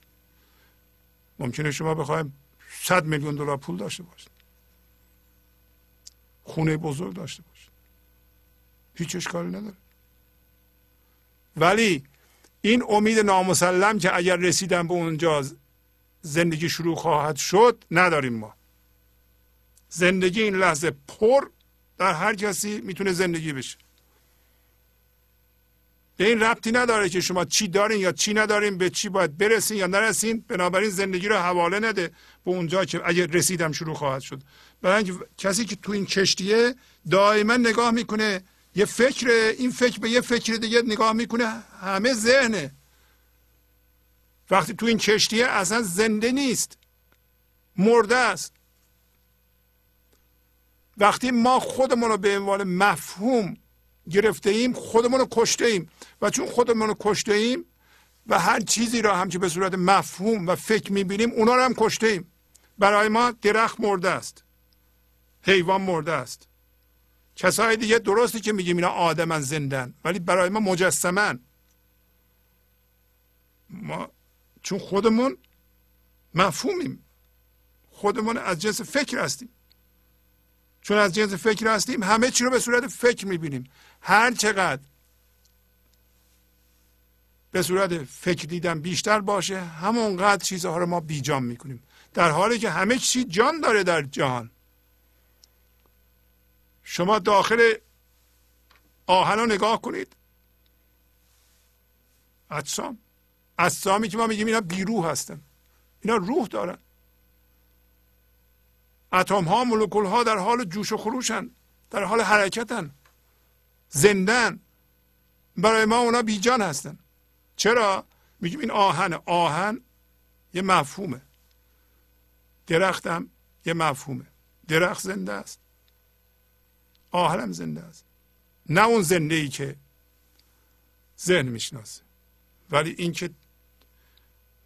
ممکنه شما بخوایم 100 میلیون دلار پول داشته باشید. خونه بزرگ داشته باشید. هیچ اشکالی نداره. ولی این امید نامسلم که اگر رسیدن به اونجا زندگی شروع خواهد شد نداریم ما. زندگی این لحظه پر در هر کسی می‌تونه زندگی بشه. به این ربطی نداره که شما چی دارین یا چی ندارین به چی باید برسین یا نرسین بنابراین زندگی رو حواله نده به اونجا که اگه رسیدم شروع خواهد شد. برای کسی که تو این کشتیه دائما نگاه می‌کنه یه فکر این فکر به یه فکر دیگه نگاه می‌کنه همه ذهنه. وقتی تو این کشتیه اصلا زنده نیست. مرده است. وقتی ما خودمون رو به عنوان مفهوم گرفته ایم خودمون رو کشته ایم. و چون خودمون رو کشته ایم و هر چیزی را هم به صورت مفهوم و فکر می‌بینیم اونا رو هم کشته ایم. برای ما درخت مرده است. حیوان مرده است. کسای دیگه درسته که میگیم اینا آدمن زندن ولی برای ما مجسمن. ما چون خودمون مفهومیم. خودمون از جنس فکر هستیم. چون از جنس فکر هستیم همه چی رو به صورت فکر می‌بینیم. هر چقدر به صورت فکر دیدن بیشتر باشه همونقدر چیزها رو ما بیجان می‌کنیم. در حالی که همه چی جان داره در جهان. شما داخل آهن رو نگاه کنید. اجسام. اجسامی که ما میگیم اینا بیروح هستن. اینا روح دارن. اتم ها مولکول ها در حال جوش و خروشن در حال حرکتن. زندن. برای ما اونا بیجان هستن. چرا؟ میگیم این آهن. آهن یه مفهومه. درختم یه مفهومه. درخت زنده است. آهنم زنده است. نه اون زنده ای که ذهن می‌شناسه. ولی اینکه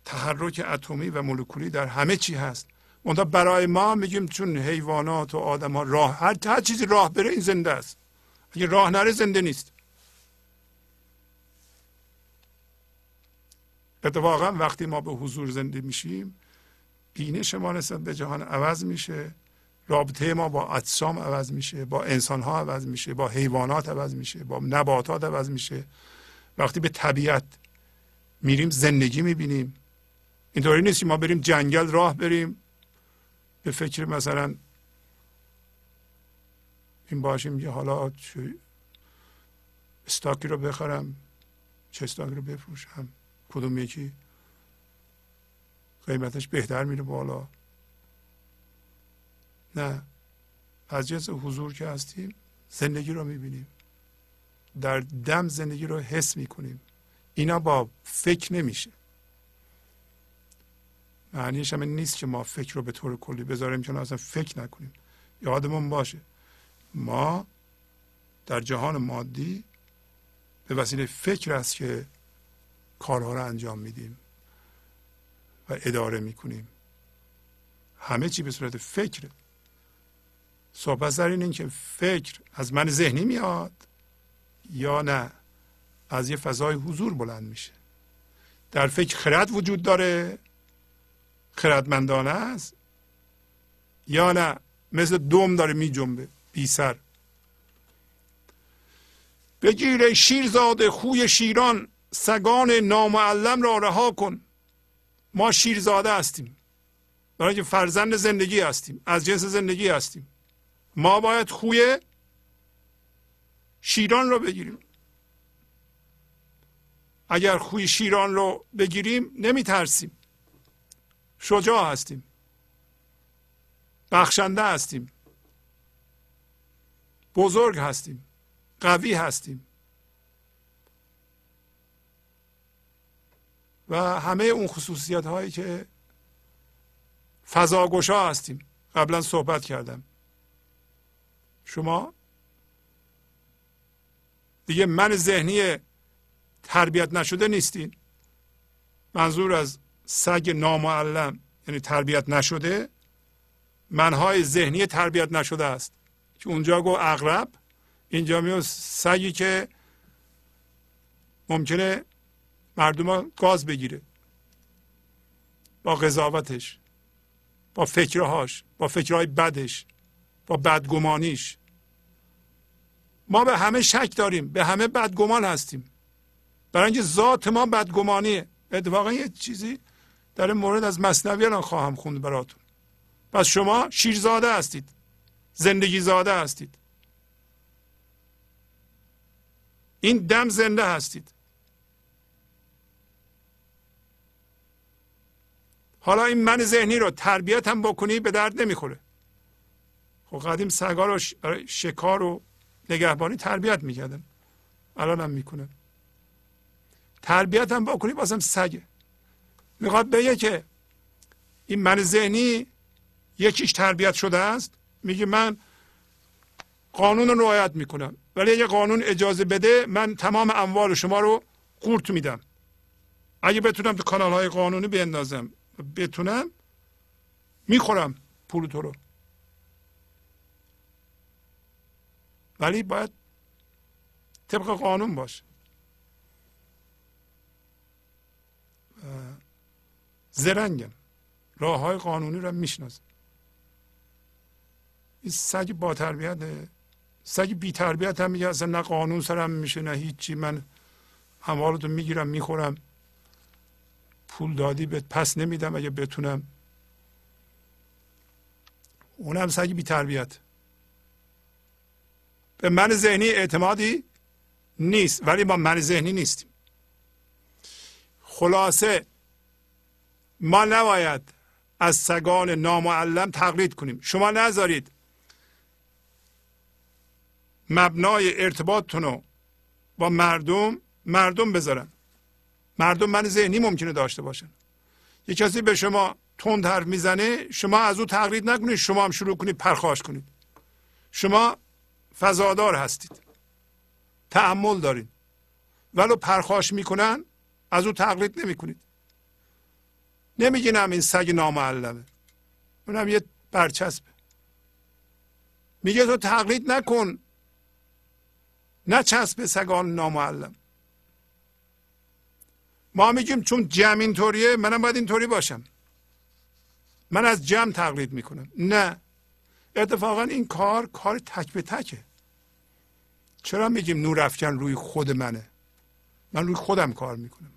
تحرک اتمی و مولکولی در همه چی هست. منتها برای ما میگیم چون حیوانات و آدم ها راه هر, هر چیزی راه بره این زنده است. اگه راه نره زنده نیست. اتفاقا وقتی ما به حضور زنده میشیم بینش ما نسبت به جهان عوض میشه. رابطه ما با اجسام عوض میشه با انسان ها عوض میشه با حیوانات عوض میشه با نباتات عوض میشه. وقتی به طبیعت میریم زندگی می‌بینیم. اینطوری نیست ما بریم جنگل راه بریم. به فکر مثلا این باشیم که حالا استاکی رو بخرم چه استاکی رو بفروشم کدوم یکی قیمتش بهتر میره بالا. نه از جنس حضور که هستیم زندگی رو می‌بینیم. در دم زندگی رو حس می‌کنیم. اینا با فکر نمیشه. معنیش هم نیست که ما فکر رو به طور کلی بذاریم که اصلا فکر نکنیم. یادمون باشه ما در جهان مادی به وسیله فکر است که کارها رو انجام میدیم و اداره می‌کنیم. همه چی به صورت فکره. صحبت در این که فکر از من ذهنی میاد یا نه از یه فضای حضور بلند میشه. در فکر خرد وجود داره خردمندانه است؟ یا نه مثل دوم داره می جنبه بی سر. بگیر شیرزاده خوی شیران سگان نامعلم را رها کن. ما شیرزاده هستیم. برای که فرزند زندگی هستیم از جنس زندگی هستیم. ما باید خوی شیران رو بگیریم. اگر خوی شیران رو بگیریم نمی ترسیم شجاع هستیم. بخشنده هستیم. بزرگ هستیم. قوی هستیم. و همه اون خصوصیت هایی که فضاگشا هستیم. قبلا صحبت کردم. شما دیگه من ذهنی تربیت نشده نیستین. منظور از سگ نامعلم یعنی تربیت نشده منهای ذهنی تربیت نشده است. که اونجا گو اغرب اینجا میاد سگی که ممکنه مردم گاز بگیره. با قضاوتش با فکرهاش با فکرهای بدش با بدگمانیش. ما به همه شک داریم به همه بدگمان هستیم. برای اینکه ذات ما بدگمانیه. اتفاقا یه چیزی در این مورد از مصنوی الان خواهم خوند براتون. پس شما شیرزاده هستید. زندگی زاده هستید. این دم زنده هستید. حالا این من ذهنی رو تربیت هم بکنی به درد نمی‌خوره. خب قدیم سگا رو شکار و نگهبانی تربیت می‌کردن. الان هم می‌کنن. تربیت هم بکنی بازم سگه. می‌خواد بگه که این من ذهنی یکیش تربیت شده است؟ میگه من قانون رو رعایت می‌کنم. ولی اگه قانون اجازه بده من تمام اموال شما رو قورت میدم. اگه بتونم تو کانال های قانونی بندازم بتونم می‌خورم پول تو رو. ولی باید طبق قانون باشه. زرنگن. راه های قانونی رو می‌شناسن. این سگ با تربیت سگ بی تربیت هم میگه اصلا نه قانون سرم میشه نه هیچی. من اموالتو می‌گیرم می‌خورم. پول دادی به پس نمیدم اگه بتونم. اونم سگ بی تربیت. به من ذهنی اعتمادی نیست ولی ما من ذهنی نیستیم. خلاصه ما نباید از سگان نامعلم تقلید کنیم. شما نذارید مبنای ارتباطتون رو با مردم مردم بذارن. مردم من ذهنی ممکنه داشته باشن. یه کسی به شما تند حرف می‌زنه شما از او تقلید نکنید شما هم شروع کنید پرخاش کنید. شما فضادار هستید. تعمل دارید. ولو پرخاش می‌کنن از او تقلید نمی‌کنید. نمیگینم این سگ نامعلمه. اونم یه برچسبه. میگه تو تقلید نکن. نه چسب سگان نامعلم. ما میگیم چون جمع اینطوریه منم باید اینطوری باشم. من از جمع تقلید می‌کنم. نه. اتفاقا این کار کار تک به تکه. چرا میگیم نور افکن روی خود منه؟ من روی خودم کار می‌کنم.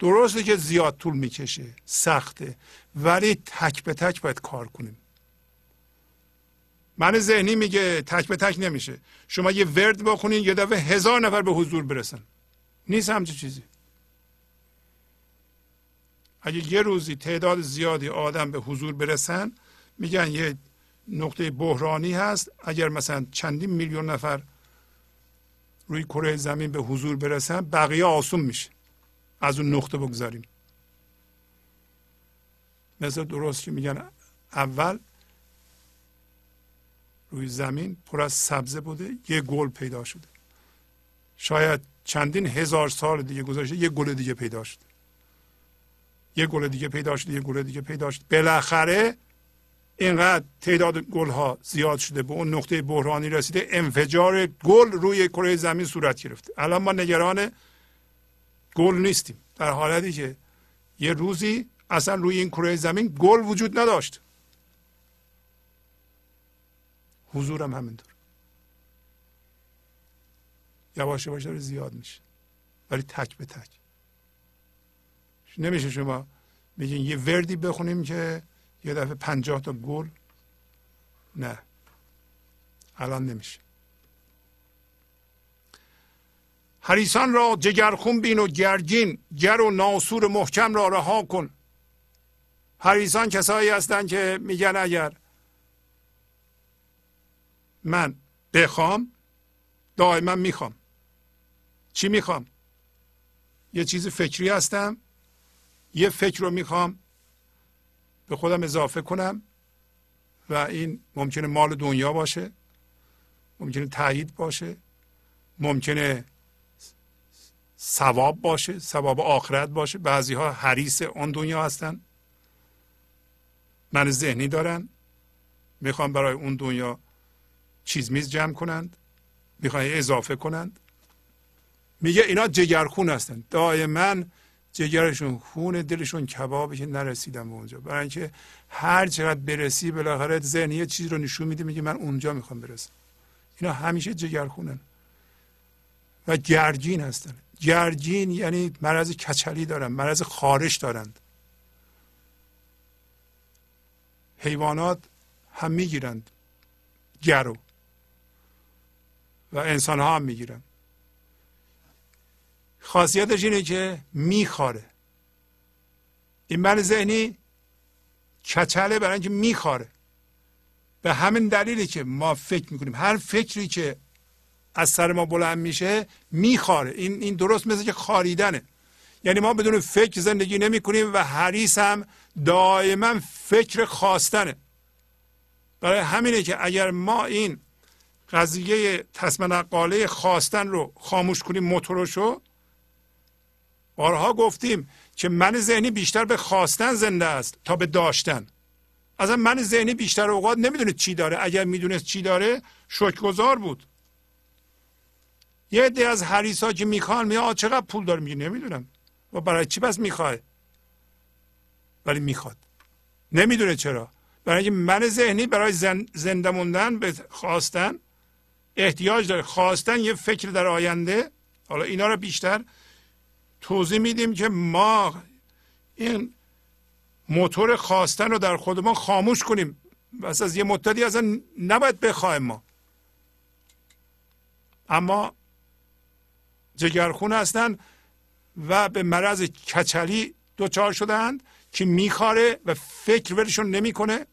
درسته که زیاد طول می‌کشه سخته ولی تک به تک باید کار کنیم. من ذهنی میگه تک به تک نمیشه. شما یه ورد بخونین یه دفعه هزار نفر به حضور برسن. نیست همچه چیزی. اگه یه روزی تعداد زیادی آدم به حضور برسن میگن یه نقطه بحرانی هست. اگر مثلا چندین میلیون نفر روی کره زمین به حضور برسن بقیه آسون میشه. از اون نقطه بگذاریم. مثل درست که میگن؟ اول روی زمین پر از سبزه بوده یه گل پیدا شده. شاید چندین هزار سال دیگه گذاشته یه گل دیگه پیدا شده. یه گل دیگه پیدا شده یه گل دیگه پیدا شده. بالاخره اینقدر تعداد گل ها زیاد شده به اون نقطه بحرانی رسیده انفجار گل روی کره زمین صورت گرفته. الان ما نگران گل نیستیم. در حالتی که یه روزی اصلا روی این کره زمین گل وجود نداشت. حضورم همینطور. یواش یواش داره زیاد میشه. ولی تک به تک. نمیشه شما میگین یه وردی بخونیم که یه دفعه پنجاه تا گل؟ نه. الان نمیشه. حریسان را جگرخون بین و گرگین گر و ناسور محکم را رها کن. حریسان کسایی هستند که میگن اگر من بخوام دائما می‌خوام. چی می‌خوام؟ یه چیز فکری هستم یه فکر رو می‌خوام به خودم اضافه کنم و این ممکنه مال دنیا باشه ممکنه تایید باشه ممکنه ثواب باشه ثواب آخرت باشه. بعضی ها حریص اون دنیا هستن. من ذهنی دارن. می‌خوام برای اون دنیا چیز میز جمع کنند. می‌خوان اضافه کنند. میگه اینا جگرخون هستند دائما جگرشون خون دلشون کبابه که نرسیدم به اونجا. برای اینکه هر چقدر برسی بالاخره ذهن یه چیز رو نشون میده میگه من اونجا می‌خوام برسم. اینا همیشه جگرخونن و گرجین هستن. گرجین یعنی مرض کچلی دارن مرض خارش دارند. حیوانات هم می‌گیرند گرو و انسان ها هم می‌گیرن خاصیتش اینه که میخاره. این من ذهنی کچله برای اینکه میخاره. به همین دلیلی که ما فکر می‌کنیم هر فکری که از سر ما بلند میشه میخاره. این این درست مثل که خاریدنه. یعنی ما بدون فکر زندگی نمی کنیم و حریص هم دائما فکر خواستنه. برای همینه که اگر ما این قضیه تصم نقاله خواستن رو خاموش کنیم موتورشو بارها گفتیم که من ذهنی بیشتر به خواستن زنده است تا به داشتن. اصلا من ذهنی بیشتر اوقات نمی‌دونه چی داره. اگر می‌دونست چی داره شکرگزار بود. یه عده از حریصا که می‌خوان میگه چقدر پول داره؟ میگه نمی‌دونم. و برای چی بس می‌خوای؟ ولی می‌خواد. نمی‌دونه چرا. برای اینکه من ذهنی برای زنده موندن به خواستن احتیاج داره. خواستن یه فکر در آینده. حالا اینا رو بیشتر توضیح میدیم که ما این موتور خواستن رو در خودمان خاموش کنیم. بس از یه مدتی اصلا نباید بخوایم ما. اما جگرخون هستند و به مرض کچلی دچار شدهاند که میخاره و فکر ولشون نمی‌کنه.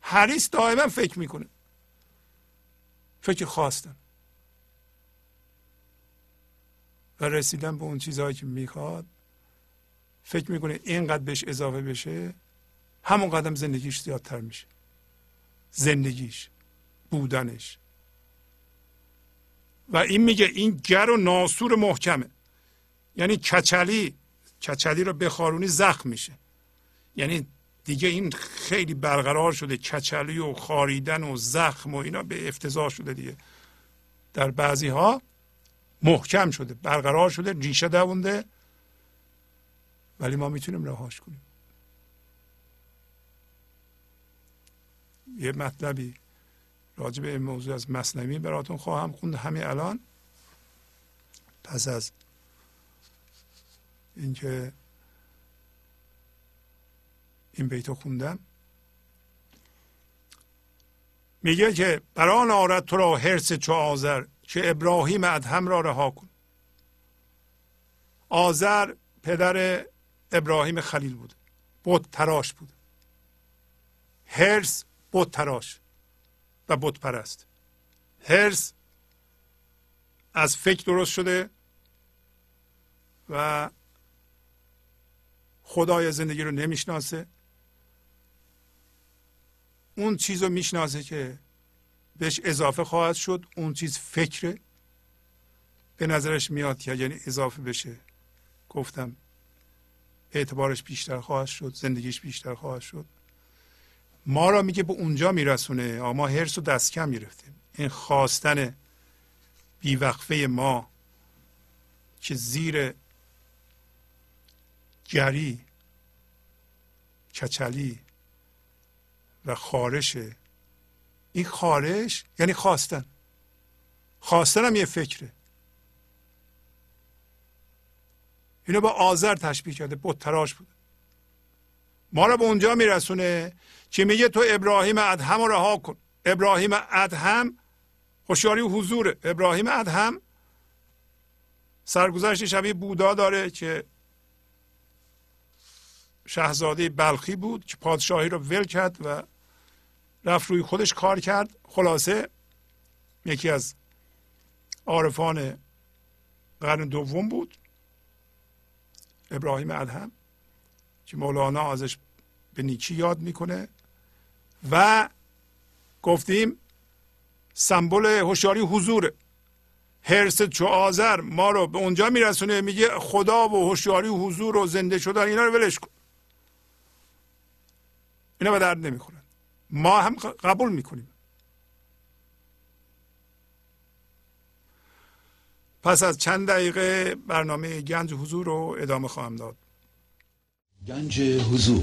حریص دائما فکر می‌کنه. فکر خواستن. و رسیدن به اون چیزهایی که می‌خواد فکر می‌کنه اینقدر بهش اضافه بشه همون قدم زندگیش زیادتر میشه. زندگیش بودنش. و این میگه این گر و ناسور محکمه. یعنی کچلی کچلی رو بخارونی زخم میشه. یعنی دیگه این خیلی برقرار شده کچلی و خاریدن و زخم و اینا به افتضاح شده دیگه. در بعضی ها محکم شده برقرار شده ریشه دوونده. ولی ما می‌تونیم رهاش کنیم. یه مطلبی راجع به این موضوع از مصنوی براتون خواهم خوند. همین الان پس از اینکه این بیتو خوندم میگه که بران آرد تو را حرس چو آذر که ابراهیم ادهم را رها کن. آذر پدر ابراهیم خلیل بود. بود تراش بود. هرس بود تراش. و بود پرست هرس از فکر درست شده و خدای زندگی رو نمی‌شناسه. اون چیز رو می‌شناسه که بهش اضافه خواهد شد اون چیز فکره. به نظرش میاد که یعنی اضافه بشه. گفتم اعتبارش بیشتر خواهد شد زندگیش بیشتر خواهد شد. ما را میگه به اونجا میرسونه. ما هرس و دست کم گرفتیم. این خواستن بیوقفه ما که زیر گری کچلی و خارش. این خارش یعنی خواستن. خواستن هم یه فکره. اینو با آذر تشبیه کرده بود تراش بوده. ما رو به اونجا میرسونه. که میگه؟ تو ابراهیم ادهم رو رها کن. ابراهیم ادهم خوشیاری و حضور. ابراهیم ادهم سرگذشت شبیه بودا داره که شهزاده بلخی بود که پادشاهی رو ول کرد و رفت روی خودش کار کرد. خلاصه یکی از عارفان قرن دوم بود ابراهیم ادهم که مولانا ازش به نیکی یاد می‌کنه. و گفتیم سمبل هوشیاری حضور. هرس چو آذر ما رو به اونجا میرسونه میگه خدا و هوشیاری حضور و زنده شدن اینا رو ولش کن. اینا به درد نمی‌خورن. ما هم قبول می‌کنیم. پس از چند دقیقه برنامه گنج حضور رو ادامه خواهم داد. گنج حضور.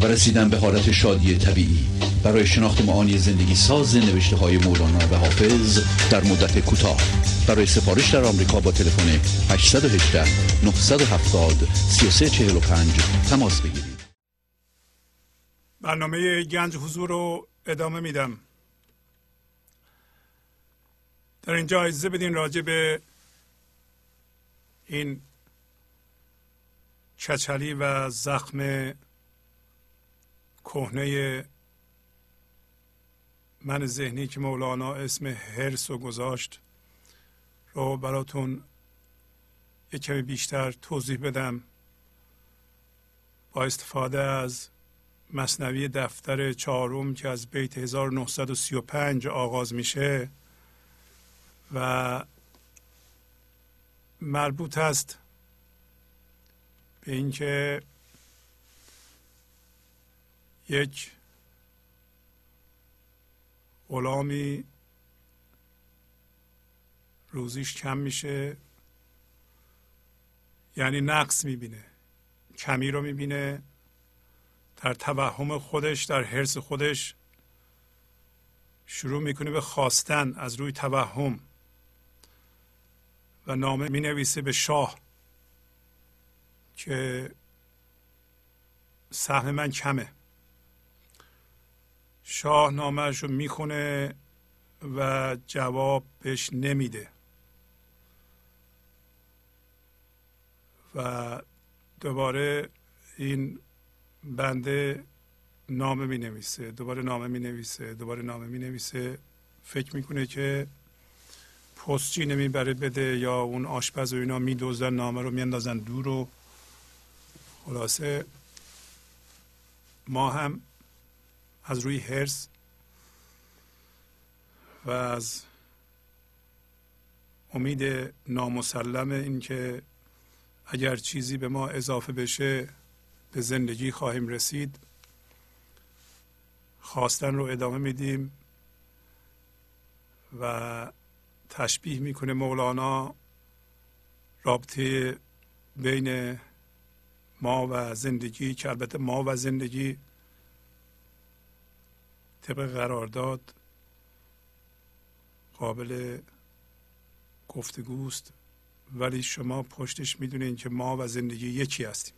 و رسیدن به حالت شادی طبیعی. برای شناخت معانی زندگی ساز نوشته های مولانا و حافظ در مدت کوتاه. برای سفارش در آمریکا با تلفن 818 970 3345 تماس بگیرید. برنامه گنج حضور رو ادامه میدم. در اینجا اجازه بدین راجع به این کچلی و زخم کهنه من ذهنی که مولانا اسم هرس رو گذاشت رو براتون یک کمی بیشتر توضیح بدم. با استفاده از مصنوی دفتر چهارم که از بیت 1935 آغاز میشه و مربوط است به اینکه یک غلامی روزیش کم میشه یعنی نقص می‌بینه کمی رو می‌بینه در توهم خودش در حرس خودش شروع می‌کنه به خواستن از روی توهم و نامه می نویسه به شاه که سهم من کمه. شاه نامهش رو می‌خونه و جواب بهش نمیده. و دوباره این بنده نامه می نویسه دوباره نامه می نویسه دوباره نامه می نویسه فکر می‌کنه که پستچی نمی‌بره بده یا اون آشپز و اینا میدوزن نامه رو میاندازن دور و خلاصه. ما هم از روی هرس و از امید نامسلم اینکه اگر چیزی به ما اضافه بشه به زندگی خواهیم رسید. خواستن رو ادامه میدیم و تشبیه می‌کنه مولانا رابطه بین ما و زندگی که البته ما و زندگی طبق قرارداد قابل گفتگوست ولی شما پشتش می‌دونین که ما و زندگی یکی هستیم.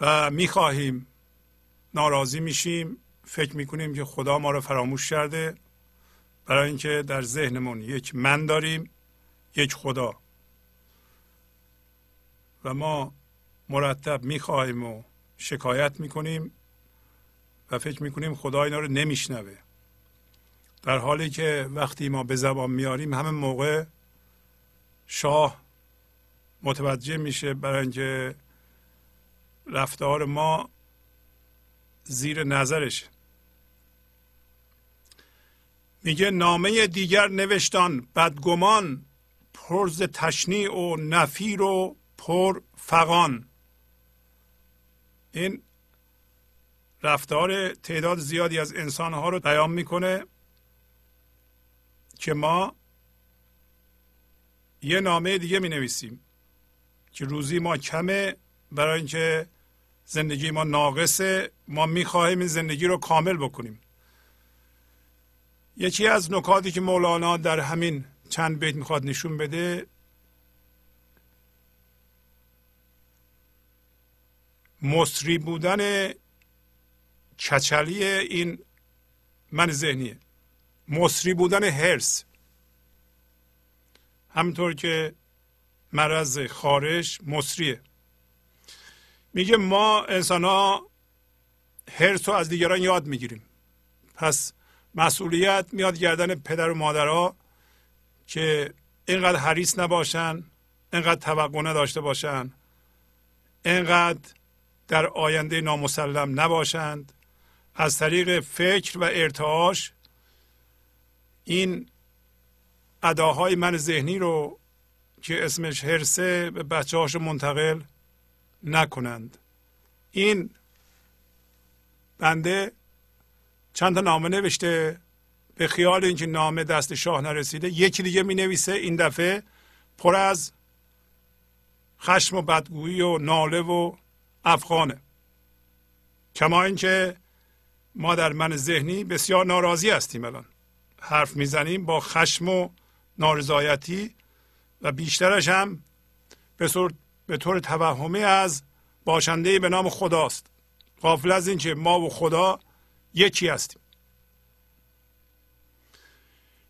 و می‌خواهیم ناراضی میشیم. فکر می‌کنیم که خدا ما رو فراموش کرده. برای اینکه در ذهنمون یک من داریم یک خدا. و ما مرتب می‌خواهیم و شکایت می‌کنیم و فکر می‌کنیم خدا اینا رو نمیشنوه. در حالی که وقتی ما به زبان میاریم همه موقع شاه متوجه میشه برای اینکه رفتار ما زیر نظرشه. میگه نامه دیگر نوشتان بدگمان پرز تشنیع و نفیر و پر فقان این رفتار تعداد زیادی از انسانها رو بیان می‌کنه که ما یه نامه دیگه می نویسیم که روزی ما کمه برای اینکه زندگی ما ناقصه ما می‌خواهیم این زندگی رو کامل بکنیم. یکی از نکاتی که مولانا در همین چند بیت می‌خواد نشون بده مصری بودن کچلی این من ذهنیه. مصری بودن هرس. همینطور که مرض خارش مصریه. میگه ما انسان ها هرس رو از دیگران یاد می‌گیریم. پس مسئولیت میاد گردن پدر و مادرها که اینقدر حریص نباشن اینقدر توقع نداشته باشن اینقدر در آینده نامسلم نباشند. از طریق فکر و ارتعاش این اداهای من ذهنی رو که اسمش هرسه به بچه هاشو منتقل نکنند. این بنده چند تا نامه نوشته. به خیال اینکه نامه دست شاه نرسیده یکی دیگه می نویسه این دفعه پر از خشم و بدگویی و ناله و افغانه. کما اینکه ما در من ذهنی بسیار ناراضی هستیم الان. حرف می‌زنیم با خشم و نارضایتی و بیشترش هم به به طور توهمی از باشنده به نام خداست. غافل از اینکه ما و خدا یکی هستیم.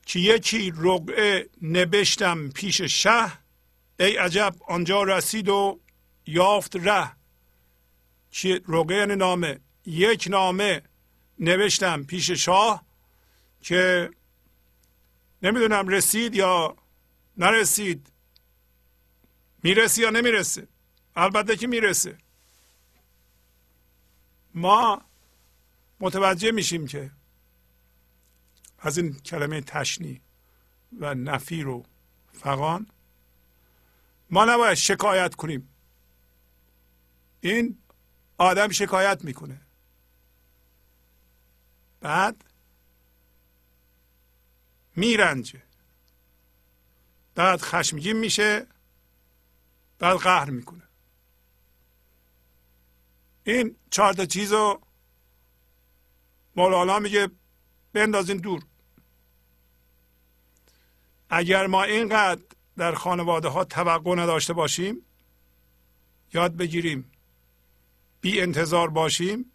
که یکی رقعه نبشتم پیش شه ای عجب آنجا رسید و یافت ره. رقعه یعنی نامه یک نامه نوشتم پیش شاه که نمی‌دونم رسید یا نرسید. می‌رسی یا نمی‌رسه؟ البته که می‌رسه. ما متوجه میشیم که از این کلمه تشنی و نفیر و فقان ما نباید شکایت کنیم. این آدم شکایت می‌کنه. بعد میرنجه. بعد خشمگین میشه. بعد قهر می‌کنه. این چهار تا چیز رو مولانا میگه بندازین دور. اگر ما اینقدر در خانواده ها توقع نداشته باشیم یاد بگیریم بی انتظار باشیم.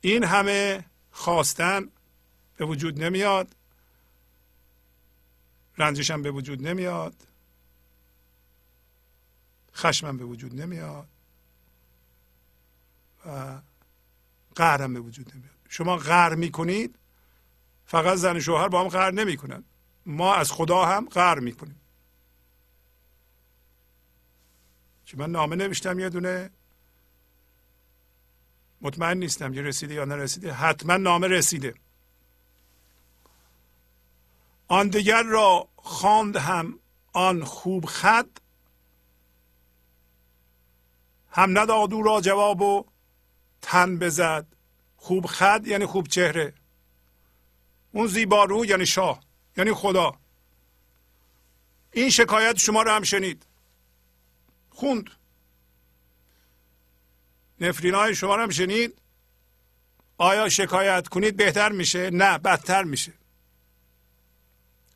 این همه خواستن به وجود نمیاد. رنجشم به وجود نمیاد. خشمم به وجود نمیاد. و قهرم به وجود نمیاد. شما قهر می‌کنید فقط زن شوهر با هم قهر نمی‌کنن. ما از خدا هم قهر می‌کنیم. که من نامه نوشتم یه دونه. مطمئن نیستم یه رسیده یا نرسیده. حتما نامه رسیده. آن دیگر را خواند هم آن خوب خط هم نداد او را جواب و تن بزد. خوب خد یعنی خوب چهره. اون زیبا رو یعنی شاه یعنی خدا. این شکایت شما رو هم شنید. خوند. نفرین های شما هم شنید؟ آیا شکایت کنید بهتر میشه؟ نه بدتر میشه.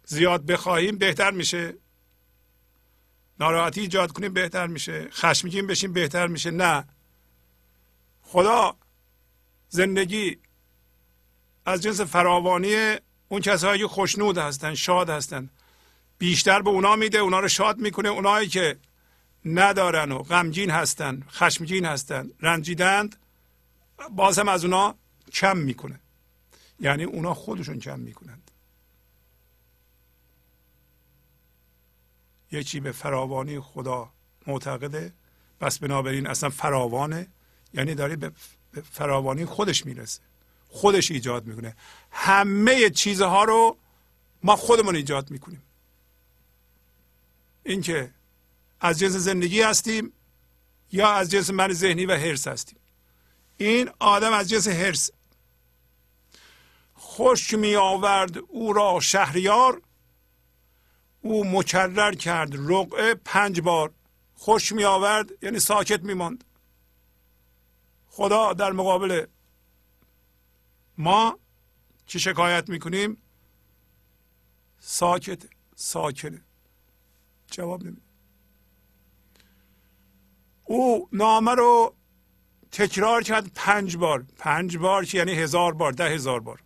زیاد بخواهیم بهتر میشه. ناراحتی ایجاد کنیم بهتر میشه. خشمگین بشیم بهتر میشه. نه. خدا زندگی از جنس فراوانی اون کسایی که خوشنود هستن شاد هستن بیشتر به اونا میده اونا رو شاد می‌کنه. اونایی که ندارن و غمگین هستن خشمگین هستن رنجیدند. باز هم از اونا کم می‌کنه. یعنی اونا خودشون کم می‌کنند. یکی به فراوانی خدا معتقده؟ پس بنابراین اصلا فراوانه. یعنی داره به فراوانی خودش می‌رسه. خودش ایجاد می‌کنه. همه چیزها رو ما خودمون ایجاد می‌کنیم. اینکه از جنس زندگی هستیم یا از جنس من ذهنی و حرس هستیم؟ این آدم از جنس حرس خوش می آورد او را شهریار او مکرر کرد رقعه پنج بار. خوش می آورد یعنی ساکت می ماند خدا در مقابل ما که شکایت می‌کنیم؟ ساکت ساکنه. جواب نمیده. او نامه رو تکرار کرد پنج بار. پنج بار که یعنی هزار بار ده هزار بار.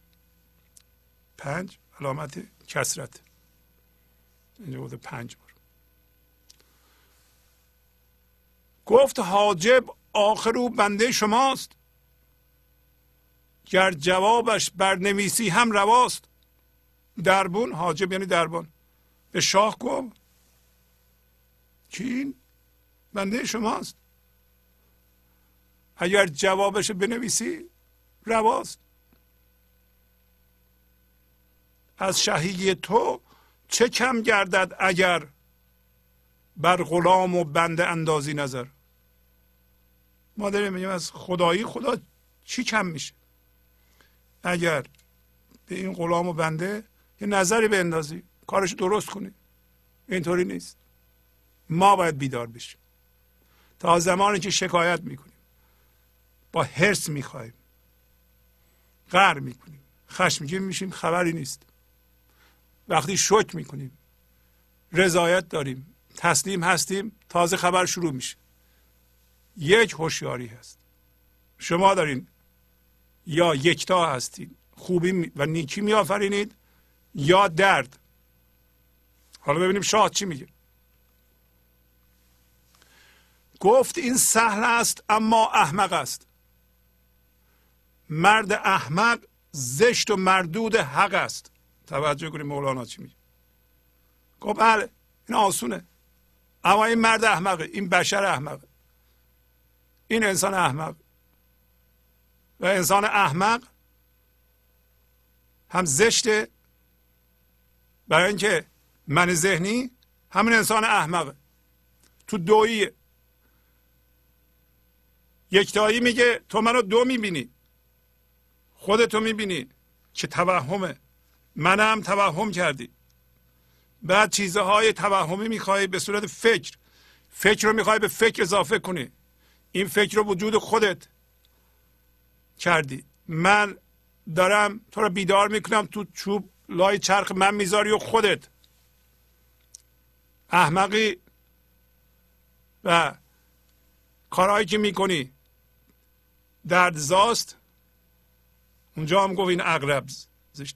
پنج؟ علامت کسرت اینجا بوده پنج بار. گفت حاجب آخر او بنده شماست. گر جوابش برنویسی هم رواست. دربون حاجب یعنی دربان به شاه گفت که این بنده شماست. اگر جوابش بنویسی رواست. از شهی تو چه کم گردد اگر بر غلام و بنده اندازی نظر؟ ما داریم میگیم از خدایی خدا چی کم میشه؟ اگر به این غلام و بنده یه نظری اندازی کارش درست کنی. اینطوری نیست. ما باید بیدار بشیم. تا زمانی که شکایت می‌کنیم. با حرس می‌خواهیم قهر می‌کنیم. خشمگین میشیم خبری نیست. وقتی شک می‌کنیم. رضایت داریم. تسلیم هستیم تازه خبر شروع میشه. یک هوشیاری هست. شما دارین یا یکتا هستید خوبی و نیکی میآفرینید یا درد. حالا ببینیم شاه چی میگه. گفت این سهل است اما احمق است. مرد احمق زشت و مردود حق است. توجه کنید مولانا چی میگه. گفت بله این آسونه. اما این مرد احمقه این بشر احمقه. این انسان احمق. و انسان احمق هم زشته برای اینکه من ذهنی همین انسان احمقه. تو دویی یکتایی میگه تو منو دو می‌بینی. خودتو می‌بینی. که توهمه. منم توهم کردی. بعد چیزهای توهمی می‌خوای به صورت فکر. فکر رو می‌خوای به فکر اضافه کنی. این فکر رو وجود خودت کردی. من دارم تو رو بیدار می‌کنم تو چوب لای چرخ من می‌ذاری و خودت. احمقی و کارهایی که می‌کنی. دردزاست اونجا هم گفت این اقرب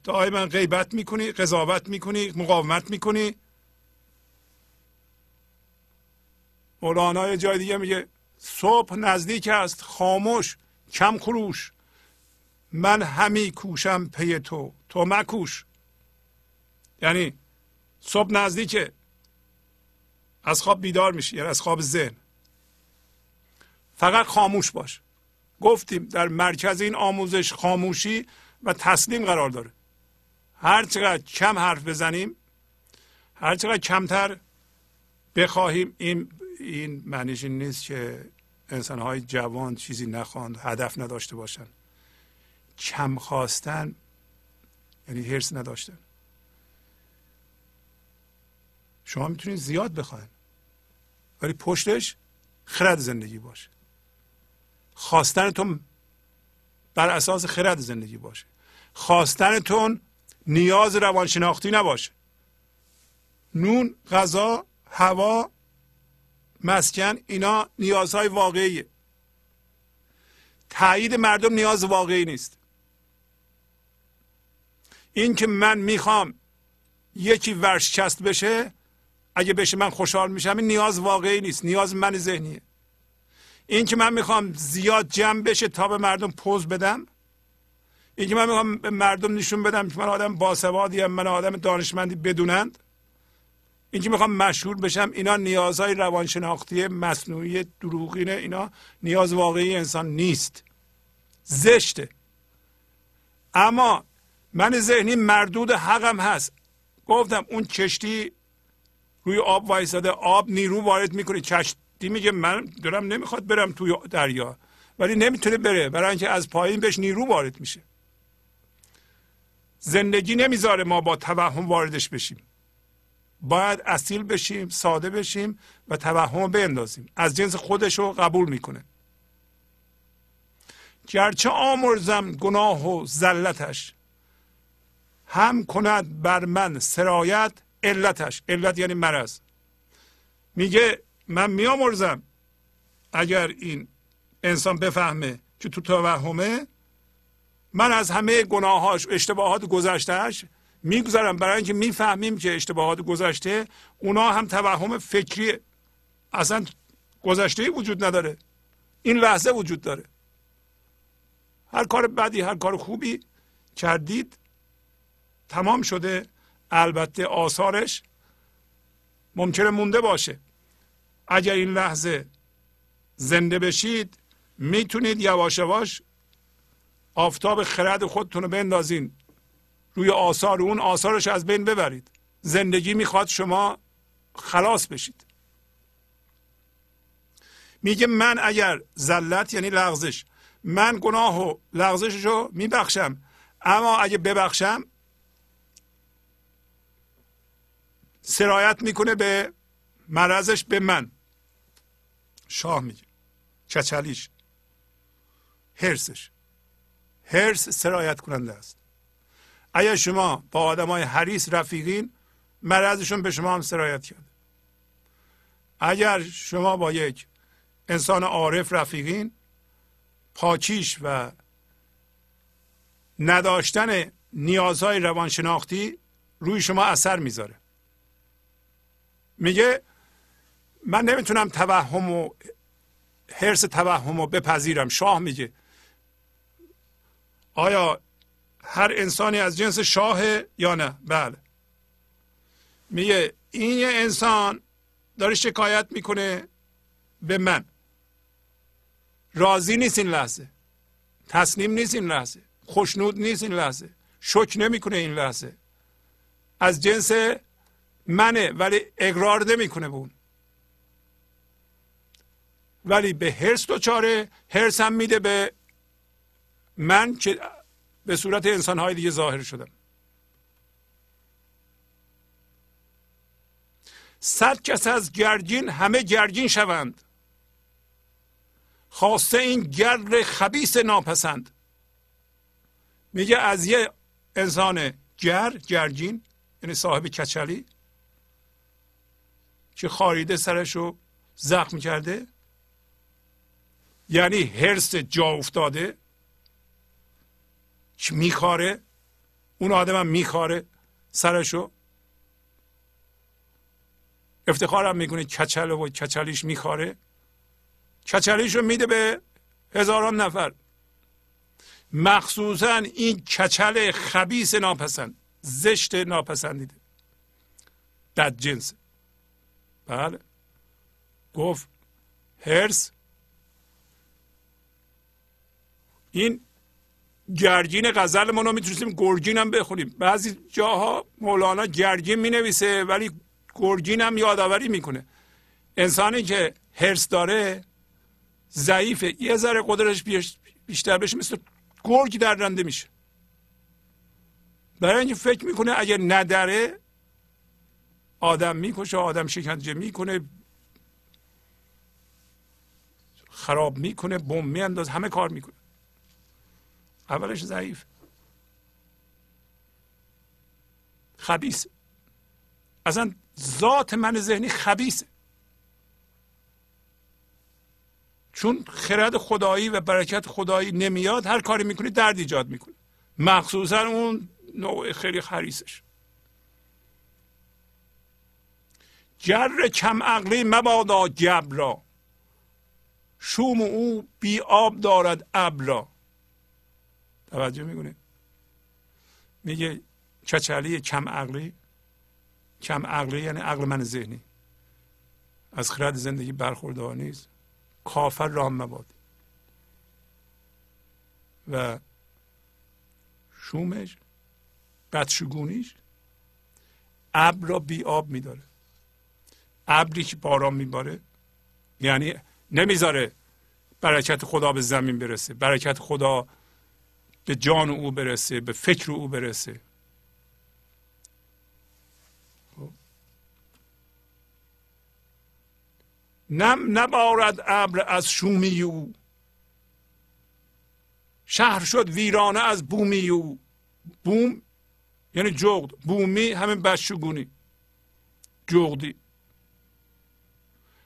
دائما غیبت می‌کنی قضاوت می‌کنی مقاومت می‌کنی. مولانا جای دیگه میگه صبح نزدیک است خاموش کم خروش. من همی کوشم پی تو تو مکوش. یعنی صبح نزدیکه. از خواب بیدار میشی یعنی از خواب ذهن. فقط خاموش باش. گفتیم در مرکز این آموزش خاموشی و تسلیم قرار داره. هر چقدر کم حرف بزنیم هر چقدر کمتر بخواهیم این این معنیش این نیست که انسان های جوان چیزی نخواند هدف نداشته باشن کم خواستن یعنی حرس نداشتن. شما می‌تونید زیاد بخواین ولی پشتش خرد زندگی باشه. خواستنتون بر اساس خرد زندگی باشه. خواستنتون نیاز روانشناختی نباشه. نون غذا هوا مسکن اینا نیازهای واقعیه. تایید مردم نیاز واقعی نیست. این که من می‌خوام یکی ورشکست بشه اگه بشه من خوشحال میشم این نیاز واقعی نیست. نیاز من ذهنیه. این که من می‌خوام زیاد جمع بشه تا به مردم پوز بدم این که من می‌خوام به مردم نشون بدم که من آدم باسوادیم من آدم دانشمندی بدونند. این که می‌خوام مشهور بشم اینا نیازهای روانشناختی مصنوعی دروغینه اینا نیاز واقعی انسان نیست. زشته. اما من ذهنی مردود حقم هست. گفتم اون کشتی روی آب وایساده آب نیرو وارد می‌کنه کشتی میگه من دارم نمی‌خواد برم توی دریا ولی نمی‌تونه بره. برای اینکه از پایین بهش نیرو وارد میشه. زندگی نمی‌ذاره ما با توهم واردش بشیم. باید اصیل بشیم ساده بشیم و توهم بندازیم. از جنس خودش رو قبول می‌کنه. گرچه آمرزم گناه و زلتش هم کند بر من سرایت علتش. علت یعنی مرض. میگه من میامرزم. اگر این انسان بفهمه که تو توهمه من از همه گناهاش اشتباهات گذشتهش میگذرم. برای اینکه می‌فهمیم که اشتباهات گذشته اونا هم توهم فکری اصلا گذشته وجود نداره. این لحظه وجود داره. هر کار بدی هر کار خوبی کردید تمام شده. البته آثارش ممکنه مونده باشه. اگر این لحظه زنده بشید می‌تونید یواش یواش آفتاب خرد خودتون رو بندازین روی آثار. اون آثارش از بین ببرید. زندگی می‌خواد شما خلاص بشید. میگه من اگر زلت یعنی لغزش من گناه و لغزش رو میبخشم اما اگه ببخشم سرایت می‌کنه به مرضش به من. شاه میگه. چچلیش. هرسش هرس سرایت کننده است. اگر شما با آدم های حریص رفیقین مرضشون به شما هم سرایت کرده. اگر شما با یک انسان عارف رفیقین پاکیش و نداشتن نیازهای روانشناختی روی شما اثر می‌ذاره. میگه من نمی‌تونم توهم و حرس توهم رو بپذیرم. شاه میگه. آیا هر انسانی از جنس شاه یا نه؟ بله. میگه این یه انسان داره شکایت می‌کنه به من. راضی نیست این لحظه. تسلیم نیست این لحظه. خوشنود نیست این لحظه. شک نمی‌کنه این لحظه. از جنس منه ولی اقرار نمی‌کنه به اون. ولی به هرس دوچاره هرس هم میده به من که به صورت انسانهای دیگه ظاهر شدم. صد کس از گرگین همه گرگین شوند. خواسته این گرد خبیس ناپسند. میگه از یه انسان گر گرگین یعنی صاحب کچلی که خاریده سرش رو زخم کرده یعنی هرس جا افتاده که میخاره اون آدم هم میخاره سرشو. افتخارم می‌کنه کچل و کچلیش میخاره. کچلیش رو میده به هزاران نفر. مخصوصا این کچل خبیس ناپسند زشت ناپسندیده. بد جنس. بله. گفت هرس این گرگین غزل ما رو می‌تونستیم گرگین هم بخونیم. بعضی جاها مولانا گرگین می نویسه ولی گرگین هم یادآوری می‌کنه. انسانی که هرس داره ضعیفه. یه ذره قدرش بیشتر بشه مثل گرگ در رنده میشه. برای اینکه فکر می‌کنه اگر نداره آدم می‌کشه آدم شکنجه می‌کنه خراب می‌کنه بم میانداز همه کار می‌کنه. اولش ضعیف. خبیس اصلا ذات من ذهنی خبیسه چون خرد خدایی و برکت خدایی نمیاد هر کاری می‌کنه درد ایجاد می‌کنه. مخصوصا اون نوع خیلی خریسش جر کم عقلی مبادا جبر را شوم او بی آب دارد ابر توجه می‌کنه میگه چچلی کم عقلی کم عقلی یعنی عقل من ذهنی. از خرد زندگی برخوردار نیست. کافر رام مباد. و شومش بدشگونیش ابر را بی آب میداره. ابری که باران میباره یعنی نمی‌ذاره برکت خدا به زمین برسه. برکت خدا به جان او برسه به فکر او برسه. خب. نم نبارد ابر از شومی او. شهر شد ویرانه از بومی او. بوم یعنی جغد. بومی همین بشگونی. جغدی.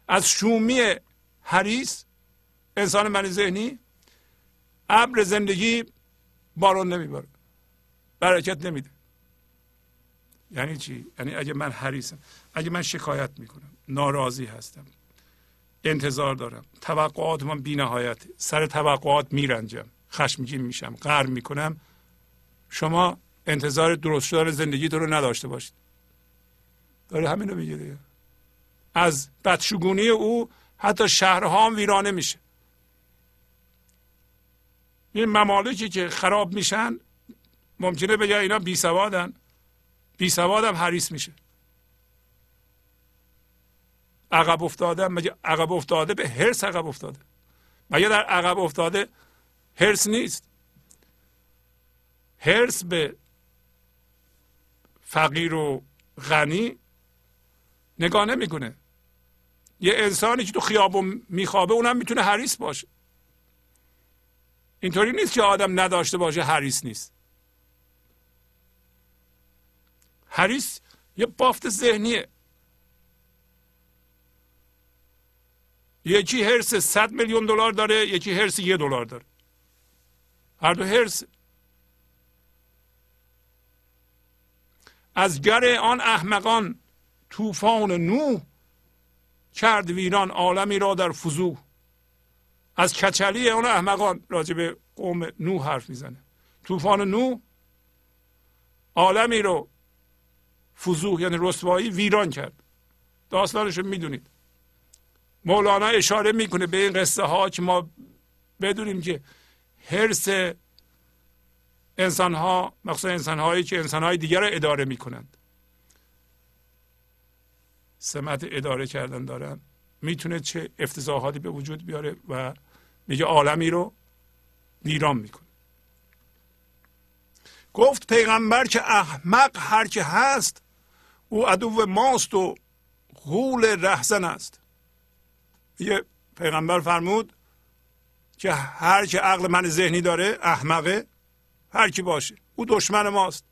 از شومی حریس انسان من ذهنی ابر زندگی بارون نمیباره برکت نمیده. یعنی چی؟ یعنی اگه من حریصم اگه من شکایت می‌کنم ناراضی هستم انتظار دارم توقعات من بی نهایت سر توقعات میرنجم خشمگین میشم قهر می‌کنم شما انتظار درست شدن زندگی رو نداشته باشید. داره همینو میگه دیگه. از بدشگونی او حتی شهرها هم ویرانه میشه. این ممالکی که خراب میشن ممکنه بگه اینا بی سوادن بی سوادم حریص میشه. عقب افتاده مگه عقب افتاده به هرس عقب افتاده؟ مگه در عقب افتاده هرس نیست؟ هرس به فقیر و غنی نگاه نمی‌کنه. یه انسانی که تو خیابون میخوابه اونم می‌تونه حریص باشه. اینطوری نیست که آدم نداشته باشه حریص نیست. حریص یه بافت ذهنیه. یکی هرس 100 میلیون دلار داره یکی هرس یه دلار داره. هر دو هرس. از گر آن احمقان طوفان نو کرد ویران عالمی را در فضوح. از کچلی اون احمقان راجع به قوم نو حرف می‌زنه. طوفان نو عالمی رو فضوح یعنی رسوایی ویران کرد. داستانش می‌دونید. مولانا اشاره می‌کنه به این قصه ها که ما بدونیم که حرس انسان ها مخصوصا انسان هایی که انسان های دیگر رو اداره می‌کنند. سمت اداره کردن دارن. می‌تونه چه افتضاحاتی به وجود بیاره و میگه عالمی رو ویران می‌کنه. گفت پیغمبر که احمق هر که هست او عدو ماست و غول رهزن است. یه پیغمبر فرمود که هر که عقل من ذهنی داره احمقه هر کی باشه او دشمن ماست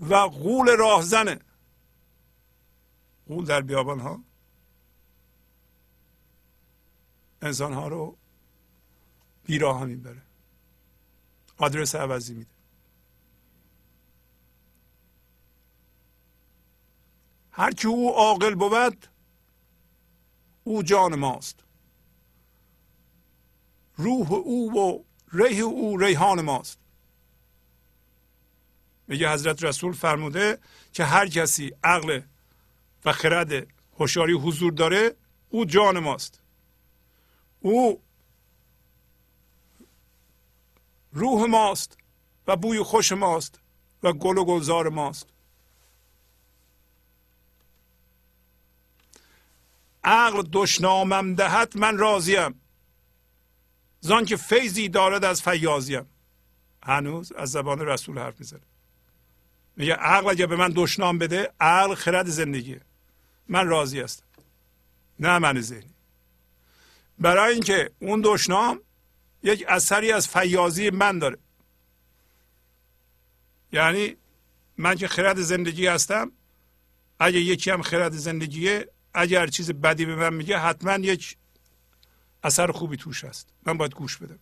و غول راهزنه. غول در بیابان ها انسان ها رو بیراه می‌بره. آدرس عوضی میده. هر کی او عاقل بود او جان ماست. روح او و ریح او ریحان ماست. میگه حضرت رسول فرموده که هر کسی عقل و خرد هوشیاری حضور داره او جان ماست. او روح ماست و بوی خوش ماست و گل و گلزار ماست. عقل دشنامم دهد من راضیم. زان که فیضی دارد از فیاضیم. هنوز از زبان رسول حرف می‌زنه. میگه عقل اگه به من دشنام بده عقل خرد زندگیه. من راضی هستم. نه من ذهنی. برای اینکه اون دشنام یک اثری از فیاضی من داره. یعنی من که خرد زندگی هستم اگه یکی هم خرد زندگیه اگر چیز بدی به من میگه حتما یک اثر خوبی توش هست. من باید گوش بدم.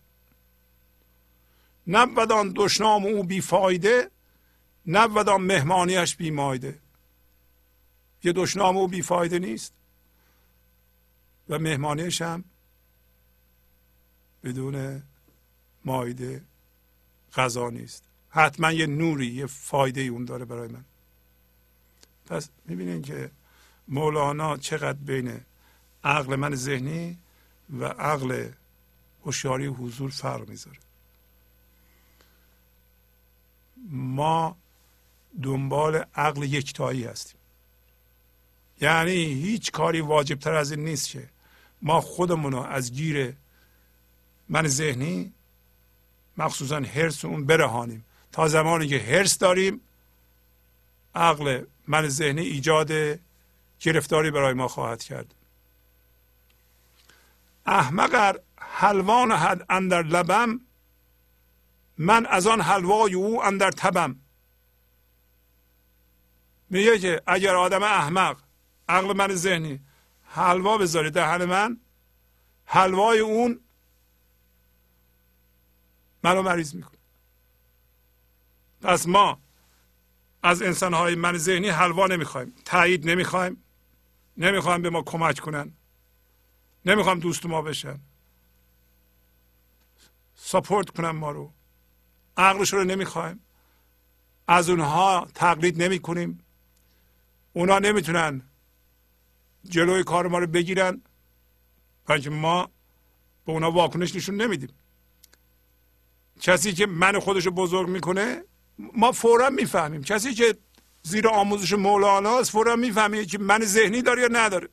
نبود آن دشنام او بیفایده نبود آن مهمانیش بیمایده یه دشنام او بیفایده نیست و مهمانیش هم بدون مایده غذا نیست. حتما یه نوری یه فایده اون داره برای من. پس می‌بینین که مولانا چقدر بین عقل من ذهنی و عقل هوشیاری حضور فرق می‌ذاره. ما دنبال عقل یکتایی هستیم. یعنی هیچ کاری واجب تر از این نیست که ما خودمون رو از گیر من ذهنی مخصوصا هرس اون برهانیم. تا زمانی که هرس داریم عقل من ذهنی ایجاد گرفتاری برای ما خواهد کرد. احمق حلوا نهد اندر لبم من از آن حلوای او اندر تبم. میگه که اگر آدم احمق عقل من ذهنی حلوا بذاره دهن من حلوای اون منو مریض می‌کنه. پس ما از انسانهای من ذهنی حلوا نمی‌خوایم تایید نمی‌خوایم. نمی‌خوایم به ما کمک کنن. نمی‌خوام دوست ما بشن. ساپورت کنم ما رو. عقلش رو نمی‌خوایم. از اونها تقلید نمی کنیم اونا نمی‌تونن جلوی کار ما رو بگیرن. که ما به اونا واکنش نشون نمیدیم. کسی که من خودش رو بزرگ می‌کنه ما فورا می‌فهمیم. کسی که زیر آموزش مولانا است فورا می‌فهمه که من ذهنی داره یا نداره.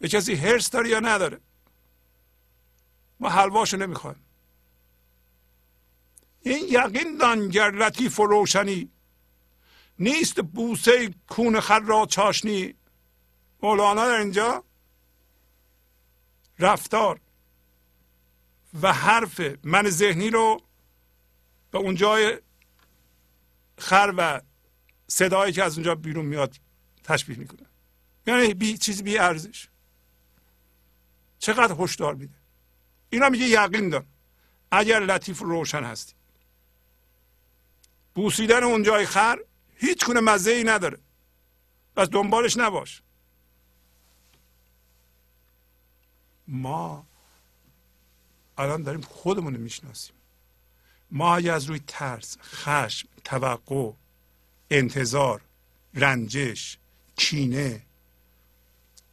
یه کسی هرس داره یا نداره. ما حلواشو نمی‌خوایم. این یقین دانگر لطیف و روشنی نیست بوسه کون خر را چاشنی. مولانا در اینجا رفتار. و حرف من ذهنی رو به اونجای خر و صدایی که از اونجا بیرون میاد تشبیه می‌کنه. یعنی بی چیزی بی ارزش. چقدر هشدار میده. اینا میگه یقین دار. اگر لطیف روشن هستی. بوسیدن اون جای خر هیچ کنه مزه ای نداره. پس دنبالش نباش. ما الان داریم خودمون رو می‌شناسیم. ما اگه از روی ترس خشم توقع انتظار رنجش کینه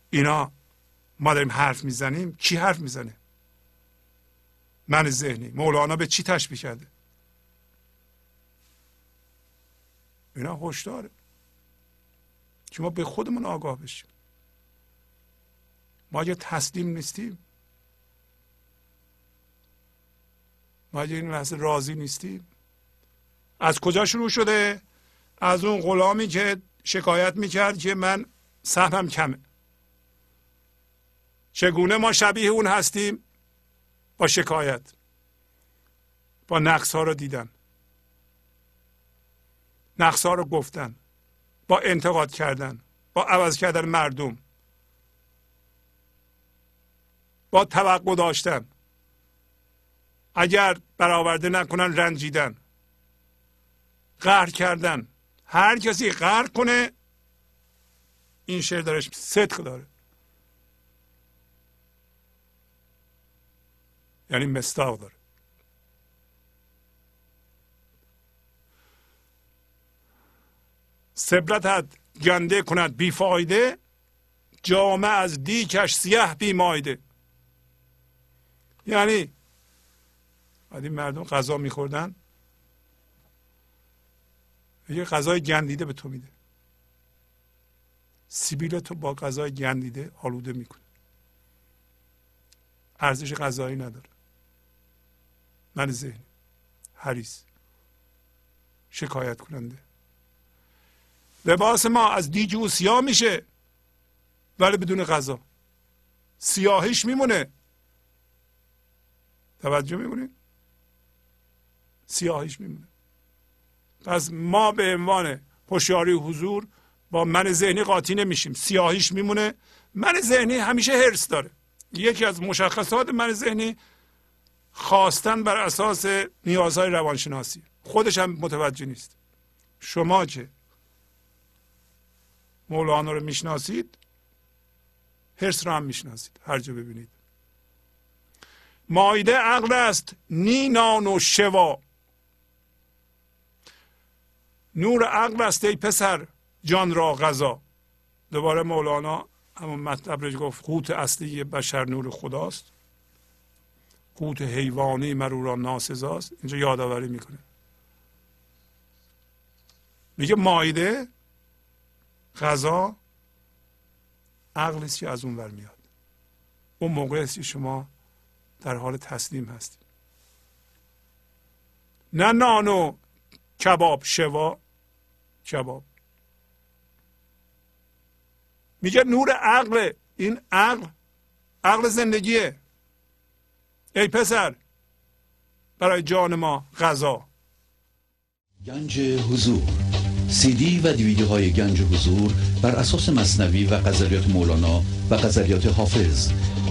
اینا ما داریم حرف می‌زنیم. کی حرف می‌زنه؟ من ذهنی. مولانا به چی تشبیه کرده؟ اینا هشداره که ما به خودمون آگاه بشیم ما اگه تسلیم نیستیم ما اگه این لحظه راضی نیستیم از کجا شروع شده؟ از اون غلامی که شکایت می‌کرد که من سهمم کمه. چگونه ما شبیه اون هستیم؟ با شکایت. با نقص ها رو دیدن. نقص ها رو گفتن. با انتقاد کردن. با عوض کردن مردم. با توقع داشتن. اگر برآورده نکنن رنجیدن قهر کردن. هر کسی قهر کنه این شعر درش صدق داره. یعنی مستاق داره. سبرتت گنده کند بیفایده جامعه از دیکش سیه بیمایده یعنی بعد این مردم غذا میخوردن. یه غذای گندیده به تو میده. سیبیل تو با غذای گندیده آلوده می‌کنه ارزش غذایی نداره. من ذهنی حریص. شکایت کننده لباس ما از دیجو سیاه میشه ولی بدون غذا. سیاهیش میمونه. توجه می‌کنید سیاهیش میمونه. پس ما به عنوان هوشیاری حضور با من ذهنی قاطی نمیشیم. سیاهیش میمونه. من ذهنی همیشه هرس داره. یکی از مشخصات من ذهنی خواستن بر اساس نیازهای روانشناسی. خودش هم متوجه نیست. شما که مولانا رو می‌شناسید هرس رو هم می‌شناسید. هر جا ببینید. مایده عقل است. نی نان و شوا. نور عقل است ای پسر جان را غذا. دوباره مولانا همون مطلب رو گفت قوت اصلی بشر نور خداست. قوت حیوانی مرو را ناسزاست. اینجا یادآوری می‌کنه. میگه مایده غذا عقلی که از اون ور میاد. اون موقع است که شما در حال تسلیم هستید. نه نان کباب شوا کباب میگه نور عقل این عقل عقل زندگیه. ای پسر برای جان ما غذا. گنج حضور. سی دی و دیویدیو های گنج حضور بر اساس مصنوی و غزلیات مولانا و غزلیات حافظ.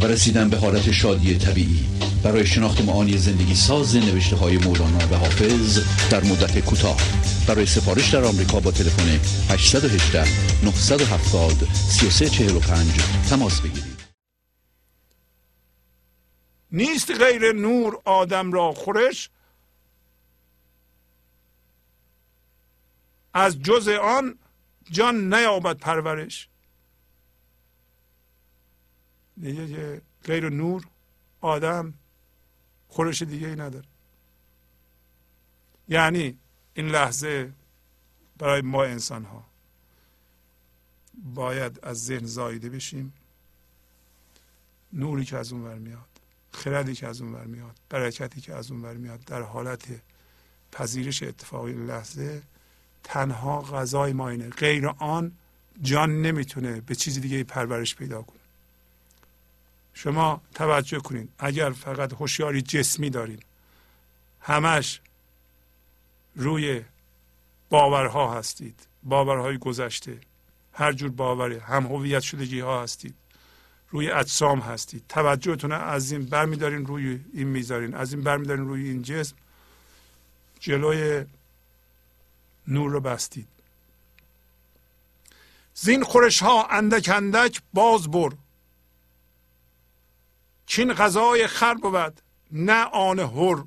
و رسیدن به حالت شادی طبیعی. برای شناخت معانی زندگی ساز نوشته های مولانا و حافظ در مدت کوتاه. برای سفارش در آمریکا با تلفن 818 970 3345 تماس بگیرید. نیست غیر نور آدم را خورش. از جز آن جان نیابد پرورش. دیگه که غیر نور آدم خورش دیگه ای نداره. یعنی این لحظه برای ما انسان ها باید از ذهن زایده بشیم. نوری که از اون ور میاد خردی که از اون ور میاد برکتی که از اون ور میاد در حالت پذیرش اتفاقی لحظه تنها غذای ما اینه. غیر آن جان نمی‌تونه به چیز دیگه پرورش پیدا کنه. شما توجه کنید اگر فقط هوشیاری جسمی دارید همش روی باورها هستید. باورهای گذشته. هر جور باوری هم هویت شدگی ها هستید. روی اجسام هستید. توجهتون از این برمیدارین روی این می‌ذارین. از این برمیدارین روی این جسم. جلوی نور رو بستید. زین خورش ها اندک اندک باز بر چین غذای خر بود نه آن هر.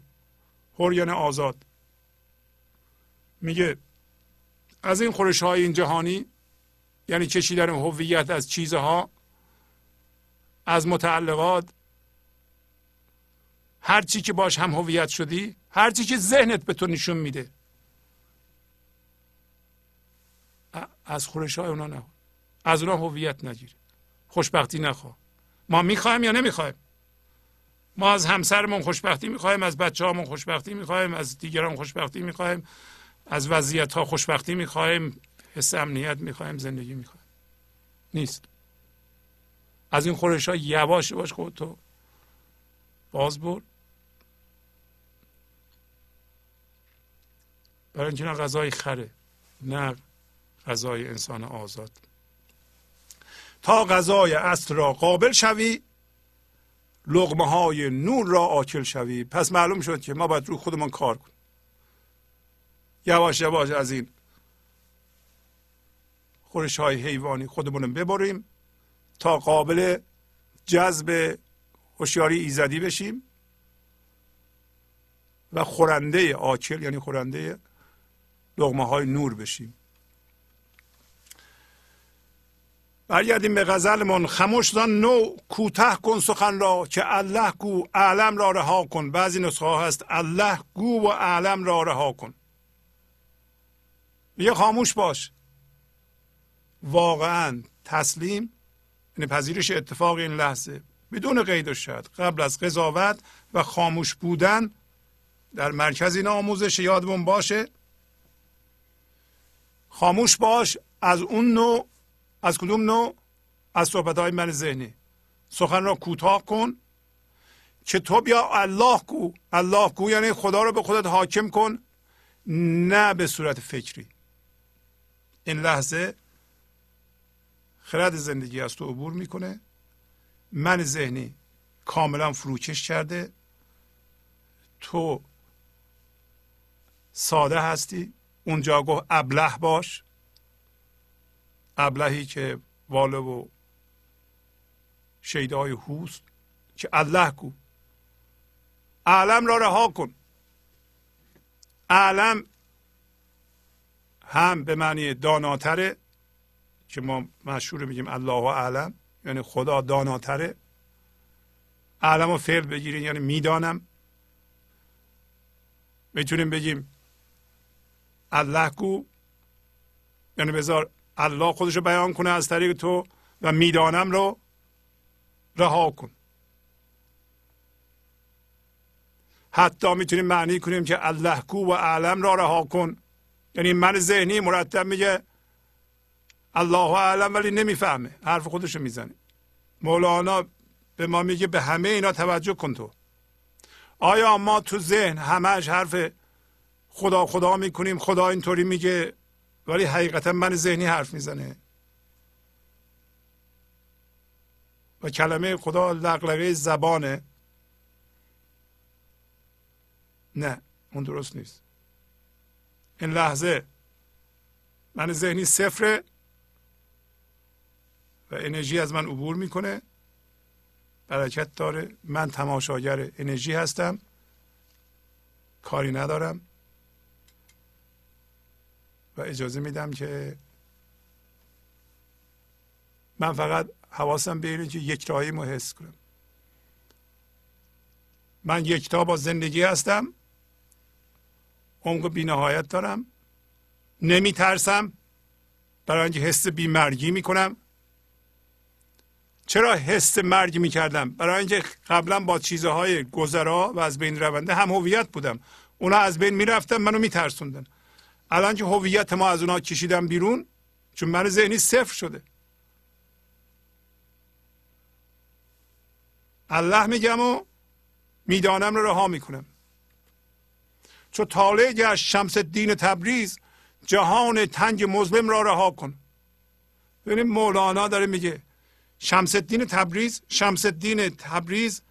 هر یعنی آزاد. میگه از این خورش های این جهانی یعنی کشیدن هویت از چیزها از متعلقات هر چی که باش هم هویت شدی هر چی که ذهنت به تو نشون میده. از خورش های اونا نه از اونا هویت نگیر. خوشبختی نخوا. ما می‌خوایم یا نمی‌خوایم؟ ما از همسرمون خوشبختی می‌خوایم از بچه هامون خوشبختی می‌خوایم از دیگران خوشبختی می‌خوایم از وضعیت ها خوشبختی می‌خوایم حس امنیت می‌خوایم زندگی می‌خوایم. نیست. از این خورش ها یواش باش خودتو باز بر. برای اینکه نه غذای خره نه غذای انسان آزاد. تا غذای اصل را قابل شوی لغمه های نور را آکل شوی. پس معلوم شد که ما باید روی خودمان کار کنیم. یواش یواش از این خورش های حیوانی خودمون ببریم تا قابل جذب هوشیاری ایزدی بشیم و خورنده آکل یعنی خورنده لغمه های نور بشیم. برگردیم به غزلمون. خموش زان نو کوتاه کن سخن را که الله گو اعلم را رها کن. بعضی نسخه ها هست الله گو و اعلم را رها کن. یه خاموش باش. واقعا تسلیم یعنی پذیرش اتفاق این لحظه. بدون قید و شد. قبل از قضاوت و خاموش بودن در مرکز این آموزش یادمون باشه. خاموش باش از اون نوع از کدوم نوع؟ از صحبت های من ذهنی. سخن را کوتاه کن. که تو بیا الله گو الله گو یعنی خدا رو به خودت حاکم کن. نه به صورت فکری. این لحظه خرد زندگی از تو عبور می‌کنه. من ذهنی کاملا فروکش کرده. تو ساده هستی. اونجا گفت ابله باش. ابلهی که واله و شیدای هوست که الله گو عالم را رها کن. عالم هم به معنی داناتره که ما مشهور میگیم الله اعلم یعنی خدا داناتره. اعلم و فعل بگیریم یعنی می‌دانم. می‌تونیم بگیم الله گو یعنی بذار الله خودش رو بیان کنه از طریق تو و می‌دانم رو رها کن. حتی می‌تونیم معنی کنیم که الله گو و اعلم را رها کن. یعنی من ذهنی مرتب میگه الله اعلم ولی نمی‌فهمه. حرف خودشو می‌زنه. مولانا به ما میگه به همه اینا توجه کن تو. آیا ما تو ذهن همش حرف خدا خدا می‌کنیم؟ خدا اینطوری میگه ولی حقیقتا من ذهنی حرف می‌زنه. و کلمه خدا لغلقه زبانه. نه اون درست نیست. این لحظه من ذهنی صفره و انرژی از من عبور می‌کنه. برکت داره. من تماشاگر انرژی هستم. کاری ندارم. و اجازه میدم که من فقط حواسم به اینه که یک راهی رو حس کنم. من یکتا با زندگی هستم. عمق بینهایت دارم. نمی ترسم برای اینکه حس بیمرگی می‌کنم. چرا حس مرگ می‌کردم؟ برای اینکه قبلا با چیزهای گذرا و از بین رونده هم هویت بودم. اونا از بین می‌رفتن منو میترسوندن. الان که هویت ما از اونها کشیدم بیرون چون من ذهنی صفر شده. الله میگم و می‌دانم رو رها می‌کنم. چون طالع گشت شمس دین تبریز جهان تنگ مظلم را رها کن. ببینید مولانا داره میگه شمس الدین تبریز شمس الدین تبریز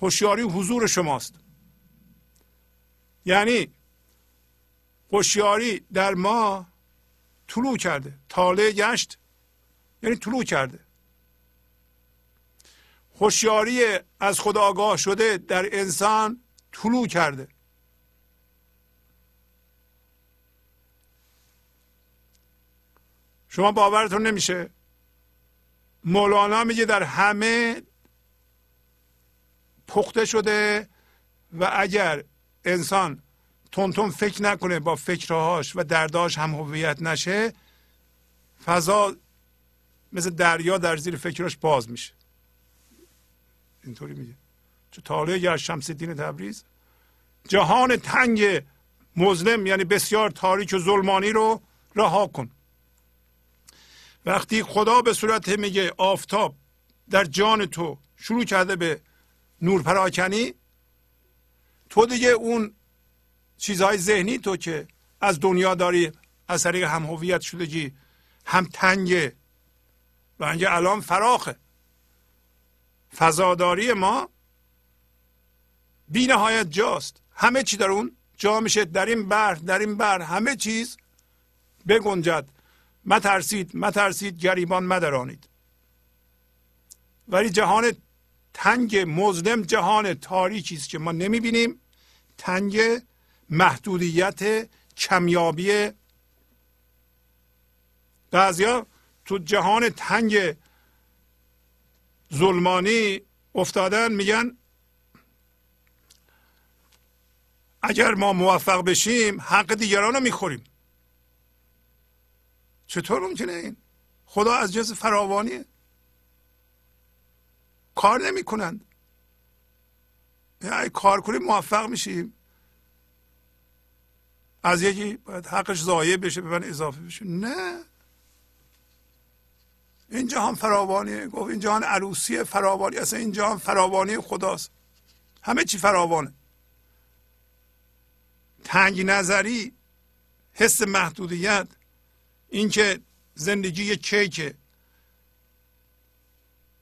هوشیاری حضور شماست. یعنی هوشیاری در ما طلوع کرده. تاله گشت یعنی طلوع کرده. هوشیاری از خدا آگاه شده در انسان طلوع کرده. شما باورتون نمیشه؟ مولانا میگه در همه پخته شده و اگر انسان تون فکر نکنه با فکرهاش و درداش هم هویت نشه فضا مثل دریا در زیر فکرش باز میشه. اینطوری میگه. چه تاله گر شمس دین تبریز. جهان تنگ مظلم یعنی بسیار تاریک و ظلمانی رو رها کن. وقتی خدا به صورت میگه آفتاب در جان تو شروع کرده به نور پراکنی تو دیگه اون چیزهای ذهنی تو که از دنیا داری از طریق هم هویت شدگی هم تنگه و اینکه الان فراخه. فضاداری ما بی نهایت جاست. همه چی در اون جا میشه. در این بر در این بر همه چیز بگنجد. مترسید مترسید گریبان مدرانید. ولی جهان تنگ مظلم جهان تاریکی است که ما نمی‌بینیم. تنگ محدودیت کمیابی بعضیا تو جهان تنگ ظلمانی افتادن میگن اگر ما موفق بشیم حق دیگران رو می‌خوریم. چطور ممکنه این؟ خدا از جنس فراوانیه. کار نمی کنند کار کنیم موفق میشیم. از یکی باید حقش ضایع بشه به من اضافه بشه. نه. این جهان فراوانیه گفت این جهان عروسی فراوانی اصلا این جهان فراوانی خداست. همه چی فراوانه. تنگ نظری حس محدودیت اینکه زندگی یک کیکه.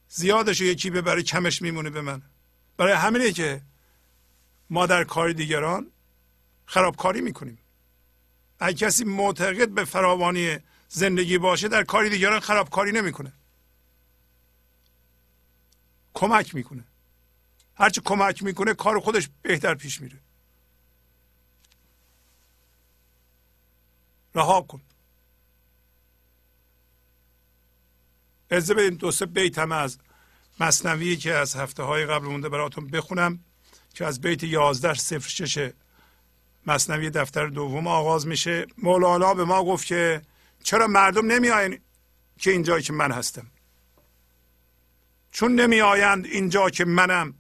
زیادش یکی ببره کمش میمونه به من. برای همینه که ما در کار دیگران خرابکاری می‌کنیم. اگه کسی معتقد به فراوانی زندگی باشه در کاری دیگران خرابکاری نمی‌کنه. کمک می‌کنه. هرچی کمک می‌کنه کار خودش بهتر پیش میره. رها کن. اجازه بدین دو سه بیت هم از مصنوی که از هفته های قبل مونده براتون بخونم که از بیت 11 صفر شش مصنوی دفتر دوم آغاز میشه. مولانا به ما گفت که چرا مردم نمیآین که اینجایی که من هستم؟ چون نمی آیند اینجا که منم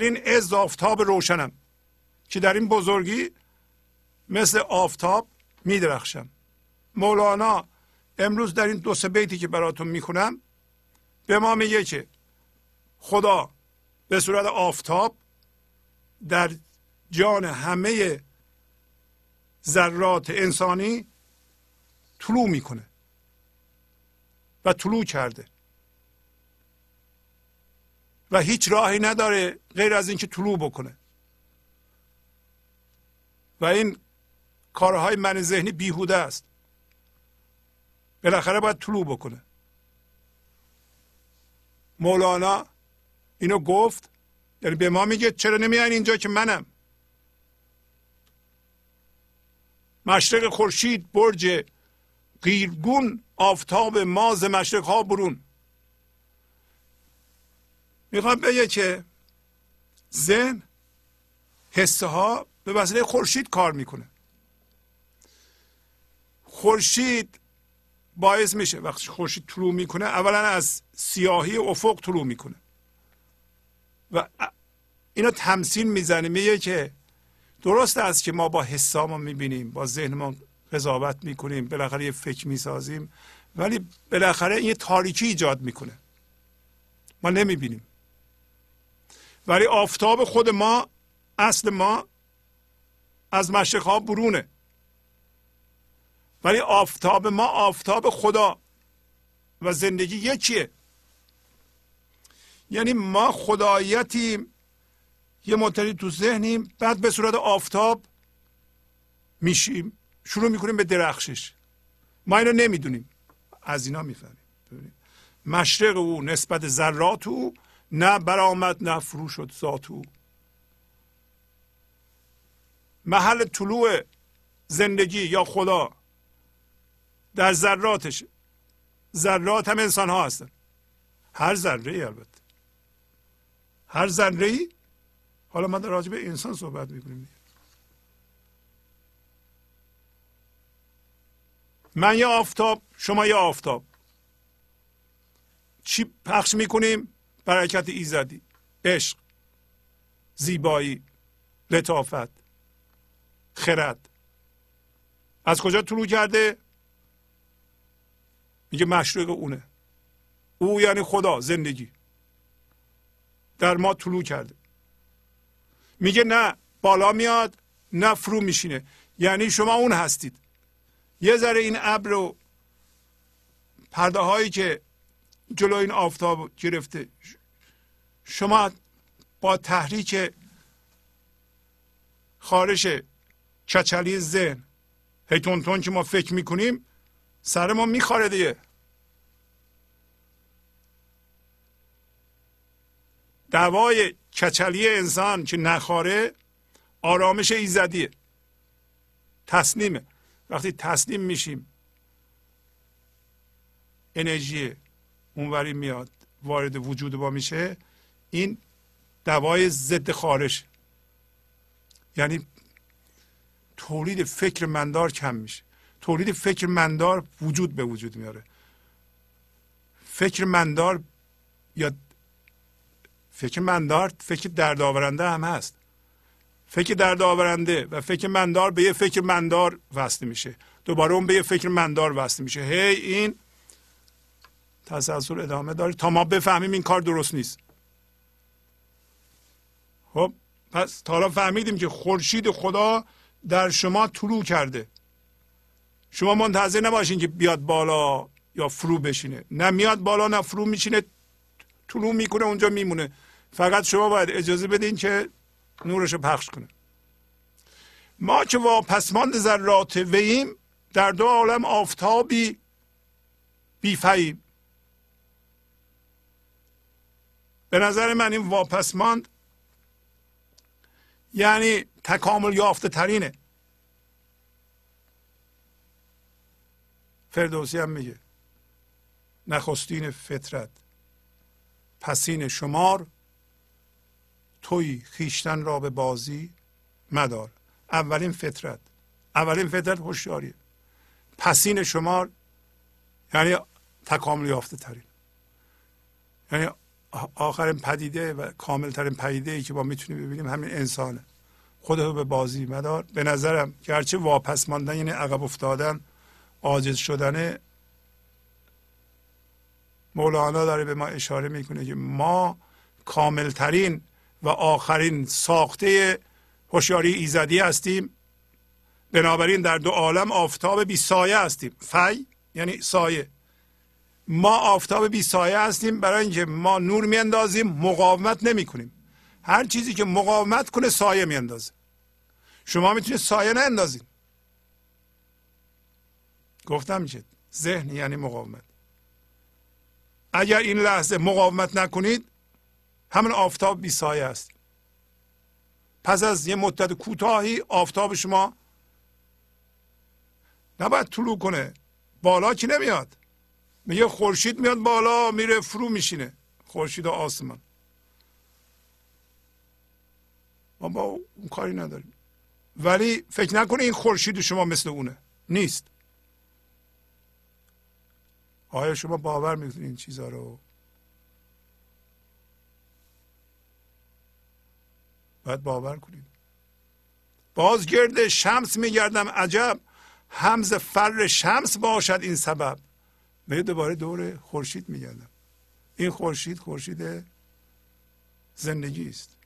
این از آفتاب روشنم که در این بزرگی مثل آفتاب میدرخشم. مولانا امروز در این دو سه بیتی که براتون می‌خونم به ما میگه که خدا به صورت آفتاب در جان همه ذرات انسانی طلوع می‌کنه و طلوع کرده. و هیچ راهی نداره غیر از اینکه طلوع بکنه. و این کارهای من ذهنی بیهوده است. بالاخره باید طلوع بکنه. مولانا اینو گفت یعنی به ما میگه چرا نمیان اینجا که منم؟ مشرق خورشید برج قیرگون آفتاب ماز مشرق ها برون. می‌خوام بگه که ذهن حسه ها به وسیله خورشید کار می‌کنه. خورشید باعث میشه وقتی خورشید طلوع می‌کنه اولا از سیاهی افق طلوع می‌کنه. و اینا تمثیل می‌زنه میگه که درست است که ما با حسامون می‌بینیم با ذهنمون قضاوت می‌کنیم بالاخره یه فکر می‌سازیم ولی بالاخره این تاریکی ایجاد می‌کنه. ما نمی‌بینیم. ولی آفتاب خود ما اصل ما از مشرق ها برونه. ولی آفتاب ما آفتاب خدا و زندگی یکیه. یعنی ما خدایتیم یه مدتی تو ذهنیم بعد به صورت آفتاب میشیم. شروع می‌کنیم به درخشش. ما اینو نمی‌دونیم. از اینا می‌فهمیم. مشرق او نسبت ذرات او نه برآمد نه فرو شد ذات او. محل طلوع زندگی یا خدا در ذراتش. ذرات هم انسان ها هستن. هر ذره البته. هر ذره حالا ما در راجع به انسان صحبت می‌کنیم من یه آفتاب شما یه آفتاب. چی پخش می‌کنیم؟ برکت ایزدی عشق زیبایی لطافت خرد. از کجا طلوع کرده؟ میگه مشرق اونه. او یعنی خدا زندگی. در ما طلوع کرده. میگه نه بالا میاد نه فرو میشینه. یعنی شما اون هستید. یه ذره این ابر و پرده هایی که جلو این آفتاب گرفته شما با تحریک خارش چچلی ذهن هی تون که ما فکر می‌کنیم سر ما میخواره دیگه. دوای کچلی انسان که نخواره آرامش ایزدیه. تسلیمه. وقتی تسلیم میشیم انرژی اونوری میاد وارد وجود ما میشه. این دوای ضد خارش. یعنی تولید فکر مندار کم میشه. تولید فکر مندار وجود به وجود میاره. فکر مندار یا فکر مندار فکر دردآورنده هم هست. فکر دردآورنده و فکر مندار به یه فکر مندار وصل میشه. دوباره اون به یه فکر مندار وصل میشه. هی این تسلسل ادامه داره. تا ما بفهمیم این کار درست نیست. خب پس تا حالا فهمیدیم که خورشید خدا در شما طلوع کرده. شما منتظر نباشین که بیاد بالا یا فرو بشینه. نه میاد بالا نه فرو میشینه طلوع می‌کنه اونجا میمونه. فقط شما باید اجازه بدین که نورش رو پخش کنه. ما که واپسماند ذرات ویم در دو عالم آفتابی بیفهیم. به نظر من این واپسماند یعنی تکامل یافته ترینه. فردوسی هم میگه نخستین فطرت پسین شمار توی خیشتن را به بازی مدار. اولین فطرت. اولین فطرت هوشیاری. پسین شمار یعنی تکامل یافته ترین یعنی آخرین پدیده و کاملترین پدیده ای که ما می‌تونیم ببینیم همین انسانه. خودتو به بازی مدار. به نظرم گرچه واپس ماندن یعنی عقب افتادن عاجز شدن مولانا داره به ما اشاره می‌کنه که ما کاملترین و آخرین ساخته هوشیاری ایزدی هستیم. بنابراین در دو عالم آفتاب بی سایه هستیم. فی یعنی سایه. ما آفتاب بی سایه هستیم برای اینکه ما نور میاندازیم مقاومت نمی کنیم هر چیزی که مقاومت کنه سایه میاندازه. شما می‌تونید سایه ناندازید گفتم میشه ذهن یعنی مقاومت. اگر این لحظه مقاومت نکنید همون آفتاب بی سایه است. پس از یه مدت کوتاهی آفتاب شما نباید طلوع کنه. بالا کی نمیاد؟ میگه خورشید میاد بالا میره فرو میشینه. خورشید آسمان. ما با اون کاری نداریم. ولی فکر نکنه این خورشید شما مثل اونه. نیست. آیا شما باور می‌کنید این چیزها رو؟ باید باور کنید. باز گرد شمس میگردم عجب. همز فر شمس باشد این سبب. به دوباره دور خورشید میگردم. این خورشید خورشید زندگی است.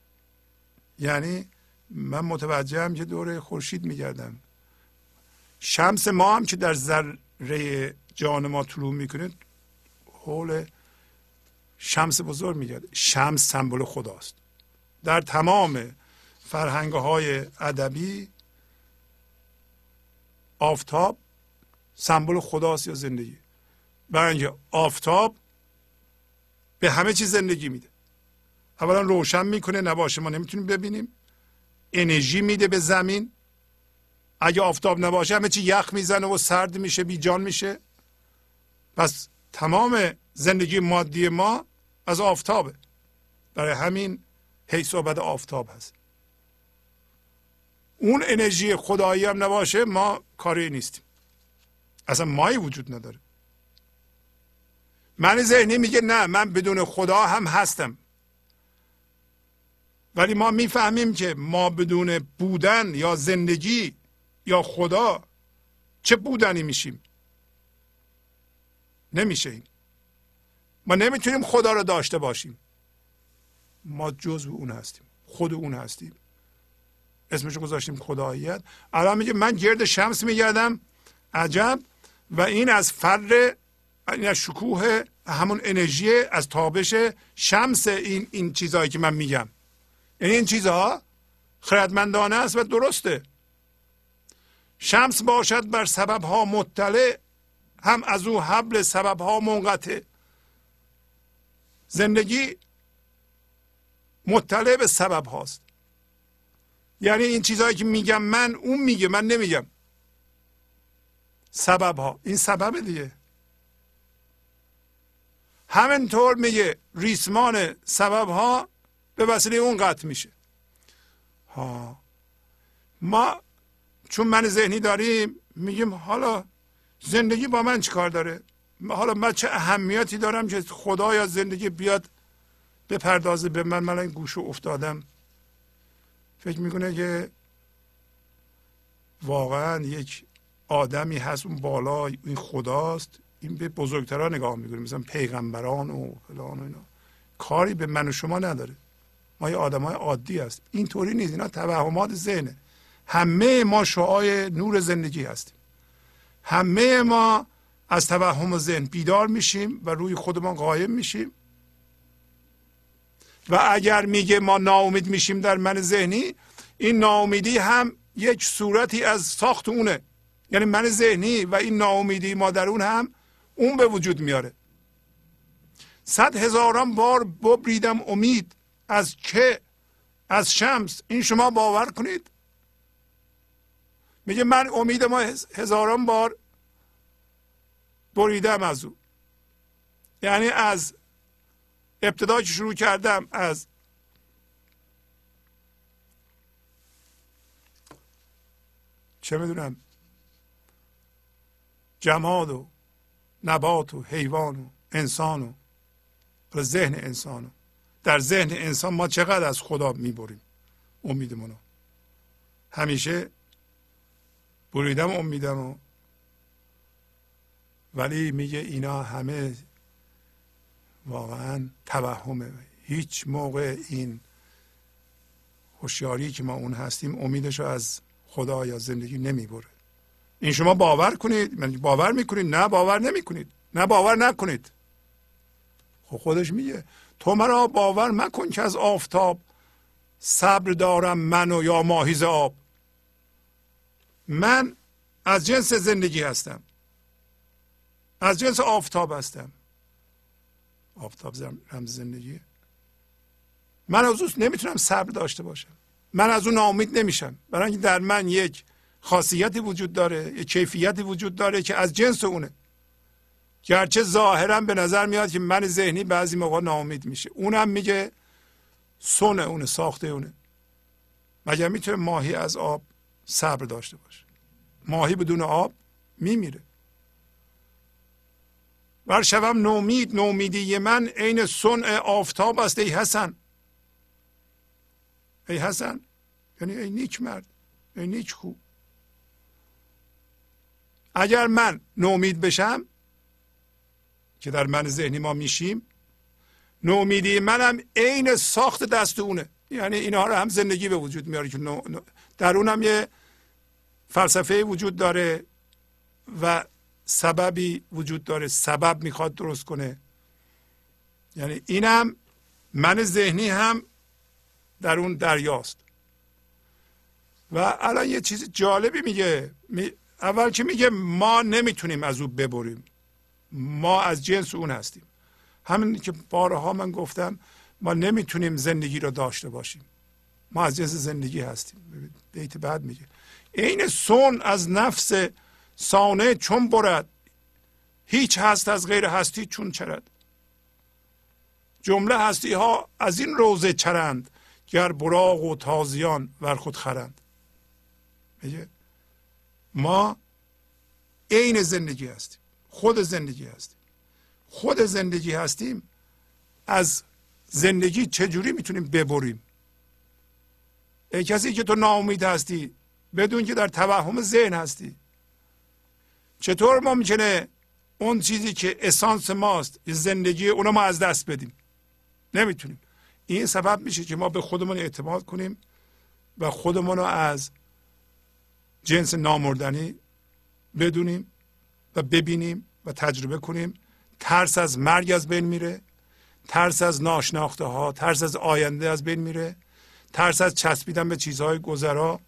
یعنی من متوجهم که دور خورشید میگردم. شمس ما هم که در ذره جان ما طلوع می‌کنه حول شمس بزرگ میگه شمس سمبل خداست. در تمام فرهنگ های ادبی آفتاب سمبل خداست یا زندگی؟ برای آفتاب به همه چیز زندگی میده. اولا روشن می‌کنه نباشه ما نمی‌تونیم ببینیم. انرژی میده به زمین. اگه آفتاب نباشه همه چی یخ می‌زنه و سرد میشه بیجان میشه. پس تمام زندگی مادی ما از آفتابه. برای همین هی صحبت آفتاب هست. اون انرژی خدایی هم نباشه ما کاری نیستیم. اصلا مایی وجود نداره. من ذهنی میگه نه من بدون خدا هم هستم. ولی ما می‌فهمیم که ما بدون بودن یا زندگی یا خدا چه بودنی میشیم؟ نمیشه ما نمی‌تونیم خدا رو داشته باشیم. ما جزو اون هستیم. خود اون هستیم. اسمشو گذاشتیم خداییت. الان میگه من گرد شمس میگردم. عجب. و این از فر این از شکوه همون انرژی از تابش شمس این این چیزهایی که من میگم. یعنی این چیزها خردمندانه است و درسته. شمس باشد بر سبب ها مطلع هم از او حبل سبب ها منقطع. زندگی مطلع به سبب هاست. یعنی این چیزهایی که میگم من اون میگه من نمیگم. سبب ها. این سبب دیگه. همینطور میگه ریسمان سبب ها به وسیله اون قطع میشه. ها. ما چون من ذهنی داریم میگیم حالا زندگی با من چیکار داره؟ حالا من چه اهمیتی دارم که خدا یا زندگی بیاد بپردازه به من من این گوشو افتادم. فکر می‌کنه که واقعا یک آدمی هست اون بالا این خداست. این به بزرگترها نگاه می‌کنه مثلا پیغمبران و فلان و اینا. کاری به من و شما نداره. ما یه آدم های عادی هست اینطوری نیست. اینا توهمات ذهنه. همه ما شعای نور زندگی هستیم. همه ما از توهم ذهن بیدار میشیم و روی خودمان قایم میشیم. و اگر میگه ما ناامید میشیم در من ذهنی این ناامیدی هم یک صورتی از ساخت اونه. یعنی من ذهنی و این ناامیدی ما در اون هم اون به وجود میاره. صد هزاران بار ببریدم امید از که از شمس. این شما باور کنید. میگه من امید ما هزاران بار بریدم از او. یعنی از ابتدا که شروع کردم از چه می‌دونم؟ جماد و نبات و حیوان و انسان و ذهن انسان و در ذهن انسان ما چقدر از خدا می‌بریم امیدمونو؟ همیشه بریدم امیدم ولی میگه اینا همه واقعا توهمه. هیچ موقع این هوشیاری که ما اون هستیم امیدش رو از خدا یا زندگی نمی‌بره. این شما باور کنید من باور می‌کنید نه باور نمی‌کنید نه باور نکنید. خب خودش میگه تو مرا باور مکن که از آفتاب صبر دارم من و یا ماهیز آب. من از جنس زندگی هستم. از جنس آفتاب هستم. آفتاب رمز زندگی. من از اون نمی‌تونم صبر داشته باشم. من از اون ناامید نمیشم. برای اینکه در من یک خاصیتی وجود داره یک کیفیتی وجود داره که از جنس اونه. گرچه ظاهرا به نظر میاد که من ذهنی بعضی موقع ناامید میشه. اونم میگه سونه اونه ساخته اونه. مگر می‌تونه ماهی از آب صبر داشته باشه؟ ماهی بدون آب میمیره. ور شوم نومید نومیدی من عین صنع آفتاب است ای حسن. ای حسن یعنی ای نیک مرد ای نیک خوب اگر من نومید بشم که در من ذهنی ما میشیم نومیدی منم عین ساخت دست اونه. یعنی اینها رو هم زندگی به وجود میاره که در اونم یه فلسفه وجود داره و سببی وجود داره. سبب می‌خواد درست کنه. یعنی اینم من ذهنی هم در اون دریاست. و الان یه چیز جالبی میگه. اول که میگه ما نمی‌تونیم از او ببریم. ما از جنس اون هستیم. همین که بارها من گفتم ما نمی‌تونیم زندگی رو داشته باشیم. ما از جنس زندگی هستیم. بیت بعد میگه. این سون از نفس سانه چون برد هیچ هست از غیر هستی چون چرد. جمله هستی ها از این روزه چرند گر براغ و تازیان ور خود خرند. میگه ما عین زندگی هستیم خود زندگی هستیم. خود زندگی هستیم از زندگی چجوری می‌تونیم ببریم؟ ای کسی که تو ناامید هستی بدون که در توهم ذهن هستی چطور ممکنه اون چیزی که اسانس ماست زندگی اونو ما از دست بدیم؟ نمی‌تونیم. این سبب میشه که ما به خودمون اعتماد کنیم و خودمون رو از جنس نامردنی بدونیم و ببینیم و تجربه کنیم. ترس از مرگ از بین میره ترس از ناشناخته ها ترس از آینده از بین میره ترس از چسبیدن به چیزهای گذرا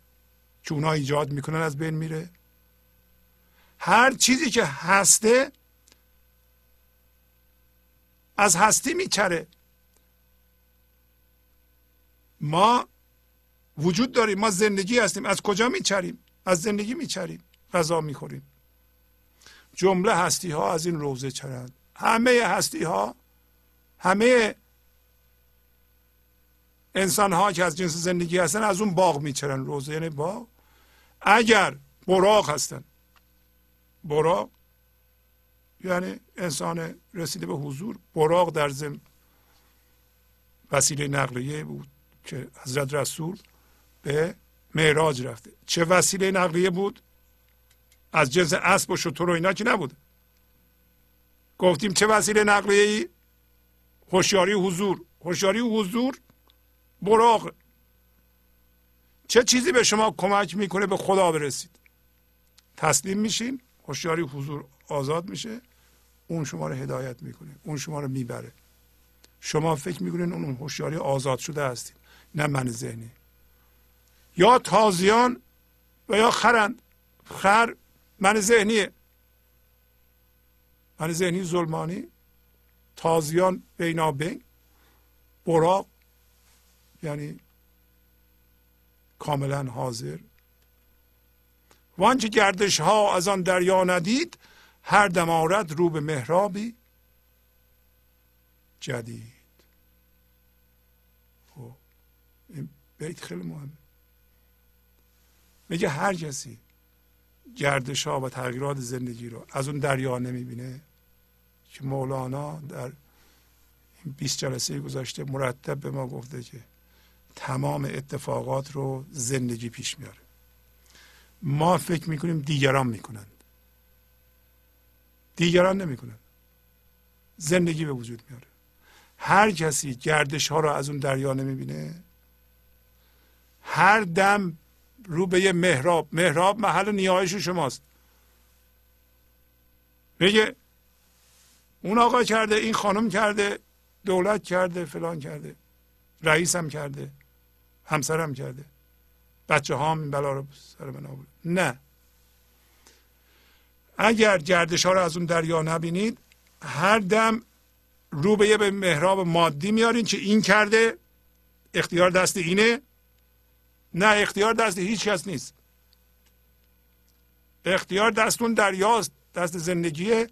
که اونها ایجاد می‌کنن از بین میره. هر چیزی که هسته از هستی میچره. ما وجود داریم ما زندگی هستیم. از کجا میچریم؟ از زندگی میچریم. غذا می‌خوریم. جمله هستی ها از این روزه چرند. همه هستی ها همه انسان ها که از جنس زندگی هستن از اون باغ میچرن روزه. یعنی باغ. اگر براغ هستن براغ یعنی انسان رسیده به حضور براغ در زم وسیله نقلیه بود که حضرت رسول به معراج رفته. چه وسیله نقلیه بود؟ از جنس اسب و شتر و اینا که نبوده. گفتیم چه وسیله نقلیه ای هوشیاری حضور. هوشیاری حضور براغ. چه چیزی به شما کمک می‌کنه به خدا برسید؟ تسلیم میشین. هوشیاری حضور آزاد میشه اون شما رو هدایت می‌کنه اون شما رو می‌بره. شما فکر می‌کنین اون هوشیاری آزاد شده هستید نه من ذهنی. یا تازیان و یا خرند. خر من ذهنیه. من ذهنی ظلمانی. تازیان بینابین براق یعنی کاملا حاضر. وانچه گردش ها از آن دریا ندید هر دمارت رو به محرابی جدید. خب، این بیت خیلی مهمه میگه هر کسی گردش ها و تغییرات زندگی رو از اون دریا نمی‌بینه که مولانا در این 20 جلسه گذاشته مرتب به ما گفته که تمام اتفاقات رو زندگی پیش میاره. ما فکر می‌کنیم دیگران می‌کنند. دیگران نمی‌کنند. زندگی به وجود میاره. هر کسی گردش ها رو از اون دریا نمی‌بینه. هر دم رو به یه محراب. محراب محل نیایش شماست. میگه اون آقا کرده این خانم کرده دولت کرده فلان کرده رئیسم کرده همسرم کرده. بچه ها این بلا رو سر من نه. اگر گردش ها رو از اون دریا نبینید هر دم رو به یه به محراب مادی میارین که این کرده اختیار دست اینه. نه اختیار دست هیچ کس نیست. اختیار دستون دریاست دست زندگیه.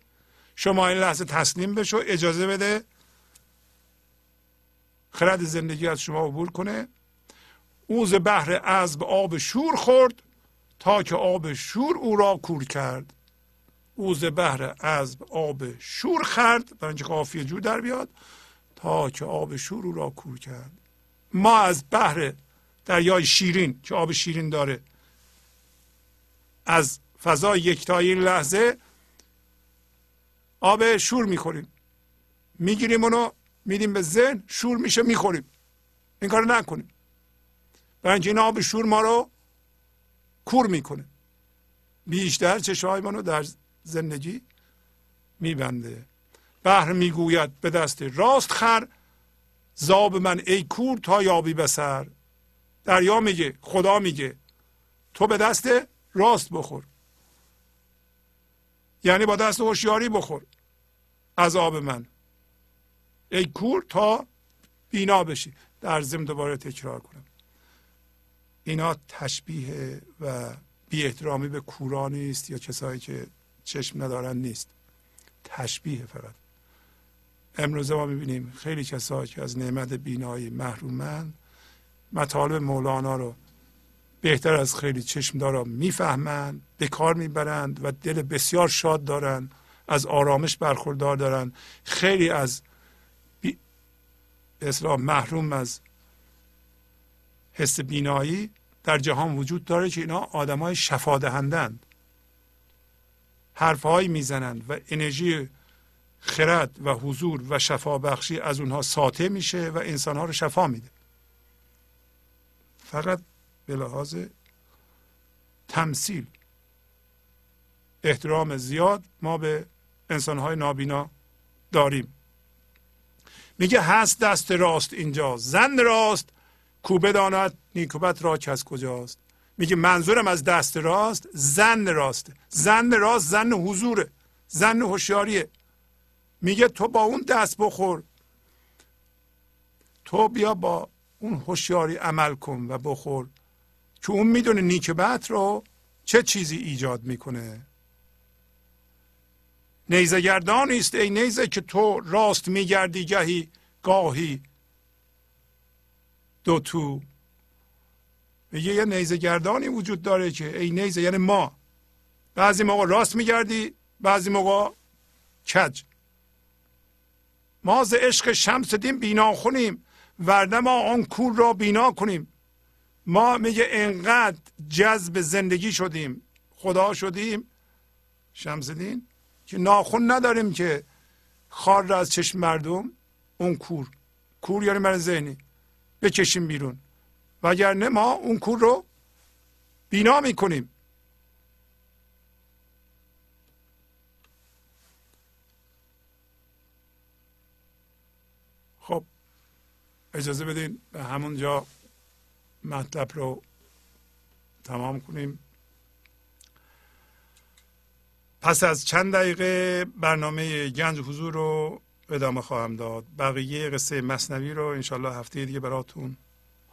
شما این لحظه تسلیم بشو اجازه بده. خرد زندگی از شما عبور کنه. اوز بحر از آب شور خورد. تا که آب شور او را کور کرد. اوز بحر از آب شور خرد برای اینکه قافیه جور در بیاد تا که آب شور او را کور کرد. ما از بحر دریای شیرین که آب شیرین داره از فضای یکتایی این لحظه آب شور می‌خوریم. می‌گیریم اونو میدیم به ذهن شور میشه می‌خوریم. این کار نکنیم. برای اینکه این آب شور ما رو کور می‌کنه. بیشتر چشمهای ما رو در زندگی میبنده. بهر می‌گوید به دست راست خر زاب من ای کور تا یابی بسر دریا میگه خدا میگه تو به دست راست بخور. یعنی با دست هوشیاری بخور. آب من. ای کور تا بینا بشی. در ضمن دوباره تکرار کنم. اینا تشبیه و بی احترامی به کورانی است یا کسایی که چشم ندارن نیست. تشبیه فقط. امروزه ما می‌بینیم خیلی کسایی که از نعمت بینایی محرومن. مطالب مولانا رو بهتر از خیلی چشمدارا می‌فهمند به کار می‌برند و دل بسیار شاد دارند از آرامش برخوردار دارند خیلی از. اسلام محروم از حس بینایی در جهان وجود داره که اینا آدم های شفا دهندند حرفهایی می‌زنند و انرژی خرد و حضور و شفا بخشی از اونها ساطع میشه و انسانها رو شفا میده. فقط به لحاظ تمثیل احترام زیاد ما به انسانهای نابینا داریم. میگه هست دست راست اینجا زن راست کو بداند نیکوبت را از کجاست؟ میگه منظورم از دست راست زن راسته. زن راست زن حضوره. زن هوشیاریه. میگه تو با اون دست بخور. تو بیا با اون هوشیاری عمل کن و بخور. که اون می‌دونه نیک بد رو چه چیزی ایجاد می‌کنه. نیزه گردان است ای نیزه که تو راست میگردی گهی گاهی دو تو میگه یه نیزه گردانی وجود داره که ای نیزه یعنی ما. بعضی موقع راست میگردی بعضی موقع کج. ما ز عشق شمس دین بینا خونیم ورنه ما آن کور را بینا کنیم. ما میگه انقدر جذب زندگی شدیم خدا شدیم شمس دین که ناخون نداریم که خار را از چشم مردم اون کور. کور یعنی من ذهنی. بکشیم بیرون. وگرنه ما اون کور رو بینا می‌کنیم. خب اجازه بدین به همون جا مطلب رو تمام کنیم. پس از چند دقیقه برنامه گنج حضور رو ادامه خواهم داد. بقیه قصه مصنوی رو انشالله هفته دیگه براتون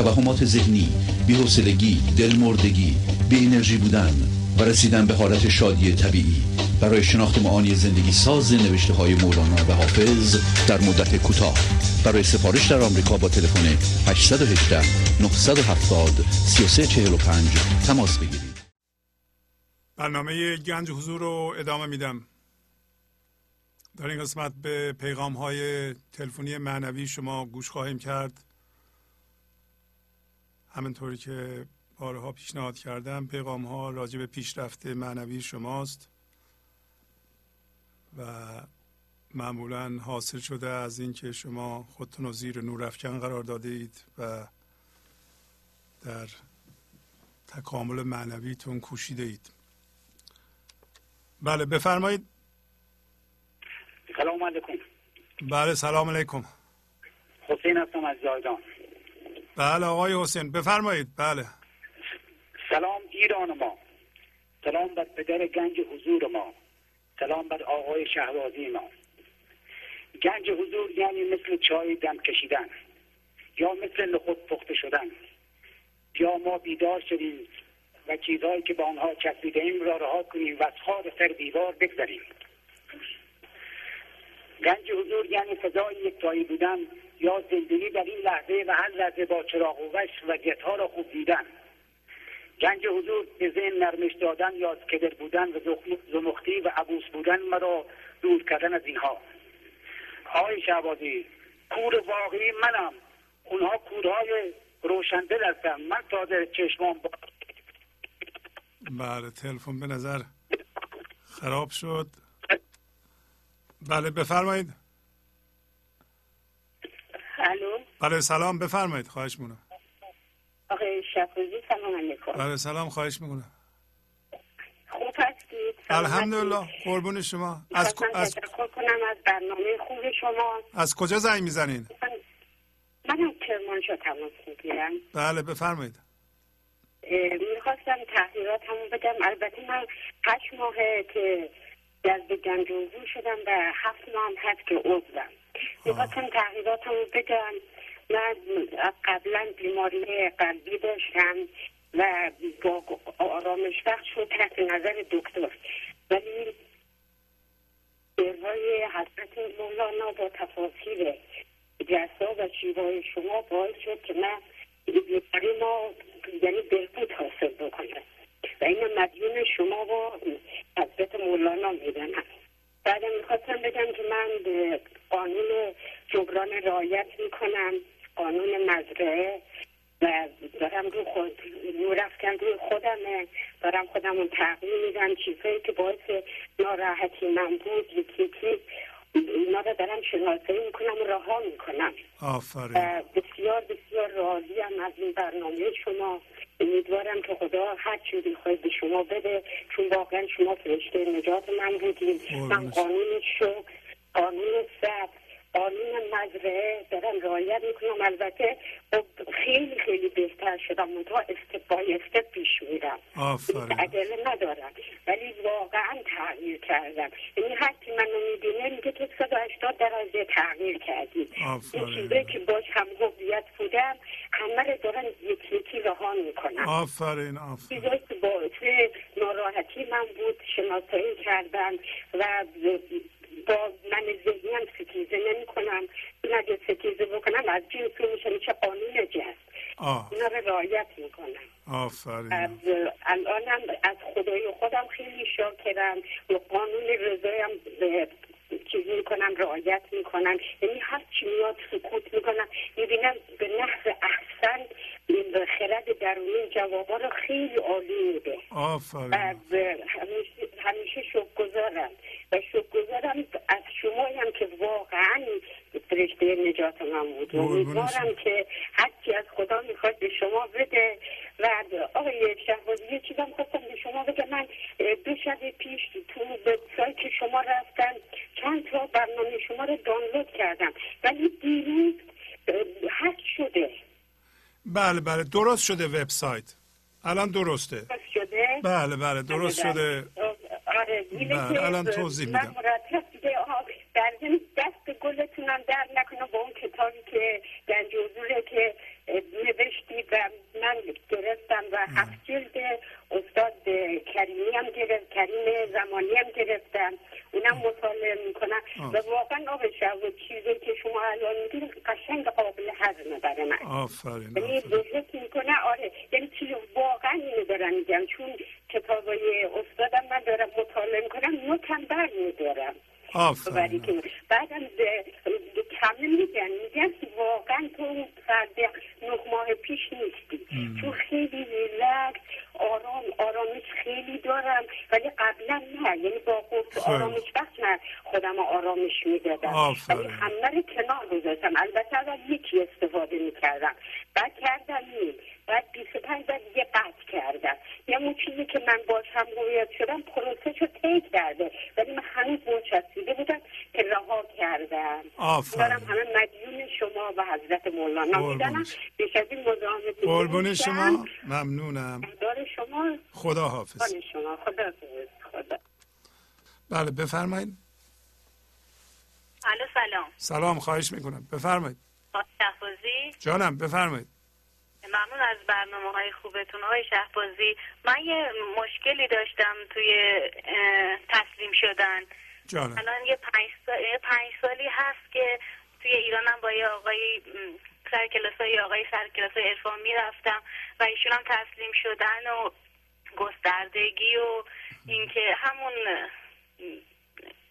توهمات ذهنی بی‌حوصلگی دلمردگی بی انرژی بودن و رسیدن به حالت شادی طبیعی. برای شناخت معانی زندگی ساز نوشته های مولانا و حافظ در مدت کوتاه. برای سفارش در آمریکا با تلفن 818 970 3345 تماس بگیرید. برنامه گنج حضور رو ادامه میدم. در این قسمت به پیغام های تلفنی معنوی شما گوش خواهیم کرد. همینطوری که بارها پیشنهاد کردم پیغام ها راجع به پیشرفت معنوی شماست و معمولا حاصل شده از اینکه شما خودتون رو زیر نورافکن قرار داده اید و در تکامل معنویتون کوشیده اید. بله بفرمایید. سلام علیکم. بله سلام علیکم. حسین هستم از زایدان بله آقای حسین بفرمایید. بله. سلام ایران ما. سلام بر پدر گنج حضور ما. سلام بر آقای شهبازی ما. گنج حضور یعنی مثل چای دم کشیدن یا مثل نخود پخته شدن. یا ما بیدار شدیم و چیزهایی که با آنها چسبیده ایم را رها کنیم و از خار سر دیوار بگذریم. گنج حضور یعنی فضای یکتایی بودن یا زندگی در این لحظه و هر لحظه با چراغ و وش و گتها را خوب دیدن. گنج حضور به ذهن نرمش دادن یا کدر بودن و زمختی و عبوس بودن مرا دور کردن از اینها. آقای شعبازی کور واقعی منم. اونها کورهای روشندل هستن من تازه چشمان با بله تلفن به نظر خراب شد. بله بفرمایید. الو. بله سلام. بفرمایید. خواهش می‌کنم. آقای شفوزی سلام علیکم. بله سلام. خواهش می‌کنم. خوب هستید؟ الحمدلله. قربون شما. از, از, تشکر کنم از برنامه خوب شما. از کجا زنگ می‌زنین؟ من منم کرمانشاه تماس می‌گیرم. بله بفرمایید. می‌خواستم همون بدم. البته من هشت ماهه که جذب گنج عضو شدم و هفت ماه هم هست که عضوم. می‌خواستم تحقیرات همون بدم. من قبلا بیماری قلبی داشتم و با آرامش بخش شد تحت نظر دکتر. ولی سرهای حضرت مولانا با تفاصیل جسا و شیوای شما باعث شد که من بیماری ما یعنی بهبود حاصل بکنم. و این مدیون شما با حضرت مولانا میدنم بعد می‌خواستم بگم که من به قانون جبران رعایت می‌کنم قانون مزرعه و دارم رو خود رو روی خودمه. دارم خودم رو تغییر میدم. چیزهایی که باعث ناراحتی من بود یکی یکی اینا رو دارم شناسایی می‌کنم و رها می‌کنم. آفرین. و بسیار بسیار راضیم از این برنامه شما. امیدوارم که خدا هر چی بخواید به شما بده چون واقعا شما فرشته نجات من بودیم من. قانون شکر قانون صبر قانون مزرعه. دارم رعایت می‌کنم. البته خب خیلی خیلی بهتر شدم. بای استپ پیش میرم. آفرین. عجله ندارم. ولی واقعا تغییر کردم. یعنی هر کی منو می‌بینه میگه که 180 درجه تغییر کردی. این چیزایی که باش هم هویت بودم. همه رو دارم یکی یکی رها می‌کنم. آفرین آفرین. چیزایی که باعث ناراحتی من بود شناسایی کردم و با من ذهنی هم ستیزه نمی کنم این اگه ستیزه بکنم از جنس میشه میشه قانون آه. اینا رو رعایت می‌کنم. آفرین. از الانم از خدای خودم خیلی شاکرم. و قانون رضایم چیز می‌کنم رعایت می‌کنم. یعنی هر چی میاد سکوت می‌کنم. می‌بینم به نحو احسن خرد درونی جوابا رو خیلی عالی میده. آفرین. از همیشه, شکرگزارم. و شکرگزارم از شما هم که واقعا فرشته نجات من بود. امیدوارم. که هرچی از خدا می‌خواد به شما بده و آقای شهبازی یه چیزم خواستم به شما بگم. من دو شب پیش تو وبسایت شما رفتم. چند تا برنامه شما رو دانلود کردم. ولی دیروز هک شده. بله بله درست شده وبسایت. الان درسته. شده؟ بله بله درست بله، شده. بله. آره بله، که الان توضیح من میدم. مرتب دیگه ضمن دست گلتونم در نکنه با اون کتابی که گنج حضوره که نوشتی و من گرفتم و هفت جلد استاد کریمی هم گرفت کریم زمانی هم گرفتم. اونم مطالعه می‌کنم. و واقعا آب و چیزی که شما الان میگین قشنگ قابل هضمه برای من. آفرین یعنی می‌کنه آره. یعنی چیز واقعا اینو دارم میگم. چون کتابای استادم من دارم مطالعه می‌کنم نوتم بر میدارم آفرین بعدم به کمه میگن میگن که واقعا تو اون فرد نه ماه پیش نیستی. چون خیلی ریلکس آرام آرامش خیلی دارم ولی قبلا نه. یعنی با قرص. آرامش بخش من خودم آرامش می‌دادم. ولی همه رو کنار گذاشتم. البته اول یکی استفاده می‌کردم. بعد کردم نیم. بعد 25 بعد دیگه قطع کردم. یه اون چیزی که من باش هم هویت شدم پروسه رو طی کرده. ولی من هنوز منچسبیده بودم که رها کردم. دارم همه مدیون شما و حضرت مولانا. میدنم بیش از این مزاحمت قربون شما. ممنونم. دار شما. خدا حافظ. شما. خدا حافظ. خدا. بله بفرمایید. الو سلام. سلام خواهش می‌کنم. بفرمایید. جانم بفرمایید. ممنون از برنامه های خوبتون های شهبازی. من یه مشکلی داشتم توی تسلیم شدن. جانم. الان یه پنج, سال، یه پنج سالی هست که توی ایرانم با یه آقای م، سر کلاس های آقای سر کلاس های عرفان می‌رفتم و ایشون هم تسلیم شدن و گستردگی و اینکه همون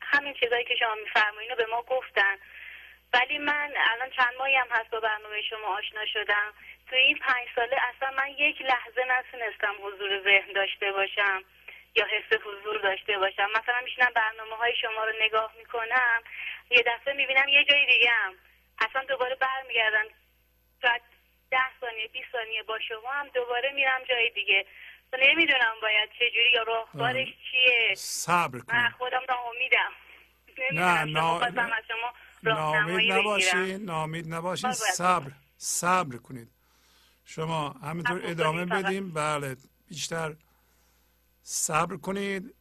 همین چیزایی که شما میفرمایین رو به ما گفتن. ولی من الان چند ماهی هم هست با برنامه شما آشنا شدم. تو این پنج ساله اصلا من یک لحظه نتونستم حضور ذهن داشته باشم یا حس حضور داشته باشم. مثلا میشینم برنامه های شما رو نگاه می‌کنم یه دفعه می‌بینم یه جای دیگه هم اصلا دوباره برمیگردم. شاید ده ثانیه 20 ثانیه با شما هم دوباره میرم جای دیگه. نمی‌دونم باید چجوری یا راهکارش چیه. صبر من کنید خودم امیدم نه نا... از شما نامید نباشین نامید نباشین. صبر صبر کنید. شما همینطور ادامه. بدیم. بله بیشتر صبر کنید.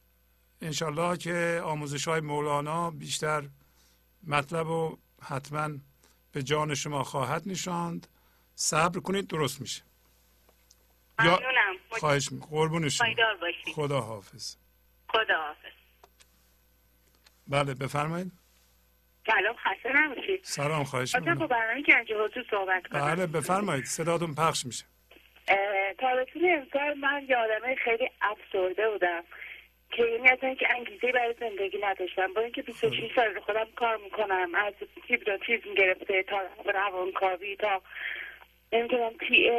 انشالله که آموزش های مولانا بیشتر مطلب و حتما به جان شما خواهد نشاند. صبر کنید درست میشه. ممنونم. خواهش می قربون شما. خدا حافظ. خدا حافظ. بله بفرمایید. سلام خسته نباشید سلام خواهش خواستم با می‌کنم برنامه گنج حضور صحبت کنم. بله بفرمایید. صداتون پخش میشه. تابستون امسال من یه آدم خیلی افسرده بودم که یعنی اصلا که انگیزه برای زندگی نداشتم. با اینکه 26 سال رو خودم کار می‌کنم از هیپنوتیزم گرفته تا روانکاوی تا نمی‌دونم تی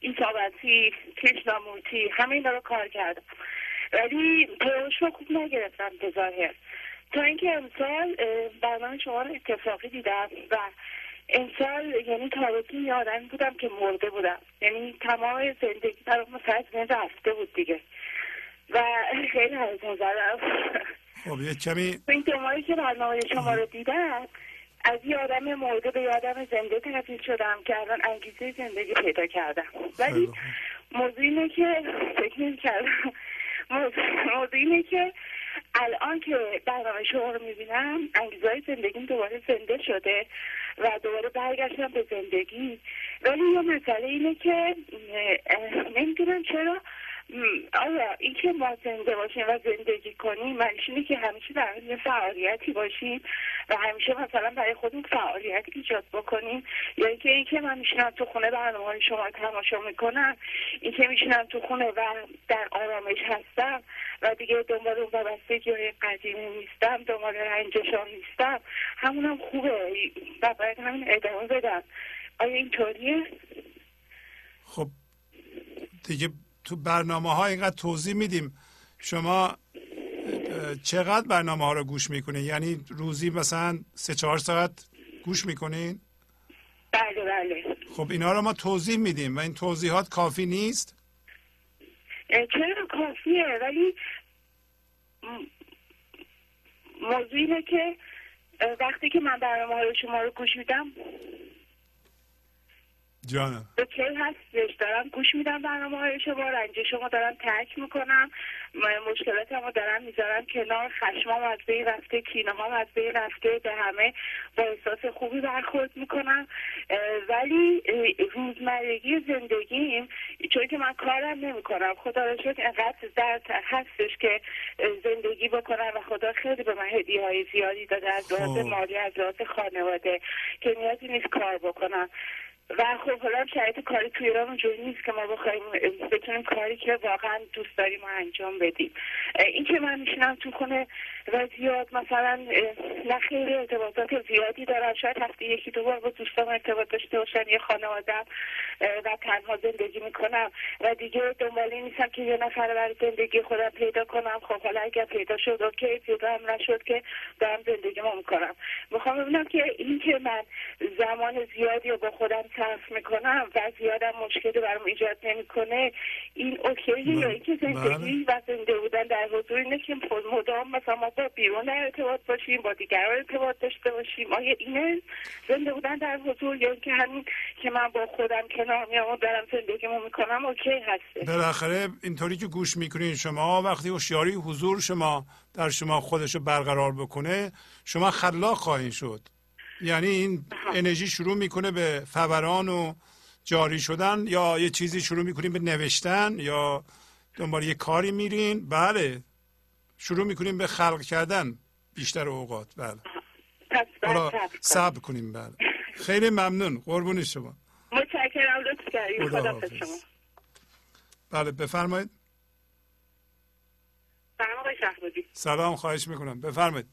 ایتابتی کشنامورتی همه اینا رو کار کردم. ولی پیروش رو خوب نگرفتم به ظاهر. تا اینکه امسال برنامه شما رو اتفاقی دیدم و امسال یعنی تابستون یه آدمی بودم که مرده بودم. یعنی تمام زندگی از بین رفته بود دیگه. و خیلی هیجان زدم خب یه کمی این دو ماهی که برنامه شما رو دیدم از یه آدم مرده به یه آدم زنده تبدیل شدم که الان انگیزه زندگی پیدا کردم. ولی. موضوع اینه که فکر نمی‌کردم. موضوع موضوع اینه که الان که برنامه شما رو می‌بینم انگیزه زندگیم دوباره زنده شده و دوباره برگشتم به زندگی. ولی یه مسئله اینه که نمی‌دونم چرا آیا اینکه ما زنده باشیم و زندگی کنیم معنیش اینه که همیشه در یه فعالیتی باشیم و همیشه مثلا برای خودمون فعالیت ایجاد بکنیم؟ یا اینکه اینکه من میشینم تو خونه برنامه های شما تماشا می‌کنم اینکه میشینم تو خونه و در آرامش هستم و دیگه دنبال اون وابستگی های قدیمی نیستم دنبال رنجشان نیستم همونم خوبه. و باید همین ادامه بدم. آیا اینطوریه؟ خب دیگه تو برنامه ها اینقدر توضیح میدیم. شما چقدر برنامه ها رو گوش می‌کنین؟ یعنی روزی مثلا سه چهار ساعت گوش می‌کنین؟ بله بله. خب اینا رو ما توضیح میدیم و این توضیحات کافی نیست؟ چرا کافیه؟ ولی موضوع اینه که وقتی که من برنامه های شما رو گوش میدم جانم. اوکی هستش. دارم گوش میدم برنامه های شما رنج شما دارم ترک می‌کنم. م- مشکلاتم رو دارم می‌ذارم کنار. خشمام از بین رفته کینه هم از بین رفته. به همه با احساس خوبی برخورد می‌کنم. ولی روزمرگی زندگیم چون که من کارم نمی‌کنم. خدا رو شکر انقدر درد هستش که زندگی بکنم و خدا خیلی به من هدیه های زیادی داده از لحاظ خب. مالی از لحاظ خانواده که نیازی نیست کار بکنم. و خب حالا شرایط کاری توی ایران اونجوری نیست که ما بخوایم بتونیم کاری که واقعا دوست داریم و انجام بدیم. این که من میشینم تو خونه و زیاد مثلا خیلی ارتباطات زیادی دارم شاید هفته یکی دو بار با دوستام ارتباط داشته باشم یه خانوادم و تنها زندگی می‌کنم. و دیگه دنبال این نیستم که یه نفر برای زندگی خودم پیدا کنم. خب حالا اگر پیدا شد اوکی پیدا هم نشد که دارم زندگی ما می‌کنم. می‌خوام ببینم که این که من زمان زیادی رو با خودم صرف می‌کنم و زیادم مشکلی برام ایجاد نمی‌کنه. این اوکیه یا اینکه زندگی و زنده بودن در حضور اینه که مدام مثلا ما با بیرون ارتباط باشیم با دیگران ارتباط داشته باشیم. آیا اینه زنده بودن در حضور یا اینکه همین که من با خودم کنار میام و دارم زندگیمو می‌کنم؟ اوکی هسته بالاخره اینطوری که گوش می‌کنین شما وقتی هوشیاری حضور شما در شما خودش رو برقرار بکنه شما خلاق خواهید شد. یعنی این انرژی شروع می‌کنه به فوران و جاری شدن یا یه چیزی شروع می‌کنیم به نوشتن یا دنبال یه کاری میرین؟ بله. شروع می‌کنیم به خلق کردن بیشتر اوقات. بله. حالا صبر کنیم. بله. خیلی ممنون. قربون شما. متشکرم لطف کردید. خدا. شما بله بفرمایید. سلام آقای سلام خواهش می‌کنم. بفرمایید.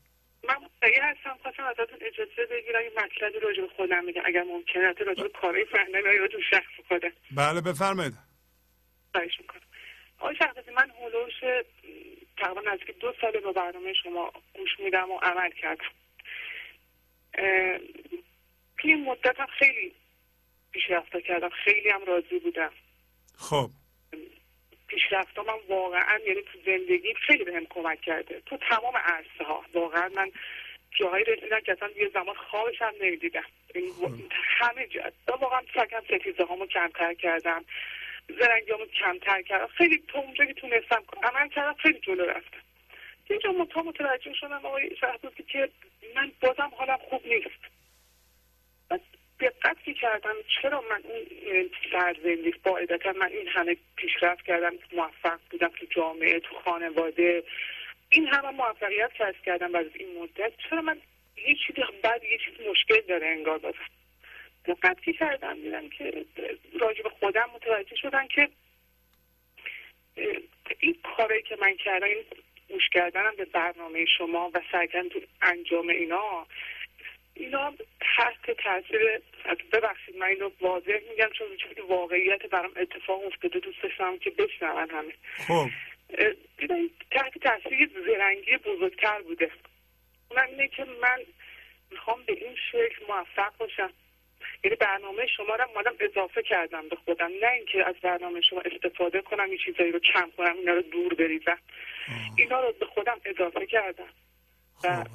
من هستم. خواستم ازتون اجازه بگیرم یه مطلبی راجع به خودم میگم. اگر ممکنه راجع به کارهای فنده یا راجع به شخص خودم بله بفرمایید. خواهش می‌کنم. آقای شخصی من هلوش تقریبا نزدیک دو سال به برنامه شما گوش میدم و عمل کردم. توی این مدت هم خیلی پیشرفت کردم. خیلی هم راضی بودم. خب. پیشرفت من واقعا یعنی تو زندگی خیلی بهم کمک کرده. تو تمام عرصه ها واقعا من جاهایی رسیدم که اصلا یه زمان خوابش هم نمی‌دیدم. این همه جا. واقعا سکم ستیزه هامو کمتر کردم. زرنگی هامو کمتر کردم. خیلی تو اونجا که تونستم عمل کردم خیلی جلو رفتم. یه جا متا متوجه شدم آقای شهبازی که من بازم حالم خوب نیست. بعد دقت که کردم چرا من اون سرزندگی قاعدتا من این همه پیشرفت کردم موفق بودم تو جامعه تو خانواده. این همه موفقیت کسب کردم بعد از این مدت. چرا من یه چیزی بعد یه چیز مشکل داره انگار بازم؟ دقت کردم دیدم که راجع به خودم متوجه شدم که این کاری که من کردم این گوش کردنم به برنامه شما و کردن تو انجام اینا اینا تحت تاثیر ببخشید من اینو واضح میگم چون واقعیت برام اتفاق افتاده دوست داشتم که بشنون همه. خب. تحت تاثیر زرنگی بزرگتر بوده. اونم اینه که من می‌خوام به این شکل موفق باشم. یعنی برنامه شما رو مادم اضافه کردم به خودم. نه اینکه از برنامه شما استفاده کنم یه چیزایی رو کم کنم اینا رو دور بریزم. اینا رو به خودم اضافه کردم. خب و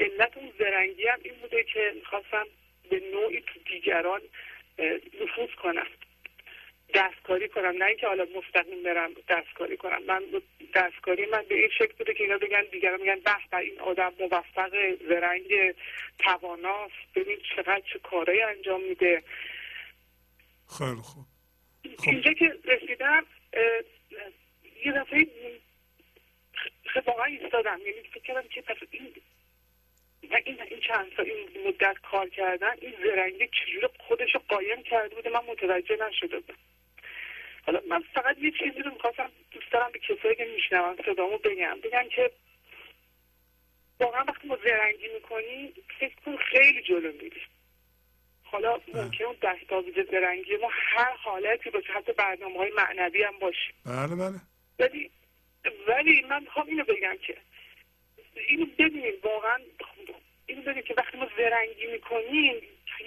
علت اون زرنگی هم این بوده که می‌خواستم به نوعی تو دیگران نفوذ کنم. دستکاری کنم. نه اینکه حالا مستقیم برم دستکاری کنم. من دستکاری من به این شکل بوده که اینا بگن دیگران میگن به این آدم موفق زرنگ تواناست. ببین چقدر چه کارایی انجام میده. خیلی خوب. خب. اینجا که رسیدم یه دفعه واقعا ایستادم. یعنی فکر کردم که پس این و این این چند سال این مدت کار کردن این زرنگی چجوری خودش رو قایم کرده بوده؟ من متوجه نشده بودم. حالا من فقط یه چیزی رو می‌خواستم دوست دارم به کسایی که میشنون صدامو بگم. بگن که واقعا وقتی ما زرنگی می‌کنی فکر کن خیلی جلو میری حالا ممکن اون دستاویز زرنگی ما هر حالتی باشه حتی برنامه های معنوی هم باشه. بله بله. ولی ولی من می‌خوام اینو بگم که اینو ببینید واقعا اینو ببینید که وقتی ما زرنگی می‌کنیم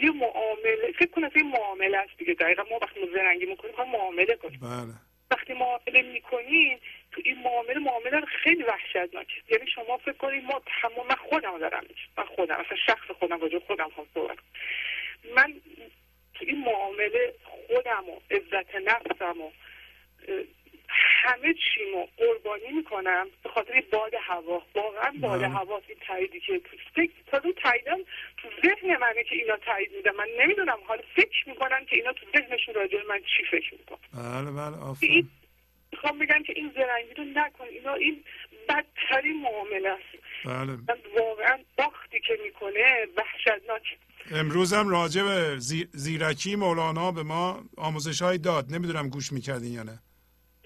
یه معامله فکر کنید یه معامله است دیگه دقیقا. ما وقتی ما زرنگی می‌کنیم ما معامله کنیم. بله. وقتی معامله می‌کنیم تو این معامله معامله خیلی وحشتناکه یعنی شما فکر کنید ما تمام من خودم دارم. من خودم اصلا شخص خودم راجع به خودم هم صحبت کنم. من تو این معامله خودم و عزت نفسم و همه چیمو قربانی می‌کنم به خاطر باد هوا. واقعا باد بله. هوا این تاییدی که تو فکر تا اون تاییدم تو ذهن منه که اینا تایید میدن. من نمی‌دونم حالا فکر می‌کنم که اینا تو ذهنشون راجع من چی فکر می‌کنن. بله بله می‌خوام بگم که این زرنگی رو نکن. اینا این بدترین معامله است. بله. واقعا باختی که می‌کنه وحشتناک. امروز هم راجع به زی- زیرکی مولانا به ما آموزش های داد. نمی‌دونم گوش می‌کردین یا نه.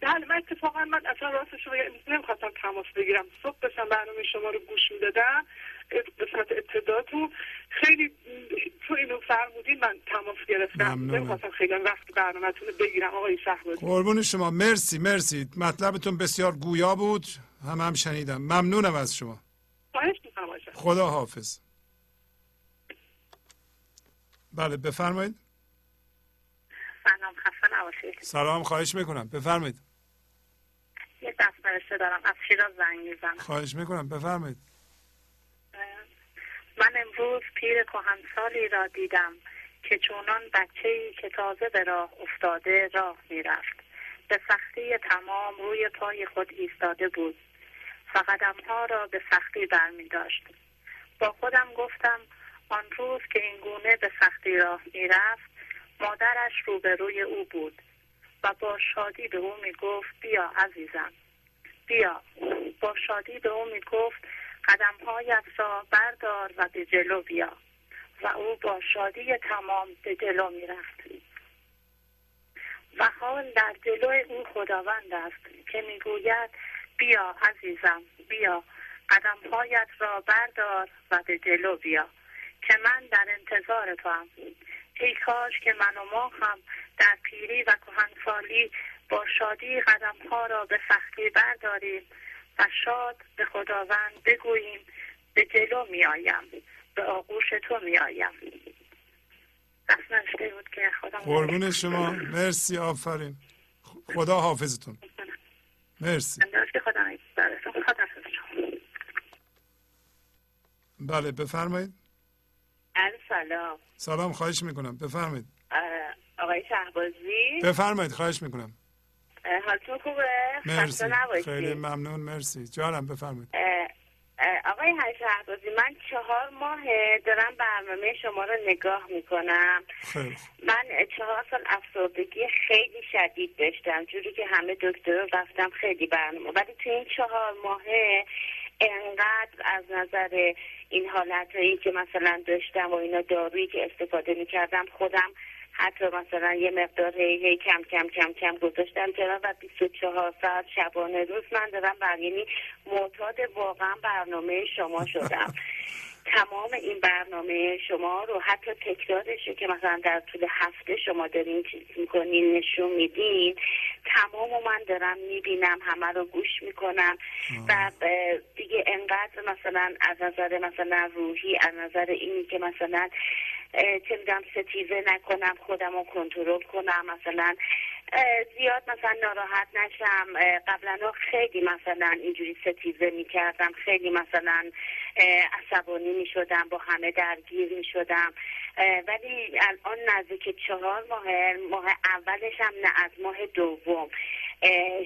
بله من اتفاقا من اصلا راستش رو بگم نمی‌خواستم تماس بگیرم. صبح داشتم برنامه شما رو گوش می‌دادم قسمت ابتداتون خیلی تو اینو فرمودین من تماس گرفتم. نمی‌خواستم خیلی وقت برنامهتون رو بگیرم آقای شهبازی. قربون شما. مرسی مرسی. مطلبتون بسیار گویا بود. هم هم شنیدم. ممنونم از شما. خدا حافظ. بله بفرمایید. سلام خسته نباشید. سلام خواهش می‌کنم. بفرمایید. فرسته دارم. از شیراز زنگ می‌زنم. خواهش می‌کنم. بفرمایید. من امروز پیر کهنسالی را دیدم که چونان بچه ای که تازه به راه افتاده راه می‌رفت. به سختی تمام روی پای خود ایستاده بود. و قدمها را به سختی برمی داشت با خودم گفتم آن روز که این گونه به سختی راه می‌رفت مادرش روبروی او بود و با شادی به او می گفت بیا عزیزم. بیا. با شادی به او می گفت قدمهایت را بردار و به جلو بیا. و او با شادی تمام به جلو می رفت و حال در جلو او خداوند است که می‌گوید بیا عزیزم بیا. قدمهایت را بردار و به جلو بیا که من در انتظار تو هم ای کاش که من و ما هم در پیری و کهنسالی با شادی قدمها را به سختی برداریم و شاد به خداوند بگوییم به جلو میآیم به آغوش تو میآیم. دست نشته بود که خدا قربون شما. مرسی آفرین. خدا حافظتون. مرسی. شما. بله بفرمایید. عرض سلام. سلام خواهش می‌کنم. بفرمایید. آقای شهبازی؟ بفرمایید خواهش می‌کنم. حالتون خوبه؟ مرسی. خیلی ممنون. مرسی. جانم بفرمایید. آقای های شهبازی من چهار ماه دارم برنامه شما رو نگاه می‌کنم. خیلی. من چهار سال افسردگی خیلی شدید داشتم. جوری که همه دکتر رفتم خیلی برنامه. ولی تو این چهار ماهه انقدر از نظر این حالت هایی که مثلا داشتم و اینا دارویی که استفاده می‌کردم خودم حتی مثلا یه مقدار هی, هی کم کم کم کم گذاشتم کنار و 24 ساعت شبانه روز من دارم بر یعنی معتاد واقعا برنامه شما شدم. تمام این برنامه شما رو حتی تکرارش که مثلا در طول هفته شما دارین چیز می‌کنین نشون میدین. تمام رو من دارم می‌بینم همه رو گوش می‌کنم. و دیگه انقدر مثلا از نظر مثلا روحی از نظر اینی که مثلا چه می‌دونم ستیزه نکنم خودم رو کنترل کنم مثلا زیاد مثلا ناراحت نشم. قبلا خیلی مثلا اینجوری ستیزه می‌کردم خیلی مثلا عصبانی می‌شدم با همه درگیر می‌شدم. ولی الان نزدیک چهار ماه ماه اولش هم نه از ماه دوم.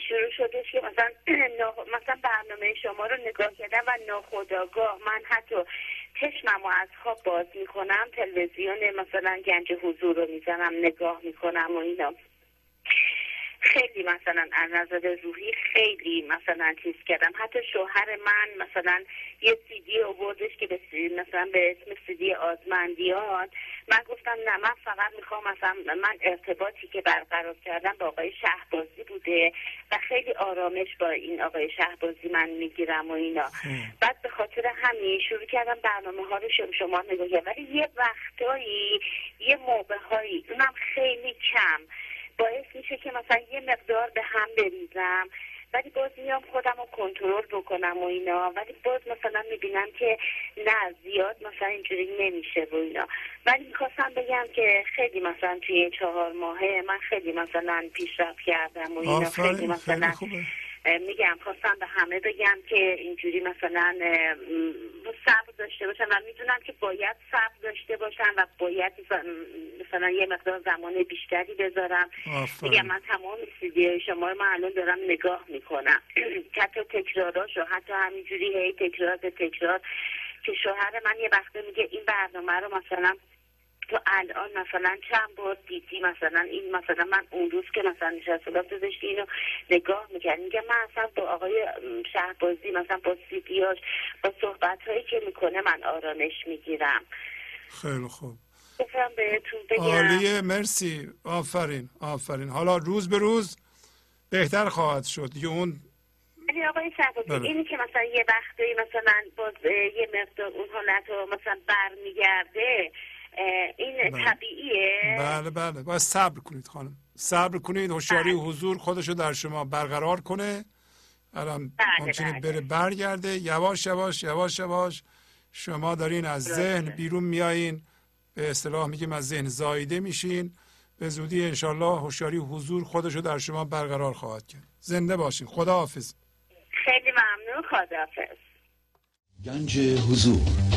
شروع شدش که مثلا مثلا برنامه شما رو نگاه کردم و ناخداگاه من حتی چشمم رو از خواب باز می‌کنم تلویزیون مثلا گنج حضور رو می‌زنم نگاه می‌کنم و اینا. خیلی مثلا از نظر روحی خیلی مثلا چیز کردم. حتی شوهر من مثلا یه سیدی آوردش که به مثلا به اسم سیدی آزمندیان. من گفتم نه من فقط می‌خوام مثلا من ارتباطی که برقرار کردم با آقای شهبازی بوده و خیلی آرامش با این آقای شهبازی من می‌گیرم و اینا. بعد به خاطر همین شروع کردم برنامه ها رو شما- شما نگاه. ولی یه وقتایی یه موقع هایی اونم خیلی کم. باعث میشه که مثلا یه مقدار به هم بریزم. ولی باز میام خودم رو کنترل بکنم و اینا. ولی باز مثلا می‌بینم که نه زیاد مثلا اینجوری نمیشه و اینا. ولی می‌خواستم بگم که خیلی مثلا توی این چهار ماهه من خیلی مثلا پیشرفت کردم و اینا. خیلی مثلا خیلی میگم خواستم به همه بگم که اینجوری مثلا صبر داشته باشن و می‌دونم که باید صبر داشته باشن و باید مثلا- یه مقدار زمان بیشتری بذارم. میگم من تمام سیدی شما رو من الان دارم نگاه می‌کنم. حتی تکراراشو حتی همینجوری هی تکرار به تکرار که شوهر من یه وقته میگه این برنامه رو مثلا تو الان مثلا چند بار دیدی؟ مثلا این مثلا من اون روز که مثلا نشسته بودم تو داشتی اینو نگاه می‌کرد میگه من اصلا با آقای م، شهبازی مثلا با سیدیاش با صحبت هایی که می‌کنه من آرامش می‌گیرم. خیلی خوب. بهتون بگم. عالیه. مرسی. آفرین آفرین. حالا روز به روز بهتر خواهد شد. دیگه اون ولی آقای شهبازی بله. اینی که مثلا یه وقتی مثلا باز یه مقدار اون حالت رو مثلا برمیگرده این بله. طبیعیه؟ بله بله. باید صبر کنید خانم. صبر کنید هوشیاری و حضور خودشو در شما برقرار کنه. الان بله، ممکنه بله. بره برگرده. یواش یواش یواش یواش. شما دارین از ذهن بیرون میایین. به اصطلاح میگیم از ذهن زایده میشین. به زودی انشالله هوشیاری و حضور خودشو در شما برقرار خواهد کرد. زنده باشین. خدا حافظ خیلی ممنون. خداحافظ. گنج حضور.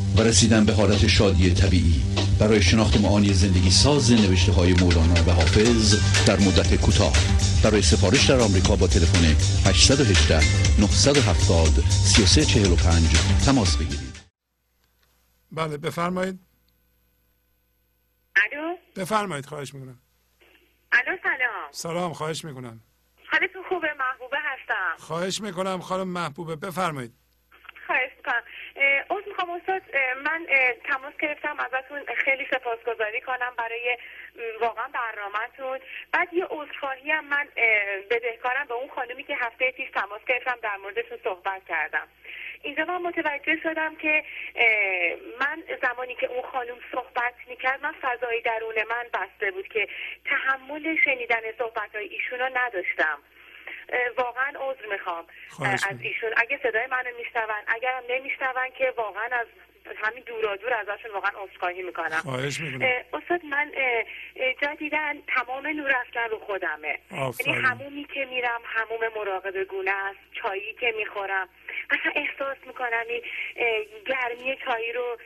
و رسیدن به حالت شادی طبیعی. برای شناخت معانی زندگی ساز نوشته های مولانا و حافظ در مدت کوتاه. برای سفارش در آمریکا با تلفن 818 970 3345 تماس بگیرید. بله بفرمایید. الو؟ بفرمایید خواهش می‌کنم. الو سلام. سلام خواهش می‌کنم. حالتون خوبه؟ محبوبه هستم. خواهش می‌کنم خانم محبوبه بفرمایید خواهش می‌کنم از می‌خوام استاد من تماس گرفتم ازتون. خیلی سپاسگزاری کنم برای واقعا برنامهتون. بعد یه عذرخواهی هم من بدهکارم به اون خانمی که هفته پیش تماس گرفتم در موردتون صحبت کردم. اینجا من متوجه شدم که من زمانی که اون خانم صحبت می‌کرد من فضای درون من بسته بود که تحمل شنیدن صحبت های ایشون رو نداشتم. واقعا عذر می‌خوام. از ایشون. اگه صدای منو میشنون اگرم نمیشنون که واقعا از همین دورا دور ازشون واقعا عذرخواهی می‌کنم. خواهش می‌کنم. استاد من جدیدن تمام نور افکن رو خودمه. یعنی همومی که میرم هموم مراقب گونه است چایی که می‌خورم. احساس می‌کنم این گرمی چایی رو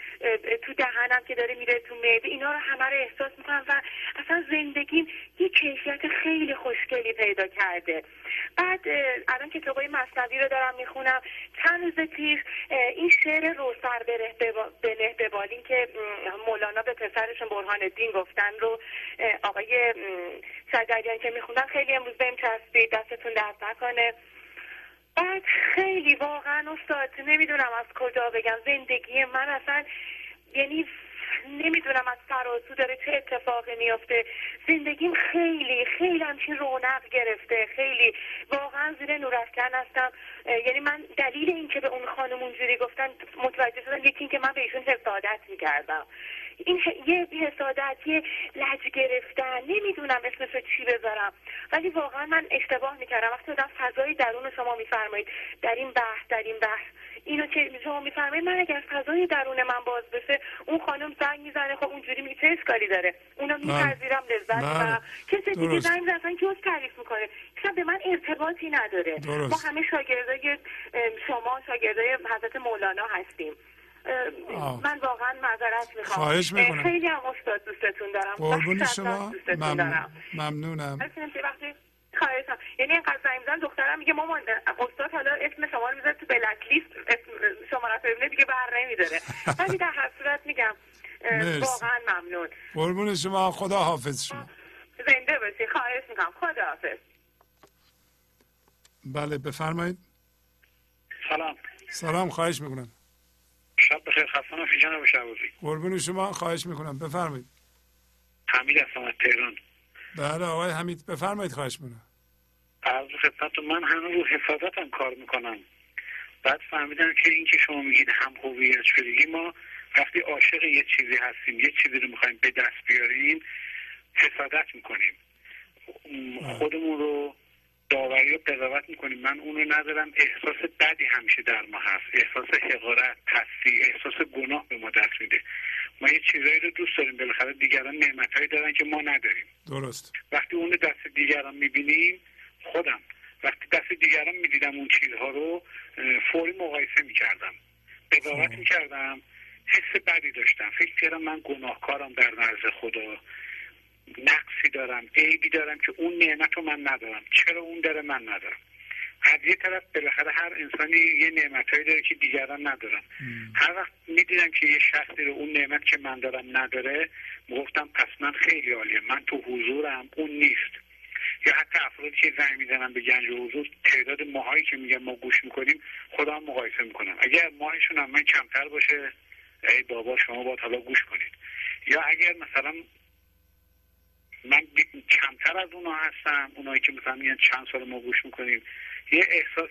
تو دهنم که داره میره تو معده اینا رو همه رو احساس می‌کنم و اصلا زندگیم یه کیفیت خیلی خوشگلی پیدا کرده. بعد الان کتابای مصنوی رو دارم می‌خونم. چند روز پیش این شعر روسر ببا- بنه ببالین که مولانا به پسرشون برهان الدین گفتن رو آقای شجریان که میخوندن خیلی امروز بهم چسبید دستتون درد نکنه. بعد خیلی واقعا استاد نمی‌دونم از کجا بگم زندگی من اصلا یعنی نمی‌دونم از فراسو داره چه اتفاقی میافته. زندگیم خیلی خیلی همچین رونق گرفته. خیلی واقعا زیر نورافکن هستم. یعنی من دلیل اینکه به اون خانم اونجوری گفتن متوجه شدم یکی اینکه من به ایشون حسادت می‌کردم. این یه حسادت یه لج گرفتن. نمی‌دونم اسمش چی بذارم. ولی واقعا من اشتباه می‌کردم. وقتی آدم فضای درون شما میفرمایید در این بحث در این بحث اینو که شما میفرمایید من اگر فضای درون من باز بشه اون خانم زنگ می‌زنه خب اونجوری میگه چه اشکالی داره اونو میپذیرم لذت. می‌برم کسی دیگه. زنگ زنه اصلا جز تعریف می‌کنه اصلا به من ارتباطی نداره درست. ما همه شاگردای شما شاگردای حضرت مولانا هستیم آه. من واقعا معذرت می‌خوام خواهش می‌کنم. خیلی هم استاد دوستتون دارم قربون شما ممنون. دارم ممنونم که خواهشم یعنی اینقدر زنگ می‌زنم دخترم میگه مامان استاد حالا اسم شما رو می‌ذاره تو بلک لیست اسم شما رو دیگه بر نمیداره. ولی در هر صورت میگم. واقعا ممنون. قربون شما خدا حافظ شما. زنده باشی خواهش می‌کنم خدا حافظ بله بفرمایید. سلام. سلام خواهش می‌کنم. شب بخیر خسته نباشی جناب قربون شما خواهش می‌کنم. بفرمایید. حمید هستم از تهران. بله آقای حمید بفرمایید خواهش می‌کنم. از خدمت من همه رو حفاظتم کار می‌کنم. بعد فهمیدم که این که شما میگید هم هویت شدگی ما وقتی عاشق یه چیزی هستیم یه چیزی رو می‌خوایم به دست بیاریم حفاظت می‌کنیم. خودمون رو داوری و قضاوت می‌کنیم. من اونو ندارم. احساس بدی همیشه در ما هست. احساس حقارت پستی احساس گناه به ما دست میده. ما یه چیزایی رو دوست داریم بالاخره دیگران نعمتهایی دارن که ما نداریم. درست. وقتی اون رو دست دیگران می‌بینیم خودم. وقتی دست دیگران می‌دیدم اون چیزها رو فوری مقایسه می‌کردم. قضاوت خب. می‌کردم. حس بدی داشتم. فکر کردم من گناهکارم در نزد خدا. نقصی دارم عیبی دارم که اون نعمت رو من ندارم. چرا اون داره من ندارم. از یه طرف بالاخره هر انسانی یه نعمتهایی داره که دیگران ندارن. هر وقت می‌دیدم که یه شخصی رو اون نعمت که من دارم نداره گفتم پس من خیلی عالیه. من تو حضورم اون نیست. یا حتی افرادی که زنگ می‌زنن به گنج حضور تعداد ماهایی که میگن ما گوش می‌کنیم خدا هم مقایسه می‌کنم. اگر ماهشون هم من کمتر باشه ای بابا شما باید حالا گوش کنید. یا اگر مثلا من کمتر از اونا هستم اونایی که مثلا میگن چند سال ما گوش می‌کنیم یه احساس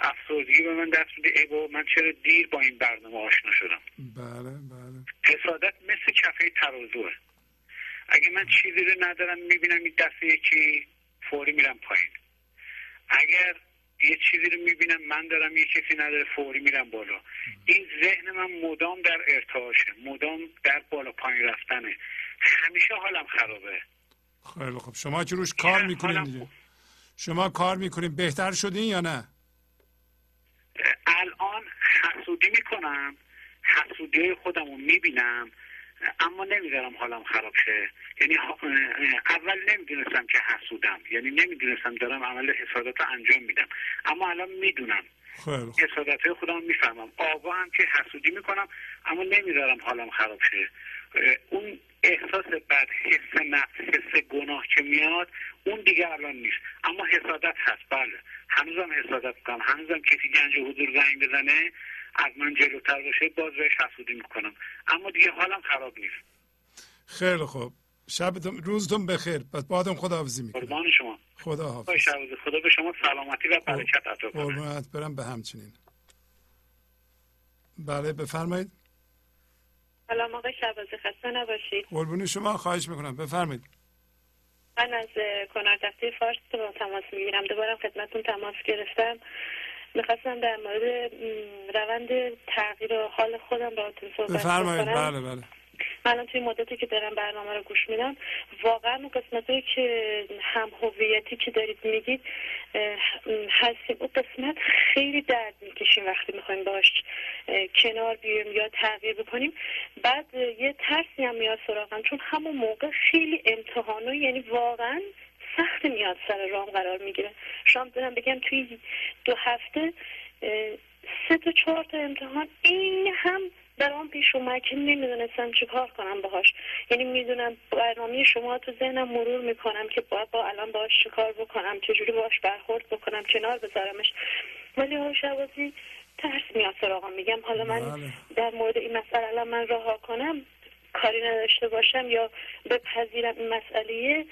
افسردگی به من دست میده. ای بابا من چرا دیر با این برنامه آشنا شدم؟ بله بله. حسادت مثل کفه ترازوه. اگه من چیزی رو ندارم می‌بینم این دست یکی فوری میرم پایین. اگر یه چیزی رو می‌بینم من دارم یه کسی نداره فوری میرم بالا. این ذهن من مدام در ارتعاشه مدام در بالا پایین رفتنه. همیشه حالم خرابه. خیلی خب شما که روش کار می‌کنین دیگه. شما کار می‌کنین بهتر شدین یا نه؟ الان حسودی می‌کنم حسودی خودم رو می‌بینم اما نمی‌ذارم حالم خراب شه. یعنی اول نمی‌دونستم که حسودم یعنی نمی‌دونستم دارم عمل حسادت رو انجام میدم. اما الان می‌دونم. حسادت های خودم می‌فهمم. آوا هم که حسودی می‌کنم اما نمی‌ذارم حالم خراب شه. اون احساس بد حس نفس حس گناه که میاد اون دیگه الان نیست. اما حسادت هست بله. هنوزم حسادت می‌کنم. هنوزم کسی گنج حضور زنگ بزنه از من جلوتر باشه باز بهش حسودی می‌کنم. اما دیگه حالم خراب نیست. خیلی خوب. شبتون روزتون بخیر. پس بعدم خدا حافظی می‌کنم. قربان شما. خدا حافظ خدا به شما سلامتی و برکت عطا کنه. قربانت برم به همچنین. بله بفرمایید. سلام آقای شبازی خسته نباشید. قربون شما خواهش می‌کنم. بفرمایید. من از کنار دسته فارس با تماس می‌گیرم. دوباره خدمتون تماس گرفتم. می‌خواستم در مورد روند تغییر و حال خودم با صحبت بفرمایید. بله بله. من توی مدتی که دارم برنامه رو گوش میدم واقعا قسمت که هم هویتی که دارید میگید هستیم اون قسمت خیلی درد می‌کشیم وقتی می‌خوایم باش کنار بیایم یا تغییر بکنیم. بعد یه ترسی هم میاد سراغم چون همون موقع خیلی امتحانو یعنی واقعا سخت میاد سر رام قرار می‌گیره. شام دارم بگم توی دو هفته سه تا چهار تا امتحان این هم برام پیش اومد که نمی‌دونستم چی کار کنم باهاش. یعنی می‌دونم برنامه شما تو ذهنم مرور می‌کنم که باید با الان باهاش چی کار بکنم چجوری باهاش برخورد بکنم کنار بذارمش. ولی ها شوازی ترس میاد سراغم. میگم حالا من بله. در مورد این مسئله الان من رها کنم کاری نداشته باشم یا بپذیرم این مسئله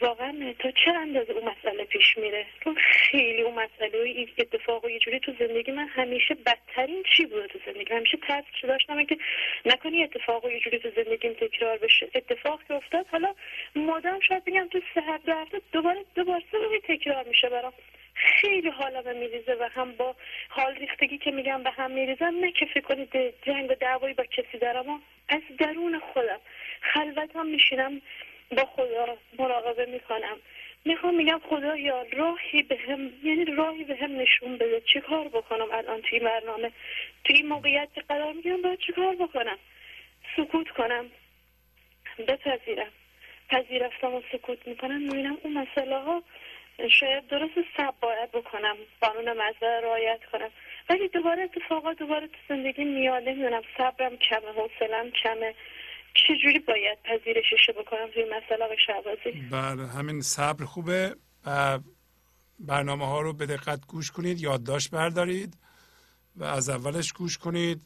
واقعا تا چه اندازه اون مسئله پیش میره؟ خیلی اون مسئله و اتفاق و یه جوری تو زندگی من همیشه بدترین چی بوده تو زندگی همیشه ترس داشتم که نکنی اتفاق و یه جوری تو زندگیم تکرار بشه. اتفاق که افتاد حالا مادام شاید بگم تو سه هفته دوباره دوباره تکرار میشه برام. خیلی حالا میریزه و هم با حال ریختگی که میگم به هم میریزم نه که فکر کنید جنگ و دعوایی با کسی دارم. از درون خودم خلوتم میشینم. با خدا مراقبه می‌کنم. می‌خوام میگم خدا یا راهی به هم یعنی راهی به هم نشون بده چه کار بکنم الان توی برنامه. توی این موقعیت که قرار میگم باید چه کار بکنم؟ سکوت کنم. بپذیرم. پذیرفتم و سکوت می‌کنم. می‌بینم اون مسئله ها شاید درست سب باید بکنم. قانون مزه رعایت کنم. ولی دوباره اتفاقات دوباره تو زندگی میاد. نمی‌دونم صبرم کمه حوصلم کمه. چجوری باید پذیرشش بکنم توی مسئله آقای شعبازی بله همین صبر خوبه و برنامه ها رو به دقت گوش کنید یادداشت بردارید و از اولش گوش کنید.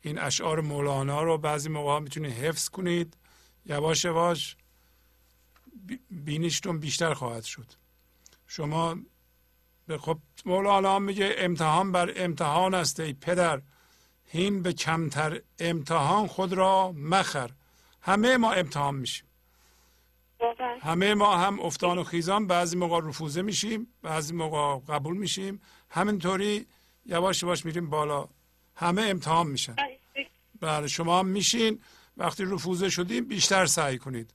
این اشعار مولانا رو بعضی موقع ها می‌تونید حفظ کنید. یواش یواش بینیشتون بیشتر خواهد شد. شما خب مولانا میگه امتحان بر امتحان است ای پدر. هین به کمتر امتحان خود را مخر. همه ما امتحان میشیم. همه ما هم افتان و خیزان بعضی موقع رفوزه میشیم بعضی موقع قبول میشیم. همینطوری یواش یواش میریم بالا. همه امتحان میشن. بله شما هم میشین. وقتی رفوزه شدیم بیشتر سعی کنید.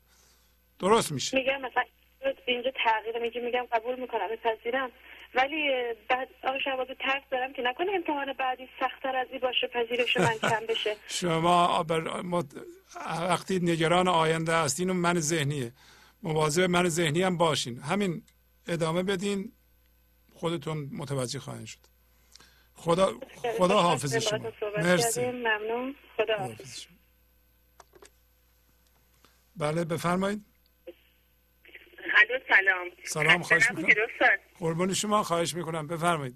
درست میشه. میگم مثلا اینجا تغییر میگه میگم قبول می‌کنم میپذیرم. ولی بعد آقا شباز ترس دارم که نکنه امتحان بعدی سختتر از این باشه پذیرش من کم بشه. شما وقتی نگران آینده هستین و من ذهنیه. مواظب من ذهنی هم باشین. همین ادامه بدین خودتون متوجه خواهید شد. خدا خدا حافظ شما. مرسی. ممنون. خدا حافظ. بله بفرمایید. سلام. سلام خواهش می‌کنم. قربان شما خواهش می‌کنم. بفرمایید.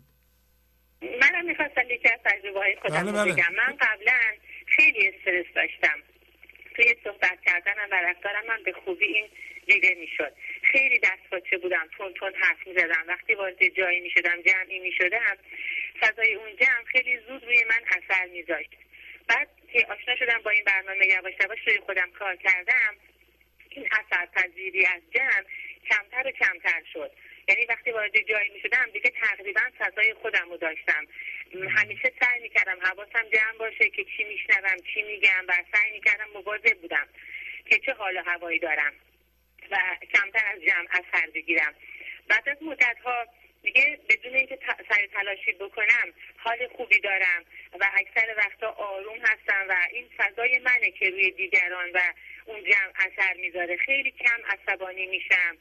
منم می‌خواستم یکی از تجربه های خودم بله بله. بگم. من قبلا خیلی استرس داشتم. توی صحبت کردنم و رفتارم من به خوبی این دیده می‌شد. خیلی دست بودم تون تون حرف می‌زدم. وقتی وارد جایی می‌شدم جمعی می‌شدم فضای اون جمع خیلی زود روی من اثر میذاشت. بعد که آشنا شدم با این برنامه یواش یواش روی خودم کار کردم این اثر پذیری از جمع کمتر و کمتر شد. یعنی وقتی وارد جایی می شدم دیگه تقریبا فضای خودم رو داشتم. همیشه سعی می‌کردم حواسم جمع باشه که چی میشنوم چی میگم و سعی می‌کردم مواظب بودم که چه حال و هوایی دارم و کمتر از جمع اثر بگیرم. بعد از مدت ها دیگه بدون اینکه سعی تلاشی بکنم حال خوبی دارم و اکثر وقتا آروم هستم و این فضای منه که روی دیگران و اون جمع اثر می‌ذاره. خیلی کم عصبانی میشم.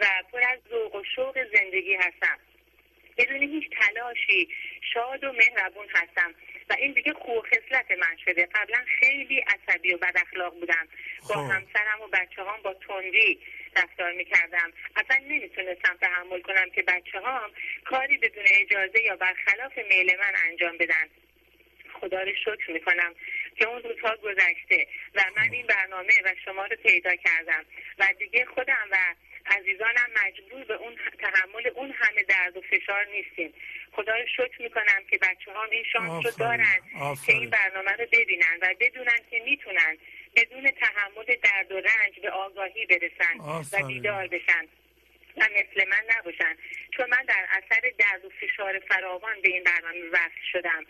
و پر از ذوق و شوق زندگی هستم. بدون هیچ تلاشی شاد و مهربون هستم. و این دیگه خوب خصلت من شده. قبلا خیلی عصبی و بد اخلاق بودم. با خب. همسرم و بچه هم با تندی رفتار می‌کردم. اصلا نمی‌تونستم تحمل کنم که بچه هم کاری بدون اجازه یا برخلاف میل من انجام بدن. خدا رو شکر می‌کنم که اون روزها گذشته و من این برنامه و شما رو پیدا کردم. و دیگه خودم و عزیزانم مجبور به اون تحمل اون همه درد و فشار نیستیم خدا رو شکر می‌کنم که بچه هم این شانس رو. دارن که آفرین. این برنامه رو ببینن و بدونن که می‌تونن بدون تحمل درد و رنج به آگاهی برسن و آفرین. بیدار بشن و مثل من نباشن چون من در اثر درد و فشار فراوان به این برنامه وصل شدم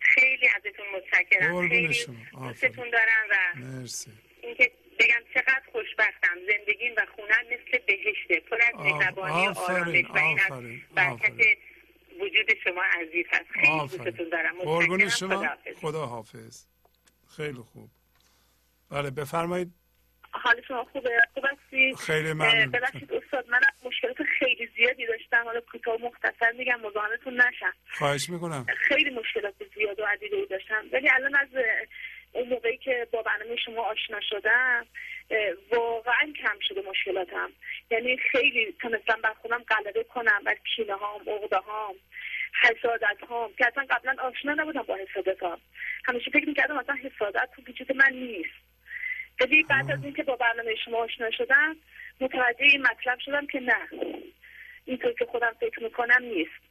خیلی ازتون متشکرم خیلی. دوستتون دارم و مرسی اینکه بگم چقدر خوشبختم. زندگیم و خونم مثل بهشته. پر از مهربانی و آرامش و این از برکت. وجود شما عزیز هست. خیلی دوستتون دارم. قربون. شما. خداحافظ. خدا حافظ. خیلی خوب. بله بفرمایید. حال شما خوبه؟ خوب هستی؟ خیلی ممنون. ببخشید استاد من مشکلات خیلی زیادی داشتم. حالا کوتاه و مختصر میگم مزاحمتون نشم. خواهش می‌کنم. خیلی مشکلات زیاد و عدیده ای داشتم. ولی الان از اون موقعی که با برنامه شما آشنا شدم واقعا کم شده مشکلاتم. یعنی خیلی تونستم بر خودم غلبه کنم بر کینه هام عقده هام حسادت هام که اصلا قبلا آشنا نبودم با حسادت هام همیشه فکر می‌کردم اصلا حسادت تو وجود من نیست. ولی بعد از اینکه با برنامه شما آشنا شدم متوجه این مطلب شدم که نه. اینطور که خودم فکر می‌کنم نیست.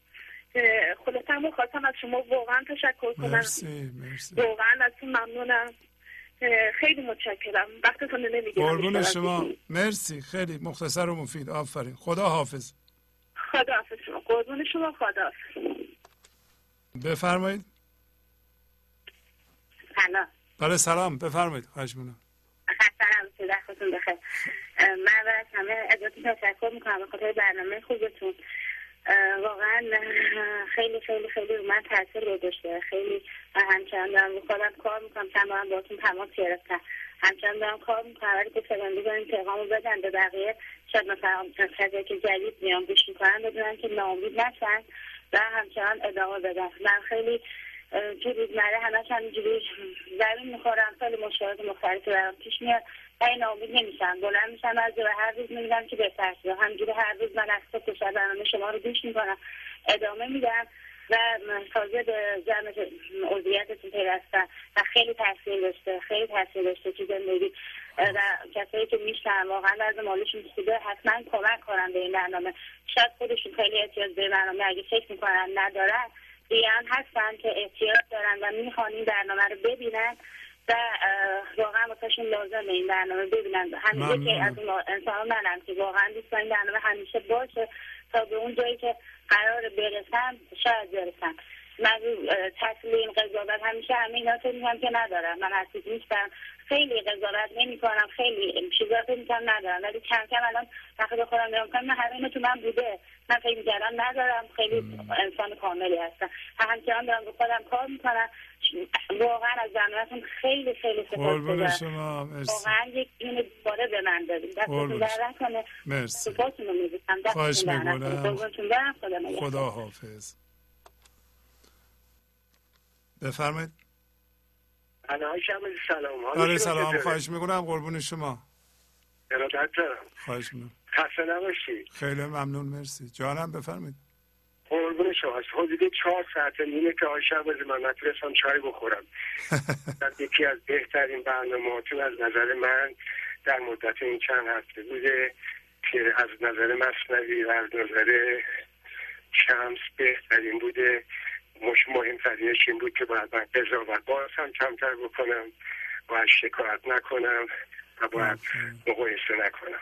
خلاصه همون خواستم از شما واقعا تشکر کنم. مرسی مرسی. واقعا ازتون ممنونم. اه، خیلی متشکرم. وقتتون رو نمی‌گیرم. قربون از شما. مرسی خیلی مختصر و مفید. آفرین. خدا حافظ. خدا حافظ شما. قربون شما. خدا حافظ بفرمایید. سلام. بله سلام. بفرمایید خواهش می‌کنم تو وقتتون بخیر. من از همه ازتون تشکر می‌کنم. به خاطر برنامه خوبتون. واقعا خیلی خیلی خیلی رو من تاثیر گذاشته. خیلی همچنان دارم خودم کار می‌کنم. چند بارم باهاتون تماس گرفتم. همچنان دارم کار می‌کنم. ولی گفتم بزنین پیغام رو بدن به بقیه. شاید مثلا کسایی که جدید میان گوش می‌کنن بدونن که ناامید نشن و همچنان ادامه بدن. من خیلی تو روزمره همش همینجوری زمین می‌خورم. خیلی مشکلات مختلفی برام پیش میاد. این ناامید نمیشم. بلند میشم از و هر روز می‌بینم که بهتر شده همینجوری هر روز من از تا شب برنامه شما رو گوش می‌کنم. ادامه میدم و تازه به جمع عضویتتون پیوستم و خیلی تاثیر داشته. خیلی تاثیر داشته تو زندگی. و کسایی که میشن واقعا از مالشون خوبه. حتما کمک کنن به این برنامه. شاید خودشون خیلی احتیاج به برنامه اگه فکر می‌کنن ندارن دیگران هستن که احتیاج دارن و می‌خوان این برنامه رو ببینن. و واقعا واسهشون لازمه این برنامه ببینن. همین. یکی از اون انسان منم که واقعا دوست دارم این برنامه همیشه باشه تا به اون جایی که قرار برسم شاید برسم. من این قضاوت همیشه همه اینا فکر می‌کنم که ندارم. من حسید نیستم خیلی قضاوت نمی کنم خیلی چیزا فکر می‌کنم ندارم. ولی کم کم الان وقتی به خودم نگاه می‌کنم اینا تو من بوده. من فکر می‌کردم ندارم. خیلی انسان کاملی هستم. و همچنان دارم به خودم کار می‌کنم. واقعا از برنامهتون خیلی خیلی سپاس واقعا یک این باره به من قربون دستتون در نکنه. مرسی. سپاستون رو دستتون در برم. خدا حافظ بفرمایید. سلام شما سلام؟ خواهش می‌کنم. قربون شما. ارادت دارم خواهش می‌کنم. خسته نباشی. خیلی ممنون. مرسی. جانم بفرمایید. قربون شما. حدود چهار ساعت نیمه که آقای شهبازی من نتونستم چای بخورم. در یکی از بهترین برنامهاتون از نظر من در مدت این چند هفته بوده که از نظر مصنوی و از نظر شمس بهترین بوده. مش مهمترینش این بود که باید من قضاوت باز هم کمتر بکنم باید شکایت نکنم و باید مقایسه نکنم.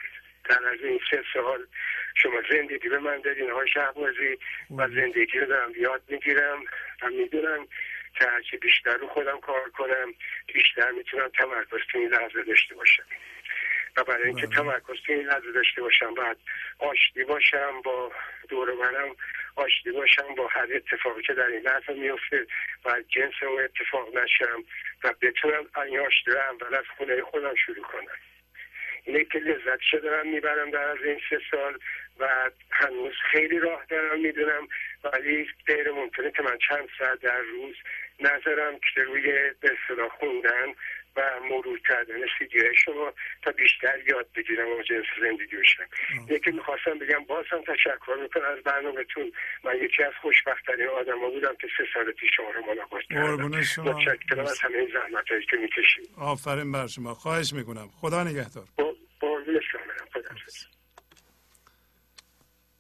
در از این سه سال شما زندگی به من دادین های شهبازی و زندگی رو دارم یاد می‌گیرم و می‌دونم که هرچی بیشتر رو خودم کار کنم بیشتر می‌تونم تمرکز تو این لحظه داشته باشم. و برای اینکه تمرکز تو این لحظه داشته باشم باید آشتی باشم با دور منم آشتی باشم با هر اتفاقی که در این لحظه میفته و جنس اون اتفاق نشم و بتونم این آشتی رو اول از خونه خودم شروع کنم. اینه که لذت دارم می‌برم در از این سه سال و هنوز خیلی راه دارم می‌دونم ولی غیر ممکنه که من چند ساعت در روز نظرم که روی به خوندن و مرور کردن سیدیای شما تا بیشتر یاد بگیرم و جنس زندگی بشم. یکی می‌خواستم بگم باز هم تشکر می‌کنم از برنامهتون. من یکی از خوشبختترین آدم ها بودم که سه سال پیش شما رو ملاقات کردم. متشکرم از همه این زحمت هایی که می‌کشیم آفرین بر شما. خواهش می‌کنم. خدا نگهدار. قربون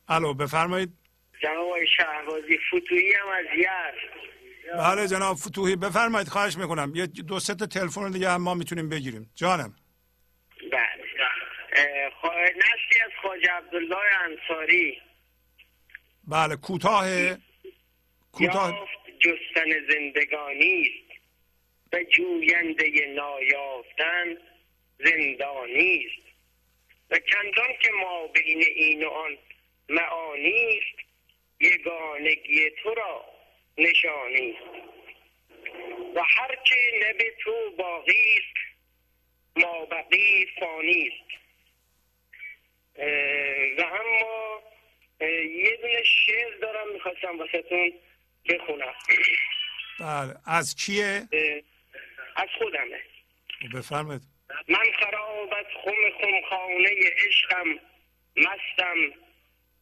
الو بفرمایید. جناب شهبازی فتویی هم از یار. بله جناب فتوحی بفرمایید خواهش می‌کنم. یه دو سه تا تلفن دیگه هم ما می‌تونیم بگیریم. جانم. بله. نشتی از خواجه عبدالله انصاری. بله کوتاه کوتاه جستن زندگانی است. به جوینده نایافتن زندانی است. و چندان که ما بین این و آن معانی است یگانگی تو را نشانی. و هر که نب تو باقی است ما بقی فانی است. و اما یه دونه شعر دارم می‌خواستم واسهتون بخونم. بله. از کیه؟ از خودمه. بفرمایید. من خراب از خم خمخانه عشقم مستم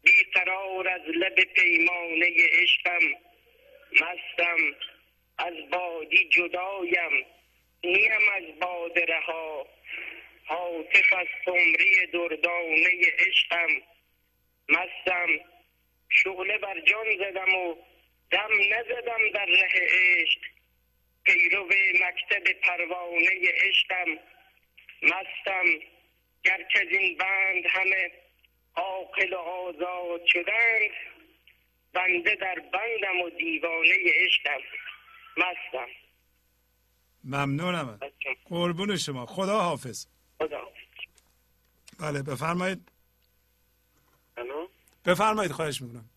بیقرار از لب پیمانه عشقم. مستم از بادی جدایم نیم از باد رها. حاطف از سمری دردانه عشقم. مستم شغله بر جان زدم و دم نزدم در ره عشق. پیرو مکتب پروانه عشقم. مستم گرچه این بند همه عاقل و آزاد شدند بنده در بندم و دیوانه عشقم. مستم. ممنونم. قربون شما. خدا حافظ. خدا بله بفرمایید. بفرمایید خواهش می‌کنم.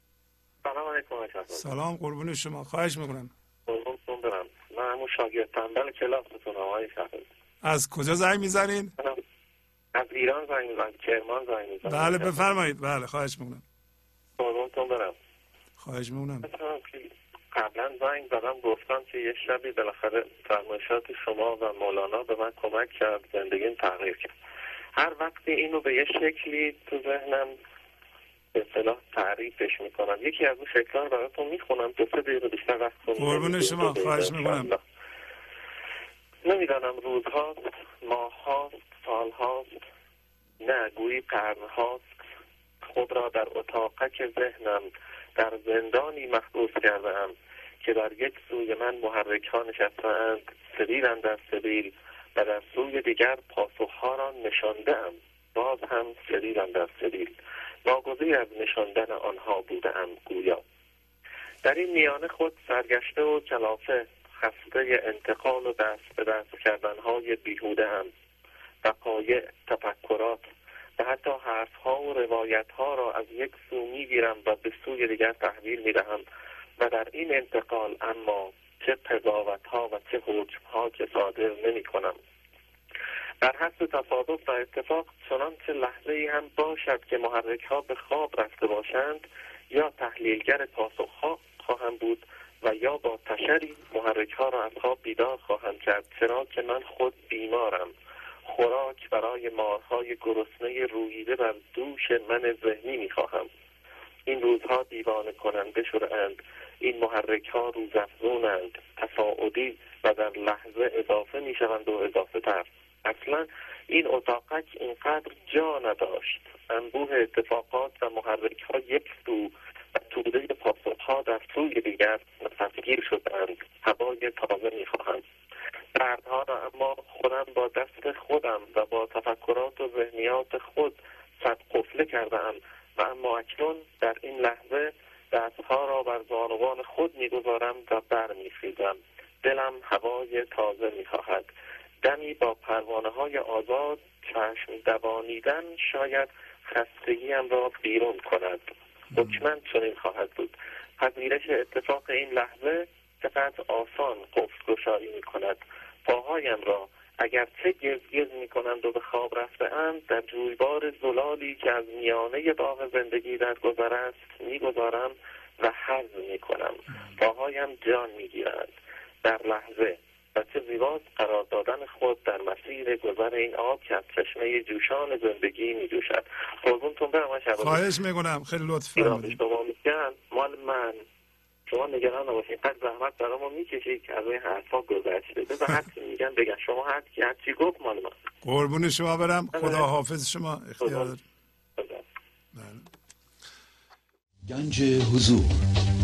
سلام علیکم سلام قربون شما. خواهش می‌کنم. قربونتون برم. من همون شاگرد تنبل کلاستون آقای از کجا زنگ می‌زنین؟ از ایران زنگ می‌زنم کرمان زنگ می‌زنم. بله بفرمایید. بله خواهش می‌کنم. قربونتون برم. خواهش می‌کنم. قبلا زنگ زدم گفتم که یه شبی بالاخره فرمایشات شما و مولانا به من کمک کرد زندگیم تغییر کرد. هر وقتی اینو به یه شکلی تو ذهنم به اصطلاح تعریفش می‌کنم یکی از اون شکلان براتون می‌خونم دو سه دقیقه بیشتر وقت قربون شما خواهش می‌کنم. نمی‌دانم روزهاست ماههاست سالهاست نه گویی قرنهاست. خود را در اتاقک ذهنم در زندانی محبوس کردم که در یک سوی من محرک ها نشستند سبیل در سبیل و در سوی دیگر پاسخها را نشاندم باز هم سبیل در سبیل. ناگزیر از نشاندن آنها بودم گویا. در این میانه خود سرگشته و کلافه خسته انتقال و دست به دست کردنهای بیهوده هم وقایع تفکرات و حتی حرف ها و روایت ها را از یک سو می‌گیرم و به سوی دیگر تحویل می‌دهم و در این انتقال اما چه قضاوت ها و چه حکم ها که صادر نمی کنم در حد تصادف و اتفاق چنانچه لحظه ای هم باشد که محرک ها به خواب رفته باشند یا تحلیلگر پاسخ ها خواهم بود و یا با تشری محرک ها را از خواب بیدار خواهم کرد چرا که من خود بیمارم. خوراک برای مارهای گرسنه رویده بر دوش من ذهنی می‌خواهم. این روزها دیوانه کننده شدهاند. این محرک ها روزافزونند. تصاعدی و در لحظه اضافه می‌شوند و اضافه تر اصلا این اتاقک اینقدر جا نداشت. انبوه اتفاقات و محرک ها یک سو و توده پاسخ ها در سوی دیگر نفسگیر شدند هوای تازه می‌خواهند دردها را اما خودم با دست خودم و با تفکرات و ذهنیات خود صد قفله کردم و اما اکنون در این لحظه دستها را بر زانوان خود می‌گذارم و برمیخیزم دلم هوای تازه می‌خواهد. دمی با پروانه های آزاد چشم دوانیدن شاید خستگیم را بیرون کند. حکمن چنین خواهد بود. پذیرش اتفاق این لحظه چقدر آسان قفل گشایی می کند پاهایم را اگر چه گز می کنند و به خواب رفتهاند در جویبار زلالی که از میانه باغ زندگی در گذر است می‌گذارم و حرز می کنم پاهایم جان می‌گیرند. در لحظه و چه زیباست قرار دادن خود در مسیر گذر این آب که از چشمه جوشان زندگی می جوشد قربونتون برم خواهش می‌کنم. خیلی لطف فرمودید. مال من. شما نگران نباشید قد زحمت برای ما می‌کشید که از این حرفا گذشته به هر میگن بگن شما هر کی هر چی گفت مال من. قربون شما برم. خدا حافظ شما. اختیار گنج حضور.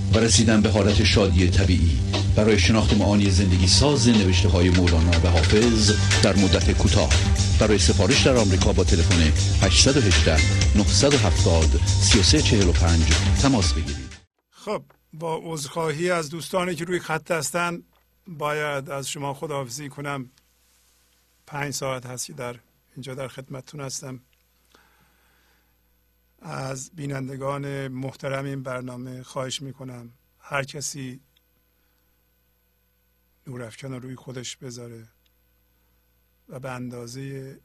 و رسیدن به حالت شادی طبیعی. برای شناخت معانی زندگی ساز نوشته های مولانا و حافظ در مدت کوتاه. برای سفارش در آمریکا با تلفن 818 970 3345 تماس بگیرید. خب با عذرخواهی از دوستانی که روی خط هستن باید از شما خداحافظی کنم. پنج ساعت هست که در اینجا در خدمتتون هستم. از بینندگان محترم این برنامه خواهش می‌کنم هر کسی نورافکن رو روی خودش بذاره و به اندازه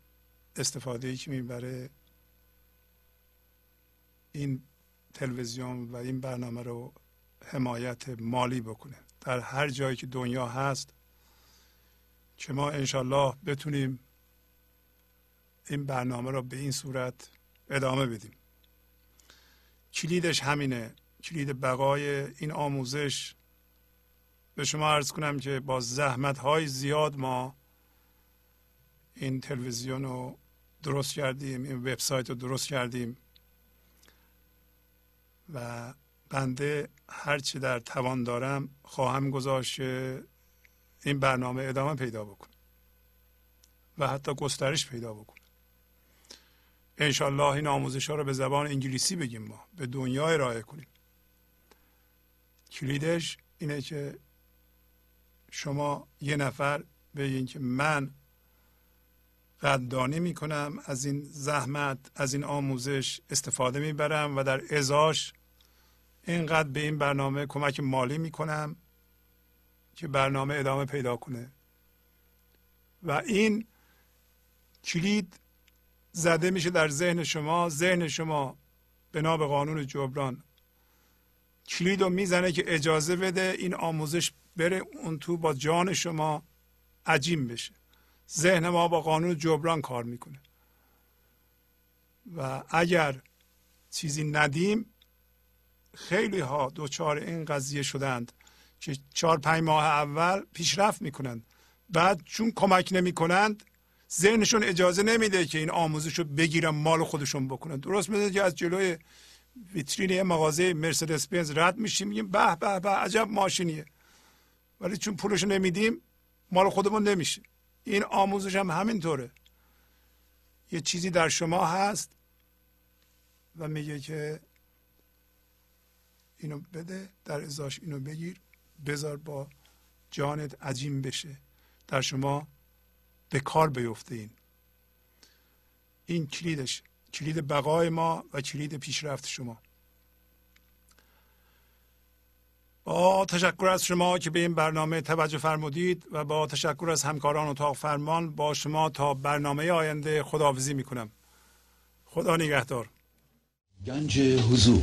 استفاده ای که می‌بره این تلویزیون و این برنامه رو حمایت مالی بکنه. در هر جایی که دنیا هست که ما انشالله بتونیم این برنامه رو به این صورت ادامه بدیم. کلیدش همینه. کلید بقای این آموزش. به شما ارز کنم که با زحمت های زیاد ما این تلویزیون رو درست کردیم این وبسایت رو درست کردیم. و بنده هرچی در توان دارم خواهم گذاشت این برنامه ادامه پیدا بکنه و حتی گسترش پیدا بکنه انشالله این آموزش ها رو به زبان انگلیسی بگیم ما. به دنیا ارائه کنیم. کلیدش اینه که شما یه نفر بگین که من قدردانی می‌کنم از این زحمت از این آموزش استفاده می‌برم و در ازاش اینقدر به این برنامه کمک مالی می‌کنم که برنامه ادامه پیدا کنه. و این کلید زده میشه در ذهن شما. ذهن شما بنا به قانون جبران. کلید رو می‌زنه که اجازه بده این آموزش بره اون تو با جان شما عجیم بشه. ذهن ما با قانون جبران کار می‌کنه. و اگر چیزی ندیم خیلی ها دوچار این قضیه شدند که چهار پنج ماه اول پیشرفت می‌کنند. بعد چون کمک نمی‌کنند ذهنشون اجازه نمیده که این آموزش رو بگیرن مال خودشون بکنن. درست میده که از جلوی ویترین مغازه مرسدس بنز رد میشیم میگیم به به به عجب ماشینیه. ولی چون پولش نمیدیم مال خودمون نمیشه. این آموزش هم همینطوره. یه چیزی در شما هست و میگه که اینو بده در ازاش اینو بگیر بذار با جانت عجیم بشه. در شما به کار بیفته این این کلیدش کلید بقای ما و کلید پیشرفت شما. با تشکر از شما که به این برنامه توجه فرمودید و با تشکر از همکاران اتاق فرمان با شما تا برنامه آینده خداحافظی می‌کنم. خدا نگهدار. گنج حضور.